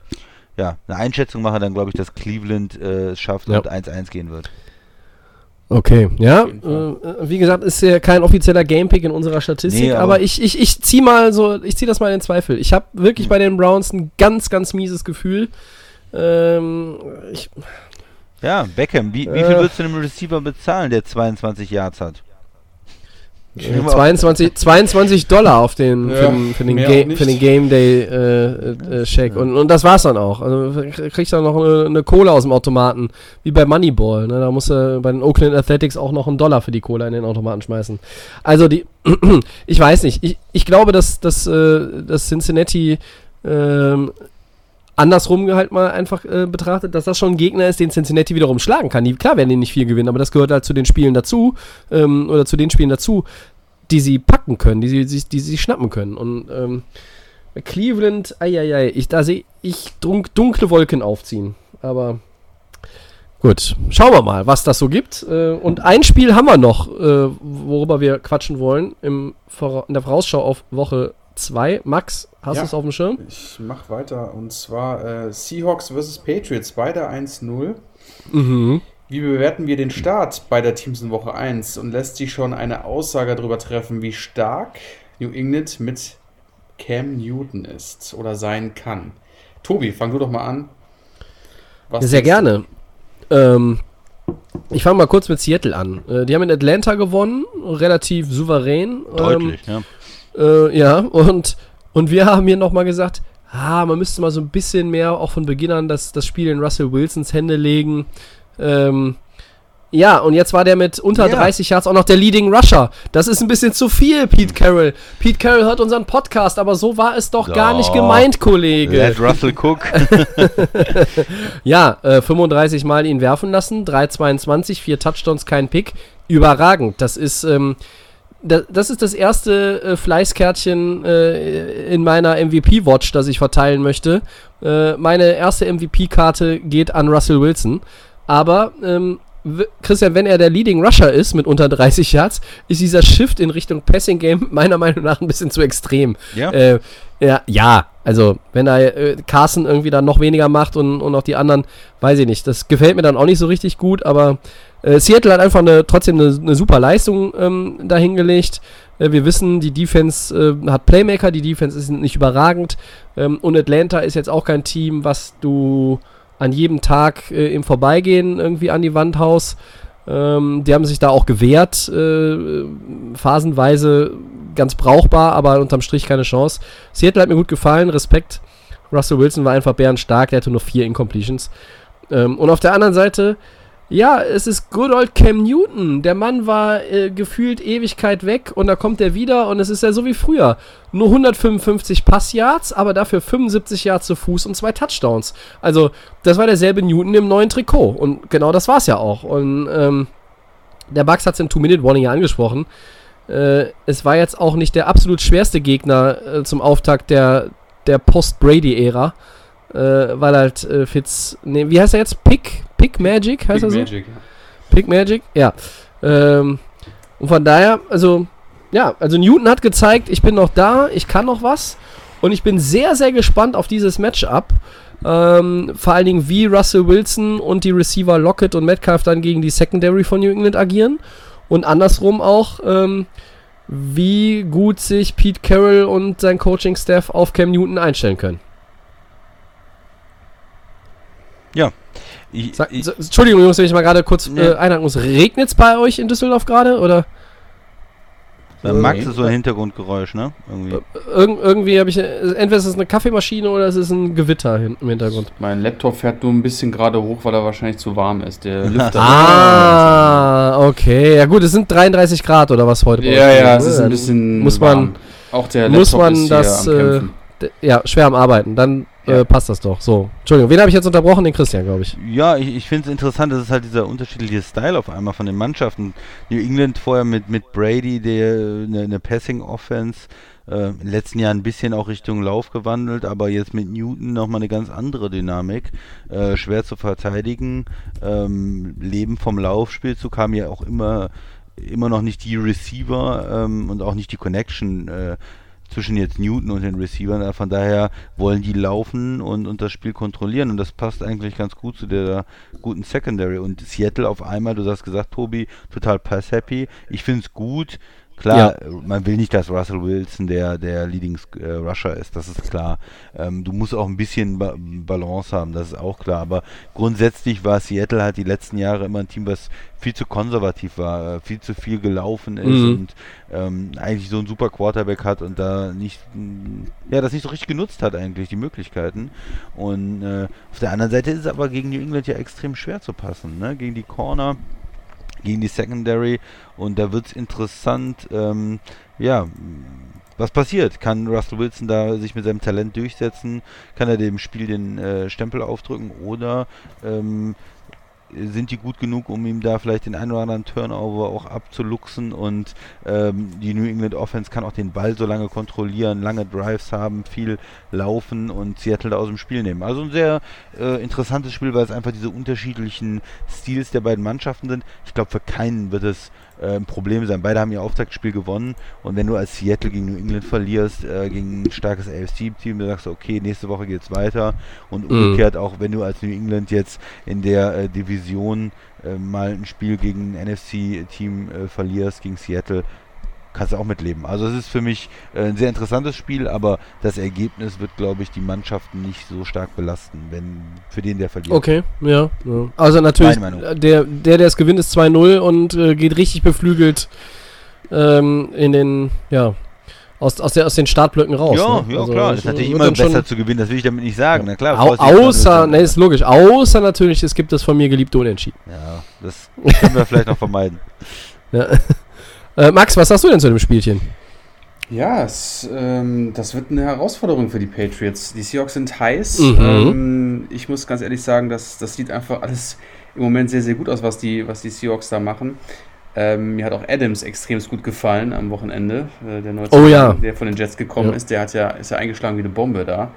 ja, eine Einschätzung mache, dann glaube ich, dass Cleveland äh, es schafft Ja. und 1-1 gehen wird. Okay, ja. Äh, wie gesagt, ist ja kein offizieller Gamepick in unserer Statistik, Nee, aber, aber- ich, ich, ich zieh mal so, ich zieh das mal in Zweifel. Ich habe wirklich bei den Browns ein ganz, ganz mieses Gefühl. Ähm, ich, Ja, Beckham, wie, wie Äh. viel würdest du einem Receiver bezahlen, der 22 Yards hat? Äh, 22, 22 Dollar auf den, für, Ja, den, für, den Ga für den Game Day äh, äh, Check. Und, und das war's dann auch. Also kriegst dann noch eine, eine Kohle aus dem Automaten, wie bei Moneyball. Ne? Da musst du bei den Oakland Athletics auch noch einen Dollar für die Kohle in den Automaten schmeißen. Also die, <clears throat> ich weiß nicht. Ich, ich glaube, dass, dass, äh, dass Cincinnati ähm, andersrum halt mal einfach äh, betrachtet, dass das schon ein Gegner ist, den Cincinnati wiederum schlagen kann. Die, klar werden die nicht viel gewinnen, aber das gehört halt zu den Spielen dazu, ähm, oder zu den Spielen dazu, die sie packen können, die sie, die, die sie schnappen können. Und ähm, Cleveland, eieiei, ich, da sehe ich dunk, dunkle Wolken aufziehen. Aber gut, schauen wir mal, was das so gibt. Äh, und ein Spiel haben wir noch, äh, worüber wir quatschen wollen, im, Vora- in der Vorausschau auf Woche 2. Max, hast Ja. du es auf dem Schirm? Ich mach weiter und zwar äh, Seahawks vs. Patriots, beide 1-0. Mhm. Wie bewerten wir den Start beider Teams in Woche 1 und lässt sich schon eine Aussage darüber treffen, wie stark New England mit Cam Newton ist oder sein kann? Tobi, fang du doch mal an. Was Ja, sehr gerne. Ähm, ich fange mal kurz mit Seattle an. Äh, die haben in Atlanta gewonnen, relativ souverän. Ähm, Deutlich, ja. Äh, ja, und, und wir haben hier nochmal gesagt, ah, man müsste mal so ein bisschen mehr auch von Beginn an das, das Spiel in Russell Wilsons Hände legen. Ähm, ja, und jetzt war der mit unter Ja. 30 Yards auch noch der Leading Rusher. Das ist ein bisschen zu viel, Pete Carroll. Pete Carroll hört unseren Podcast, aber so war es doch gar nicht gemeint, Kollege. Let Russell Cook. <laughs> Ja, äh, 35 Mal ihn werfen lassen, 3,22, vier Touchdowns, kein Pick. Überragend. Das ist, ähm, das ist das erste äh, Fleißkärtchen äh, in meiner MVP-Watch, das ich verteilen möchte. Äh, meine erste MVP-Karte geht an Russell Wilson. Aber, ähm, Christian, wenn er der Leading Rusher ist mit unter 30 Yards, ist dieser Shift in Richtung Passing Game <laughs> meiner Meinung nach ein bisschen zu extrem. ja. Äh, ja, ja, also wenn da äh, Carson irgendwie dann noch weniger macht und, und auch die anderen, weiß ich nicht. Das gefällt mir dann auch nicht so richtig gut, aber äh, Seattle hat einfach eine, trotzdem eine, eine super Leistung ähm, dahingelegt. Äh, wir wissen, die Defense äh, hat Playmaker, die Defense ist nicht überragend ähm, und Atlanta ist jetzt auch kein Team, was du an jedem Tag äh, im Vorbeigehen irgendwie an die Wand haust. Ähm, die haben sich da auch gewehrt, äh, phasenweise ganz brauchbar, aber unterm Strich keine Chance. Seattle hat mir gut gefallen, Respekt. Russell Wilson war einfach bärenstark, der hatte nur vier Incompletions. Ähm, und auf der anderen Seite, ja, es ist good old Cam Newton. Der Mann war äh, gefühlt Ewigkeit weg und da kommt er wieder und es ist ja so wie früher. Nur 155 Passyards, aber dafür 75 Yards zu Fuß und zwei Touchdowns. Also, das war derselbe Newton im neuen Trikot und genau das war es ja auch. Und ähm, der Bugs hat es im Two-Minute-Warning ja angesprochen. Äh, es war jetzt auch nicht der absolut schwerste Gegner äh, zum Auftakt der, der Post-Brady-Ära. Äh, weil halt äh, Fitz. Nee, wie heißt er jetzt? Pick? Pick Magic? Heißt Big er so? Magic. Pick Magic? Ja. Ähm, und von daher, also, ja, also Newton hat gezeigt, ich bin noch da, ich kann noch was. Und ich bin sehr, sehr gespannt auf dieses Matchup. Ähm, vor allen Dingen, wie Russell Wilson und die Receiver Lockett und Metcalf dann gegen die Secondary von New England agieren. Und andersrum auch, ähm, wie gut sich Pete Carroll und sein Coaching-Staff auf Cam Newton einstellen können. Ich, Sag, ich, Entschuldigung, Jungs, wenn ich mal gerade kurz Ja. äh, einhaken muss. Regnet es bei euch in Düsseldorf gerade? Oder? bei Max Nee. ist so ein Hintergrundgeräusch, ne? Irgendwie. Irg irgendwie habe ich, äh, entweder ist es eine Kaffeemaschine oder es ist ein Gewitter im Hintergrund. Mein Laptop fährt nur ein bisschen gerade hoch, weil er wahrscheinlich zu warm ist. Der <laughs> Lüfter. Ah, okay. Ja gut, es sind 33 Grad oder was heute Ja, ja, ne? es ist ein Dann bisschen muss man- warm. Auch der muss Laptop man ist hier das, am äh, Ja, schwer am Arbeiten. Dann ja. äh, passt das doch. So, Entschuldigung, wen habe ich jetzt unterbrochen? Den Christian, glaube ich. Ja, ich, ich finde es interessant, das ist halt dieser unterschiedliche Style auf einmal von den Mannschaften. New England vorher mit, mit Brady, der eine, eine Passing-Offense, äh, in den letzten Jahren ein bisschen auch Richtung Lauf gewandelt, aber jetzt mit Newton nochmal eine ganz andere Dynamik. Äh, schwer zu verteidigen. Ähm, Leben vom Laufspielzug haben ja auch immer immer noch nicht die Receiver ähm, und auch nicht die Connection äh, zwischen jetzt Newton und den Receivern. Äh, von daher wollen die laufen und, und das Spiel kontrollieren und das passt eigentlich ganz gut zu der guten Secondary. Und Seattle auf einmal, du hast gesagt, Tobi, total pass-happy. Ich finde es gut. Klar, ja. man will nicht, dass Russell Wilson der, der Leading äh, Rusher ist, das ist klar. Ähm, du musst auch ein bisschen ba Balance haben, das ist auch klar. Aber grundsätzlich war Seattle halt die letzten Jahre immer ein Team, was viel zu konservativ war, äh, viel zu viel gelaufen ist mhm. und ähm, eigentlich so ein super Quarterback hat und da nicht, ja, das nicht so richtig genutzt hat eigentlich, die Möglichkeiten. Und äh, auf der anderen Seite ist es aber gegen New England ja extrem schwer zu passen, ne? Gegen die Corner gegen die Secondary und da wird es interessant, ähm, ja, was passiert? Kann Russell Wilson da sich mit seinem Talent durchsetzen? Kann er dem Spiel den äh, Stempel aufdrücken oder ähm, sind die gut genug, um ihm da vielleicht den einen oder anderen Turnover auch abzuluxen und ähm, die New England Offense kann auch den Ball so lange kontrollieren, lange Drives haben, viel laufen und Seattle da aus dem Spiel nehmen. Also ein sehr äh, interessantes Spiel, weil es einfach diese unterschiedlichen Stils der beiden Mannschaften sind. Ich glaube, für keinen wird es äh, ein Problem sein. Beide haben ihr Auftaktspiel gewonnen und wenn du als Seattle gegen New England verlierst, äh, gegen ein starkes AFC-Team, dann sagst du, okay, nächste Woche geht's weiter und mhm. umgekehrt auch, wenn du als New England jetzt in der äh, Division äh, mal ein Spiel gegen ein NFC-Team äh, verlierst, gegen Seattle, kannst du auch mitleben. Also es ist für mich äh, ein sehr interessantes Spiel, aber das Ergebnis wird, glaube ich, die Mannschaften nicht so stark belasten, wenn für den der verliert. Okay, ja. ja. Also natürlich, der, der, der es gewinnt, ist 2-0 und äh, geht richtig beflügelt ähm, in den, ja, aus, aus, der, aus den Startblöcken raus. Ja, ne? ja also klar. Ist natürlich immer besser zu gewinnen, das will ich damit nicht sagen. Na klar, Au außer, ne, ist logisch. Außer natürlich, es gibt das von mir geliebte Unentschieden. Ja, das können wir vielleicht noch vermeiden. <laughs> Ja. Äh, Max, was sagst du denn zu dem Spielchen? Ja, es, ähm, das wird eine Herausforderung für die Patriots. Die Seahawks sind heiß. Mhm. Ähm, ich muss ganz ehrlich sagen, dass, das sieht einfach alles im Moment sehr, sehr gut aus, was die, was die Seahawks da machen. Ähm, mir hat auch Adams extrem gut gefallen am Wochenende. Äh, der neue oh, ja. der von den Jets gekommen ja. ist, der hat ja, ist ja eingeschlagen wie eine Bombe da.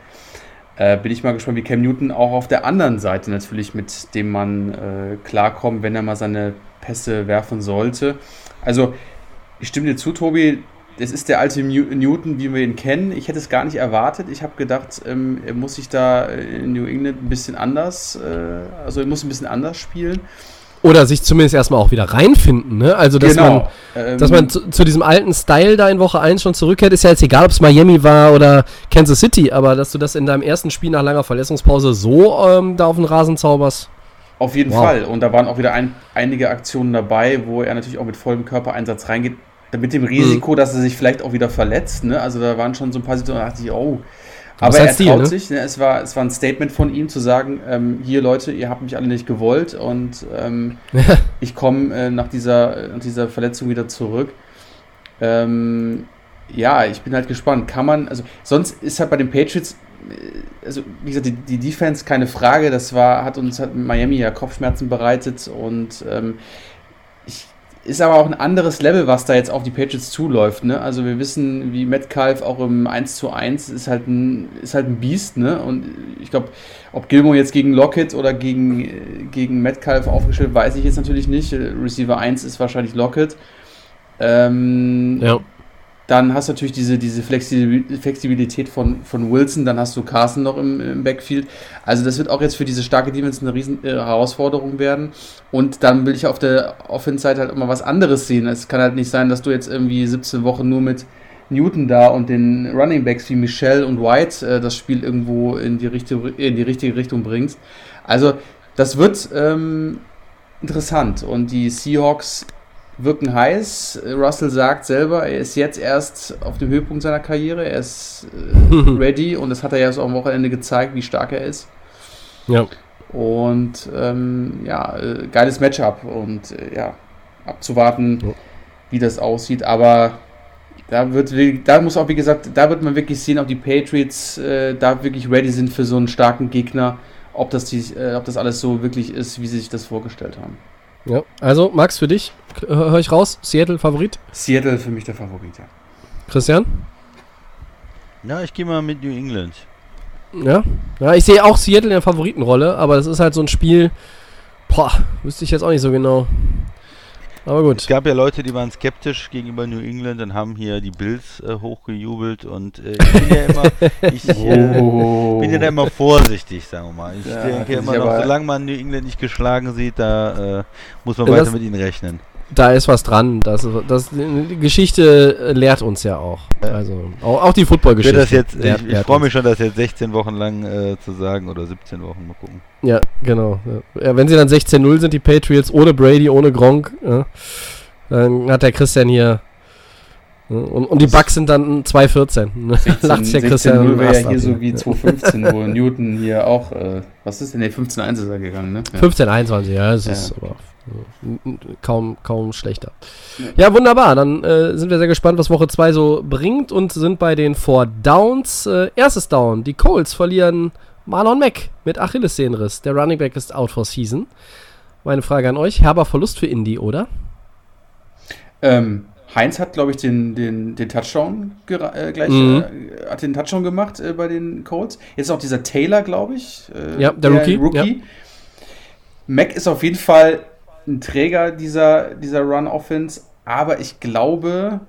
Äh, bin ich mal gespannt, wie Cam Newton auch auf der anderen Seite natürlich mit dem man äh, klarkommt, wenn er mal seine Pässe werfen sollte. Also ich stimme dir zu, Tobi. Es ist der alte Newton, wie wir ihn kennen. Ich hätte es gar nicht erwartet. Ich habe gedacht, ähm, er muss sich da in New England ein bisschen anders, äh, also er muss ein bisschen anders spielen. Oder sich zumindest erstmal auch wieder reinfinden, ne? Also, dass genau. man, ähm, dass man zu, zu, diesem alten Style da in Woche 1 schon zurückkehrt, ist ja jetzt egal, ob es Miami war oder Kansas City, aber dass du das in deinem ersten Spiel nach langer Verletzungspause so ähm, da auf den Rasen zauberst. Auf jeden wow. Fall. Und da waren auch wieder ein, einige Aktionen dabei, wo er natürlich auch mit vollem Körpereinsatz reingeht. Mit dem Risiko, mhm. dass er sich vielleicht auch wieder verletzt. Ne? Also da waren schon so ein paar Situationen, da dachte ich, oh. Aber er Stil, traut ne? sich. Ne? Es, war, es war ein Statement von ihm zu sagen, ähm, hier Leute, ihr habt mich alle nicht gewollt und ähm, <laughs> ich komme äh, nach, dieser, nach dieser Verletzung wieder zurück. Ähm, ja, ich bin halt gespannt. Kann man, also sonst ist halt bei den Patriots also wie gesagt, die, die, Defense, keine Frage, das war, hat uns hat Miami ja Kopfschmerzen bereitet und ähm, ist aber auch ein anderes Level, was da jetzt auf die Patriots zuläuft. Ne? Also wir wissen, wie Metcalf auch im 1 zu 1 ist halt ein, ist halt ein Biest. Ne? Und ich glaube, ob Gilmore jetzt gegen Lockett oder gegen, gegen Metcalf aufgestellt, weiß ich jetzt natürlich nicht. Receiver 1 ist wahrscheinlich Lockett. Ähm, ja. Dann hast du natürlich diese, diese Flexibilität von, von Wilson, dann hast du Carson noch im, im Backfield. Also das wird auch jetzt für diese starke Defense eine riesen äh, Herausforderung werden. Und dann will ich auf der Offense-Seite halt immer was anderes sehen. Es kann halt nicht sein, dass du jetzt irgendwie 17 Wochen nur mit Newton da und den Running Backs wie Michelle und White äh, das Spiel irgendwo in die, richtige, in die richtige Richtung bringst. Also das wird ähm, interessant. Und die Seahawks wirken heiß. Russell sagt selber, er ist jetzt erst auf dem Höhepunkt seiner Karriere, er ist äh, <laughs> ready und das hat er ja so am Wochenende gezeigt, wie stark er ist. Ja. Und ähm, ja, äh, geiles Matchup und äh, ja, abzuwarten, ja. wie das aussieht. Aber Da wird, da muss auch, wie gesagt, da wird man wirklich sehen, ob die Patriots äh, da wirklich ready sind für so einen starken Gegner, ob das, die, äh, ob das alles so wirklich ist, wie sie sich das vorgestellt haben. Ja, also Max, für dich, höre ich raus, Seattle Favorit? Seattle für mich der Favorit, ja. Christian? Ja, ich gehe mal mit New England. Ja, ja ich sehe auch Seattle in der Favoritenrolle, aber das ist halt so ein Spiel, boah, wüsste ich jetzt auch nicht so genau. Aber gut. Es gab ja Leute, die waren skeptisch gegenüber New England und haben hier die Bills äh, hochgejubelt und äh, ich bin ja immer, ich <laughs> äh, oh. bin ja da immer vorsichtig, sagen wir mal. Ich ja, denke immer noch, solange man New England nicht geschlagen sieht, da äh, muss man weiter mit ihnen rechnen da ist was dran. Das, das, die Geschichte lehrt uns ja auch. Also auch, auch die Football-Geschichte. Ich, ich, ich freue mich schon, das jetzt 16 Wochen lang äh, zu sagen oder 17 Wochen. Mal gucken. Ja, genau. Ja, wenn sie dann 16-0 sind, die Patriots, ohne Brady, ohne Gronk, ja, dann hat der Christian hier. Und, und die Bugs sind dann 2-14. <laughs> Lacht der Christian. wäre ja hier so wie <laughs> 2-15, wo Newton hier auch. Äh, was ist denn? Ne, 15-1 ist er gegangen, ne? Ja. 15-21, ja, das ja. ist aber Kaum, kaum schlechter. Ja, wunderbar. Dann äh, sind wir sehr gespannt, was Woche 2 so bringt und sind bei den Four Downs. Äh, erstes Down. Die Colts verlieren Marlon Mack mit Achillessehnenriss. Der Running Back ist out for season. Meine Frage an euch: Herber Verlust für Indy, oder? Ähm, Heinz hat, glaube ich, den, den, den Touchdown äh, gleich mhm. äh, hat den Touchdown gemacht äh, bei den Colts. Jetzt auch dieser Taylor, glaube ich. Äh, ja, der, der Rookie. Rookie. Ja. Mac ist auf jeden Fall ein Träger dieser, dieser Run-Offense, aber ich glaube,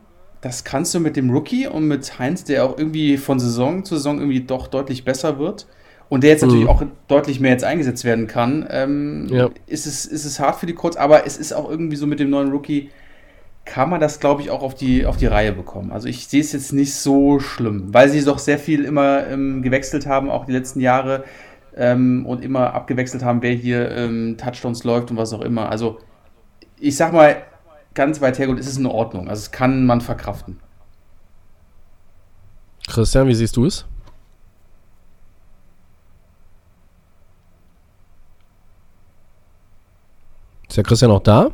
das kannst du mit dem Rookie und mit Heinz, der auch irgendwie von Saison zu Saison irgendwie doch deutlich besser wird und der jetzt mhm. natürlich auch deutlich mehr jetzt eingesetzt werden kann, ähm, ja. ist, es, ist es hart für die Colts, aber es ist auch irgendwie so mit dem neuen Rookie, kann man das, glaube ich, auch auf die, auf die Reihe bekommen. Also ich sehe es jetzt nicht so schlimm, weil sie doch sehr viel immer ähm, gewechselt haben, auch die letzten Jahre ähm, und immer abgewechselt haben, wer hier ähm, Touchdowns läuft und was auch immer. Also ich sag mal, ganz weit hergeholt ist es in Ordnung. Also es kann man verkraften. Christian, wie siehst du es? Ist der Christian noch da?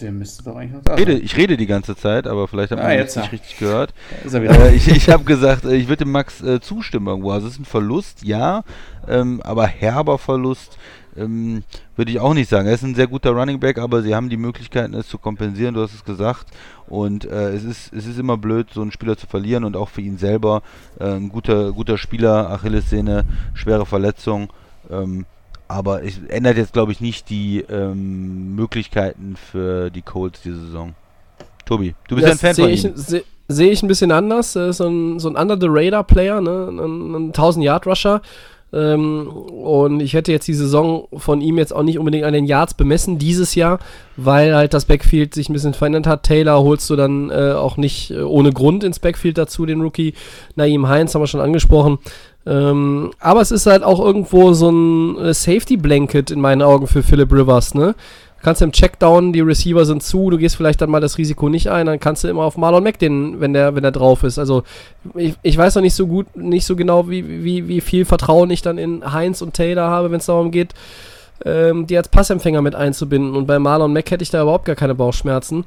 Der müsste doch eigentlich noch da sein. Rede, ich rede die ganze Zeit, aber vielleicht habt ihr ah, jetzt nicht richtig gehört. Äh, ich ich habe gesagt, äh, ich würde dem Max äh, zustimmen irgendwo. Also es ist ein Verlust, ja, ähm, aber herber Verlust ähm, würde ich auch nicht sagen. Er ist ein sehr guter Running Back, aber sie haben die Möglichkeiten, es zu kompensieren, du hast es gesagt. Und äh, es, ist, es ist immer blöd, so einen Spieler zu verlieren und auch für ihn selber. Äh, ein guter, guter Spieler, Achillessehne, schwere Verletzung. Ähm, aber es ändert jetzt, glaube ich, nicht die ähm, Möglichkeiten für die Colts diese Saison. Tobi, du bist das ja ein Fan von ich, ihm. Sehe seh ich ein bisschen anders. Er ist so ein, so ein Under-the-Radar-Player, ne? ein, ein 1000-Yard-Rusher. Ähm, und ich hätte jetzt die Saison von ihm jetzt auch nicht unbedingt an den Yards bemessen dieses Jahr, weil halt das Backfield sich ein bisschen verändert hat. Taylor holst du dann äh, auch nicht äh, ohne Grund ins Backfield dazu, den Rookie. Naim Heinz haben wir schon angesprochen. Ähm, aber es ist halt auch irgendwo so ein äh, Safety Blanket in meinen Augen für Philip Rivers, ne? kannst im Checkdown, die Receiver sind zu, du gehst vielleicht dann mal das Risiko nicht ein, dann kannst du immer auf Marlon Mack den, wenn der, wenn der drauf ist. Also ich, ich weiß noch nicht so gut, nicht so genau, wie, wie, wie viel Vertrauen ich dann in Heinz und Taylor habe, wenn es darum geht, ähm, die als Passempfänger mit einzubinden. Und bei Marlon Mack hätte ich da überhaupt gar keine Bauchschmerzen.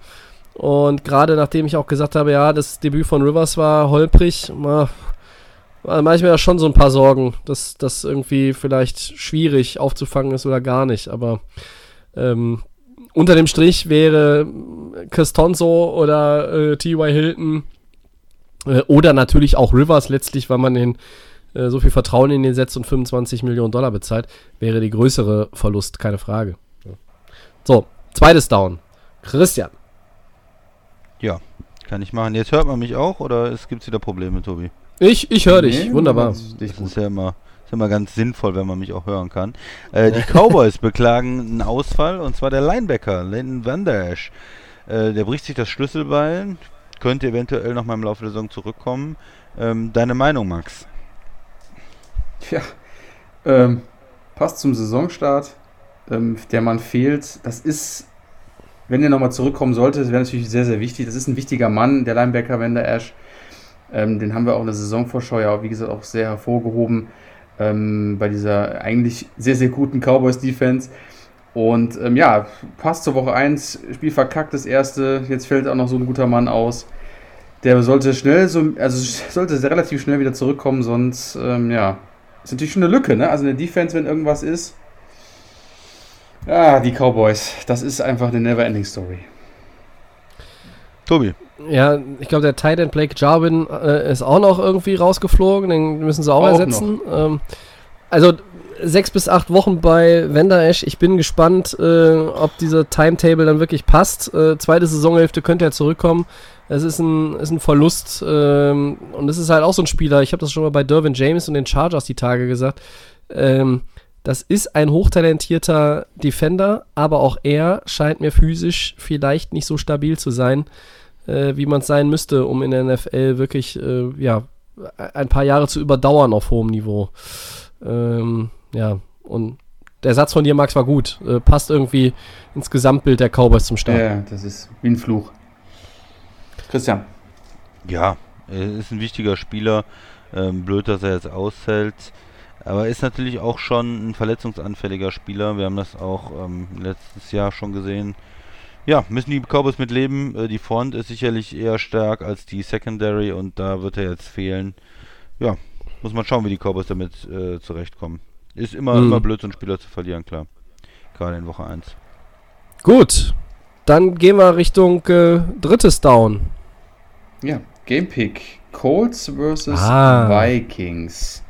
Und gerade nachdem ich auch gesagt habe, ja, das Debüt von Rivers war holprig, na, mache ich mir da schon so ein paar Sorgen, dass das irgendwie vielleicht schwierig aufzufangen ist oder gar nicht. Aber ähm, unter dem Strich wäre Costonzo oder äh, T.Y. Hilton äh, oder natürlich auch Rivers letztlich, weil man den äh, so viel Vertrauen in den setzt und 25 Millionen Dollar bezahlt, wäre die größere Verlust, keine Frage. So, zweites Down. Christian. Ja, kann ich machen. Jetzt hört man mich auch oder es gibt wieder Probleme, Tobi? Ich, ich höre dich, nee, wunderbar. Das ist ja immer, ist immer ganz sinnvoll, wenn man mich auch hören kann. Äh, die Cowboys <laughs> beklagen einen Ausfall und zwar der Linebacker, Landon Van Der Esch. Äh, der bricht sich das Schlüsselbein, könnte eventuell noch mal im Laufe der Saison zurückkommen. Ähm, deine Meinung, Max? Ja, ähm, passt zum Saisonstart. Ähm, der Mann fehlt. Das ist, wenn er nochmal zurückkommen sollte, das wäre natürlich sehr, sehr wichtig. Das ist ein wichtiger Mann, der Linebacker Van Der Esch. Ähm, den haben wir auch in der Saisonvorschau ja, wie gesagt, auch sehr hervorgehoben ähm, bei dieser eigentlich sehr, sehr guten Cowboys-Defense. Und ähm, ja, passt zur Woche 1, Spiel verkackt das erste, jetzt fällt auch noch so ein guter Mann aus. Der sollte schnell, so, also sollte relativ schnell wieder zurückkommen, sonst, ähm, ja, ist natürlich schon eine Lücke, ne? Also in der Defense, wenn irgendwas ist. Ah, die Cowboys, das ist einfach eine never-ending Story. Tobi. Ja, ich glaube, der Tight End Blake Jarwin äh, ist auch noch irgendwie rausgeflogen. Den müssen sie auch, Auch ersetzen. Ähm, also sechs bis acht Wochen bei Vander Esch. Ich bin gespannt, äh, ob dieser Timetable dann wirklich passt. Äh, zweite Saisonhälfte könnte er zurückkommen. Es ist ein, ist ein Verlust. Ähm, und es ist halt auch so ein Spieler. Ich habe das schon mal bei Dervin James und den Chargers die Tage gesagt. Ähm, das ist ein hochtalentierter Defender, aber auch er scheint mir physisch vielleicht nicht so stabil zu sein, äh, wie man es sein müsste, um in der NFL wirklich äh, ja, ein paar Jahre zu überdauern auf hohem Niveau. Ähm, ja, und der Satz von dir, Max, war gut. Äh, passt irgendwie ins Gesamtbild der Cowboys zum Start. Ja, das ist wie ein Fluch. Christian. Ja, er ist ein wichtiger Spieler. Ähm, blöd, dass er jetzt ausfällt. Aber ist natürlich auch schon ein verletzungsanfälliger Spieler. Wir haben das auch ähm, letztes Jahr schon gesehen. Ja, müssen die Cowboys mit leben. Äh, die Front ist sicherlich eher stark als die Secondary und da wird er jetzt fehlen. Ja, muss man schauen, wie die Cowboys damit äh, zurechtkommen. Ist immer, Mhm. immer blöd, so einen Spieler zu verlieren, klar. Gerade in Woche 1. Gut, dann gehen wir Richtung äh, drittes Down. Ja, Gamepick. Colts versus Ah. Vikings.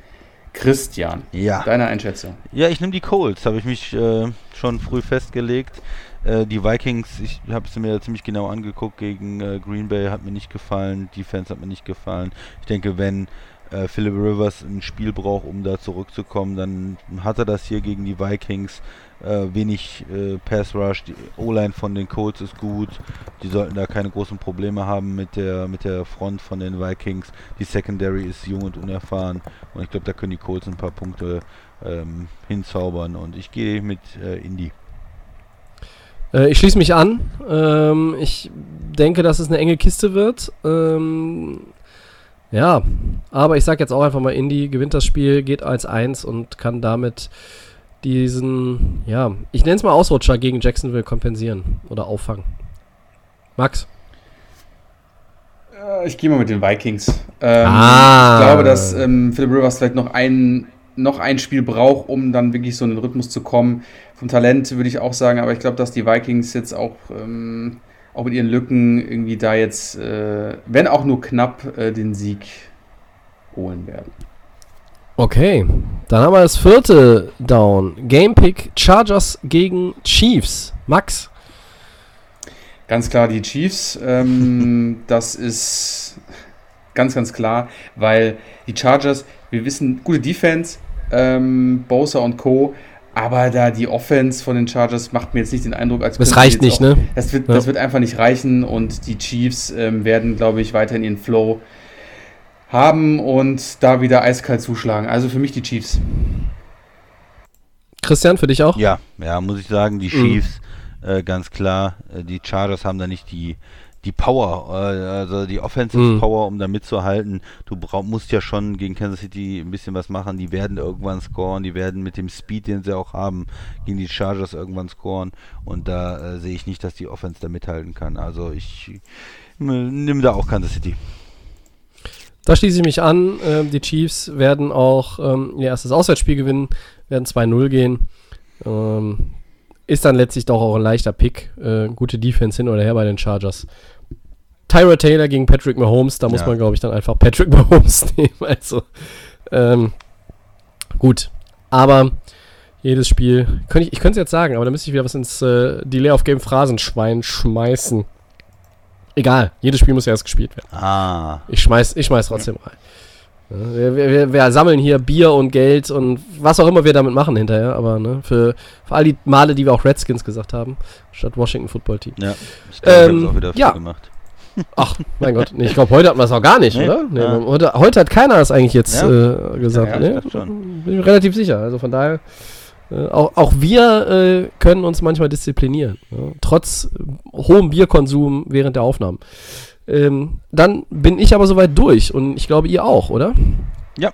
Christian, Ja. deine Einschätzung. Ja, ich nehme die Colts, habe ich mich äh, schon früh festgelegt. Äh, die Vikings, ich habe es mir ziemlich genau angeguckt gegen äh, Green Bay, hat mir nicht gefallen, Defense hat mir nicht gefallen. Ich denke, wenn äh, Philip Rivers ein Spiel braucht, um da zurückzukommen, dann hat er das hier gegen die Vikings. Äh, wenig äh, Pass Rush, die O-Line von den Colts ist gut. Die sollten da keine großen Probleme haben mit der mit der Front von den Vikings. Die Secondary ist jung und unerfahren und ich glaube, da können die Colts ein paar Punkte ähm, hinzaubern und ich gehe mit äh, Indy. Äh, ich schließe mich an. Ähm, ich denke, dass es eine enge Kiste wird. Ähm, ja, aber ich sage jetzt auch einfach mal, Indy gewinnt das Spiel, geht als 1 und kann damit diesen, ja, ich nenne es mal Ausrutscher gegen Jacksonville kompensieren oder auffangen. Max? Äh, Ich gehe mal mit den Vikings. Ähm, Ah. Ich glaube, dass ähm, Philip Rivers vielleicht noch ein, noch ein Spiel braucht, um dann wirklich so in den Rhythmus zu kommen. Vom Talent würde ich auch sagen, aber ich glaube, dass die Vikings jetzt auch, ähm, auch mit ihren Lücken irgendwie da jetzt, äh, wenn auch nur knapp, äh, den Sieg holen werden. Okay, dann haben wir das vierte Down. Gamepick Chargers gegen Chiefs. Max? Ganz klar die Chiefs. Ähm, <laughs> das ist ganz, ganz klar, weil die Chargers, wir wissen, gute Defense, ähm, Bosa und Co. Aber da die Offense von den Chargers macht mir jetzt nicht den Eindruck, als Das reicht nicht, auch, ne? Das wird, Ja. das wird einfach nicht reichen und die Chiefs ähm, werden, glaube ich, weiterhin ihren Flow haben und da wieder eiskalt zuschlagen. Also für mich die Chiefs. Christian, für dich auch? Ja, ja, muss ich sagen, die Mhm. Chiefs, äh, ganz klar, äh, die Chargers haben da nicht die, die Power, äh, also die Offensive Mhm. Power, um da mitzuhalten. Du brauch, musst ja schon gegen Kansas City ein bisschen was machen. Die werden irgendwann scoren, die werden mit dem Speed, den sie auch haben, gegen die Chargers irgendwann scoren. Und da äh, sehe ich nicht, dass die Offense da mithalten kann. Also ich nimm da auch Kansas City. Da schließe ich mich an. Ähm, die Chiefs werden auch ähm, ihr erstes Auswärtsspiel gewinnen, werden 2-0 gehen. Ähm, ist dann letztlich doch auch ein leichter Pick. Äh, gute Defense hin oder her bei den Chargers. Tyra Taylor gegen Patrick Mahomes, da muss Ja. man, glaube ich, dann einfach Patrick <laughs> Mahomes nehmen. Also, ähm, gut. Aber jedes Spiel, könnte ich, ich könnte es jetzt sagen, aber da müsste ich wieder was ins äh, Delay of Game Phrasenschwein schmeißen. Egal, jedes Spiel muss ja erst gespielt werden. Ah, Ich schmeiß, ich schmeiß trotzdem rein. Wir, wir, wir, sammeln hier Bier und Geld und was auch immer wir damit machen hinterher, aber ne, für, für all die Male, die wir auch Redskins gesagt haben, statt Washington Football Team. ja. Ich glaube, Ähm, auch wieder viel ja. gemacht. Ach, mein Gott, nee, ich glaube, heute hatten wir es auch gar nicht, Nee? oder? Nee, Ja. heute, heute hat keiner das eigentlich jetzt Ja. äh, gesagt. Ja, ich dachte schon. Bin ich relativ sicher. Also von daher, äh, auch, auch wir äh, können uns manchmal disziplinieren. Ja? Trotz äh, hohem Bierkonsum während der Aufnahmen. Ähm, dann bin ich aber soweit durch und ich glaube, ihr auch, oder? Ja,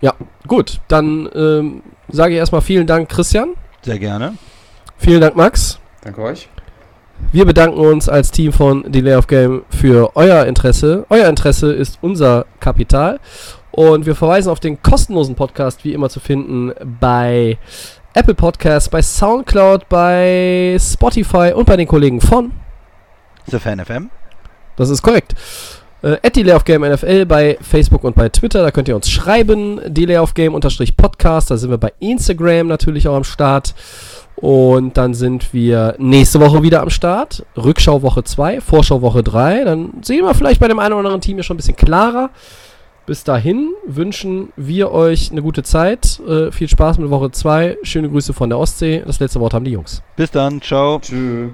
Ja, gut. Dann ähm, sage ich erstmal vielen Dank, Christian. Sehr gerne. Vielen Dank, Max. danke euch. Wir bedanken uns als Team von Delay of Game für euer Interesse. Euer Interesse ist unser Kapital. Und wir verweisen auf den kostenlosen Podcast, wie immer zu finden, bei Apple Podcasts, bei Soundcloud, bei Spotify und bei den Kollegen von The Fan FM. Das ist korrekt. Äh, at Delay of Game NFL bei Facebook und bei Twitter, da könnt ihr uns schreiben. Delay of Game unterstrich Podcast, da sind wir bei Instagram natürlich auch am Start. Und dann sind wir nächste Woche wieder am Start. Rückschau Woche 2, Vorschau Woche 3. Dann sehen wir vielleicht bei dem einen oder anderen Team ja schon ein bisschen klarer. Bis dahin wünschen wir euch eine gute Zeit. Äh, viel Spaß mit Woche 2. Schöne Grüße von der Ostsee. Das letzte Wort haben die Jungs. Bis dann, ciao. Tschüss.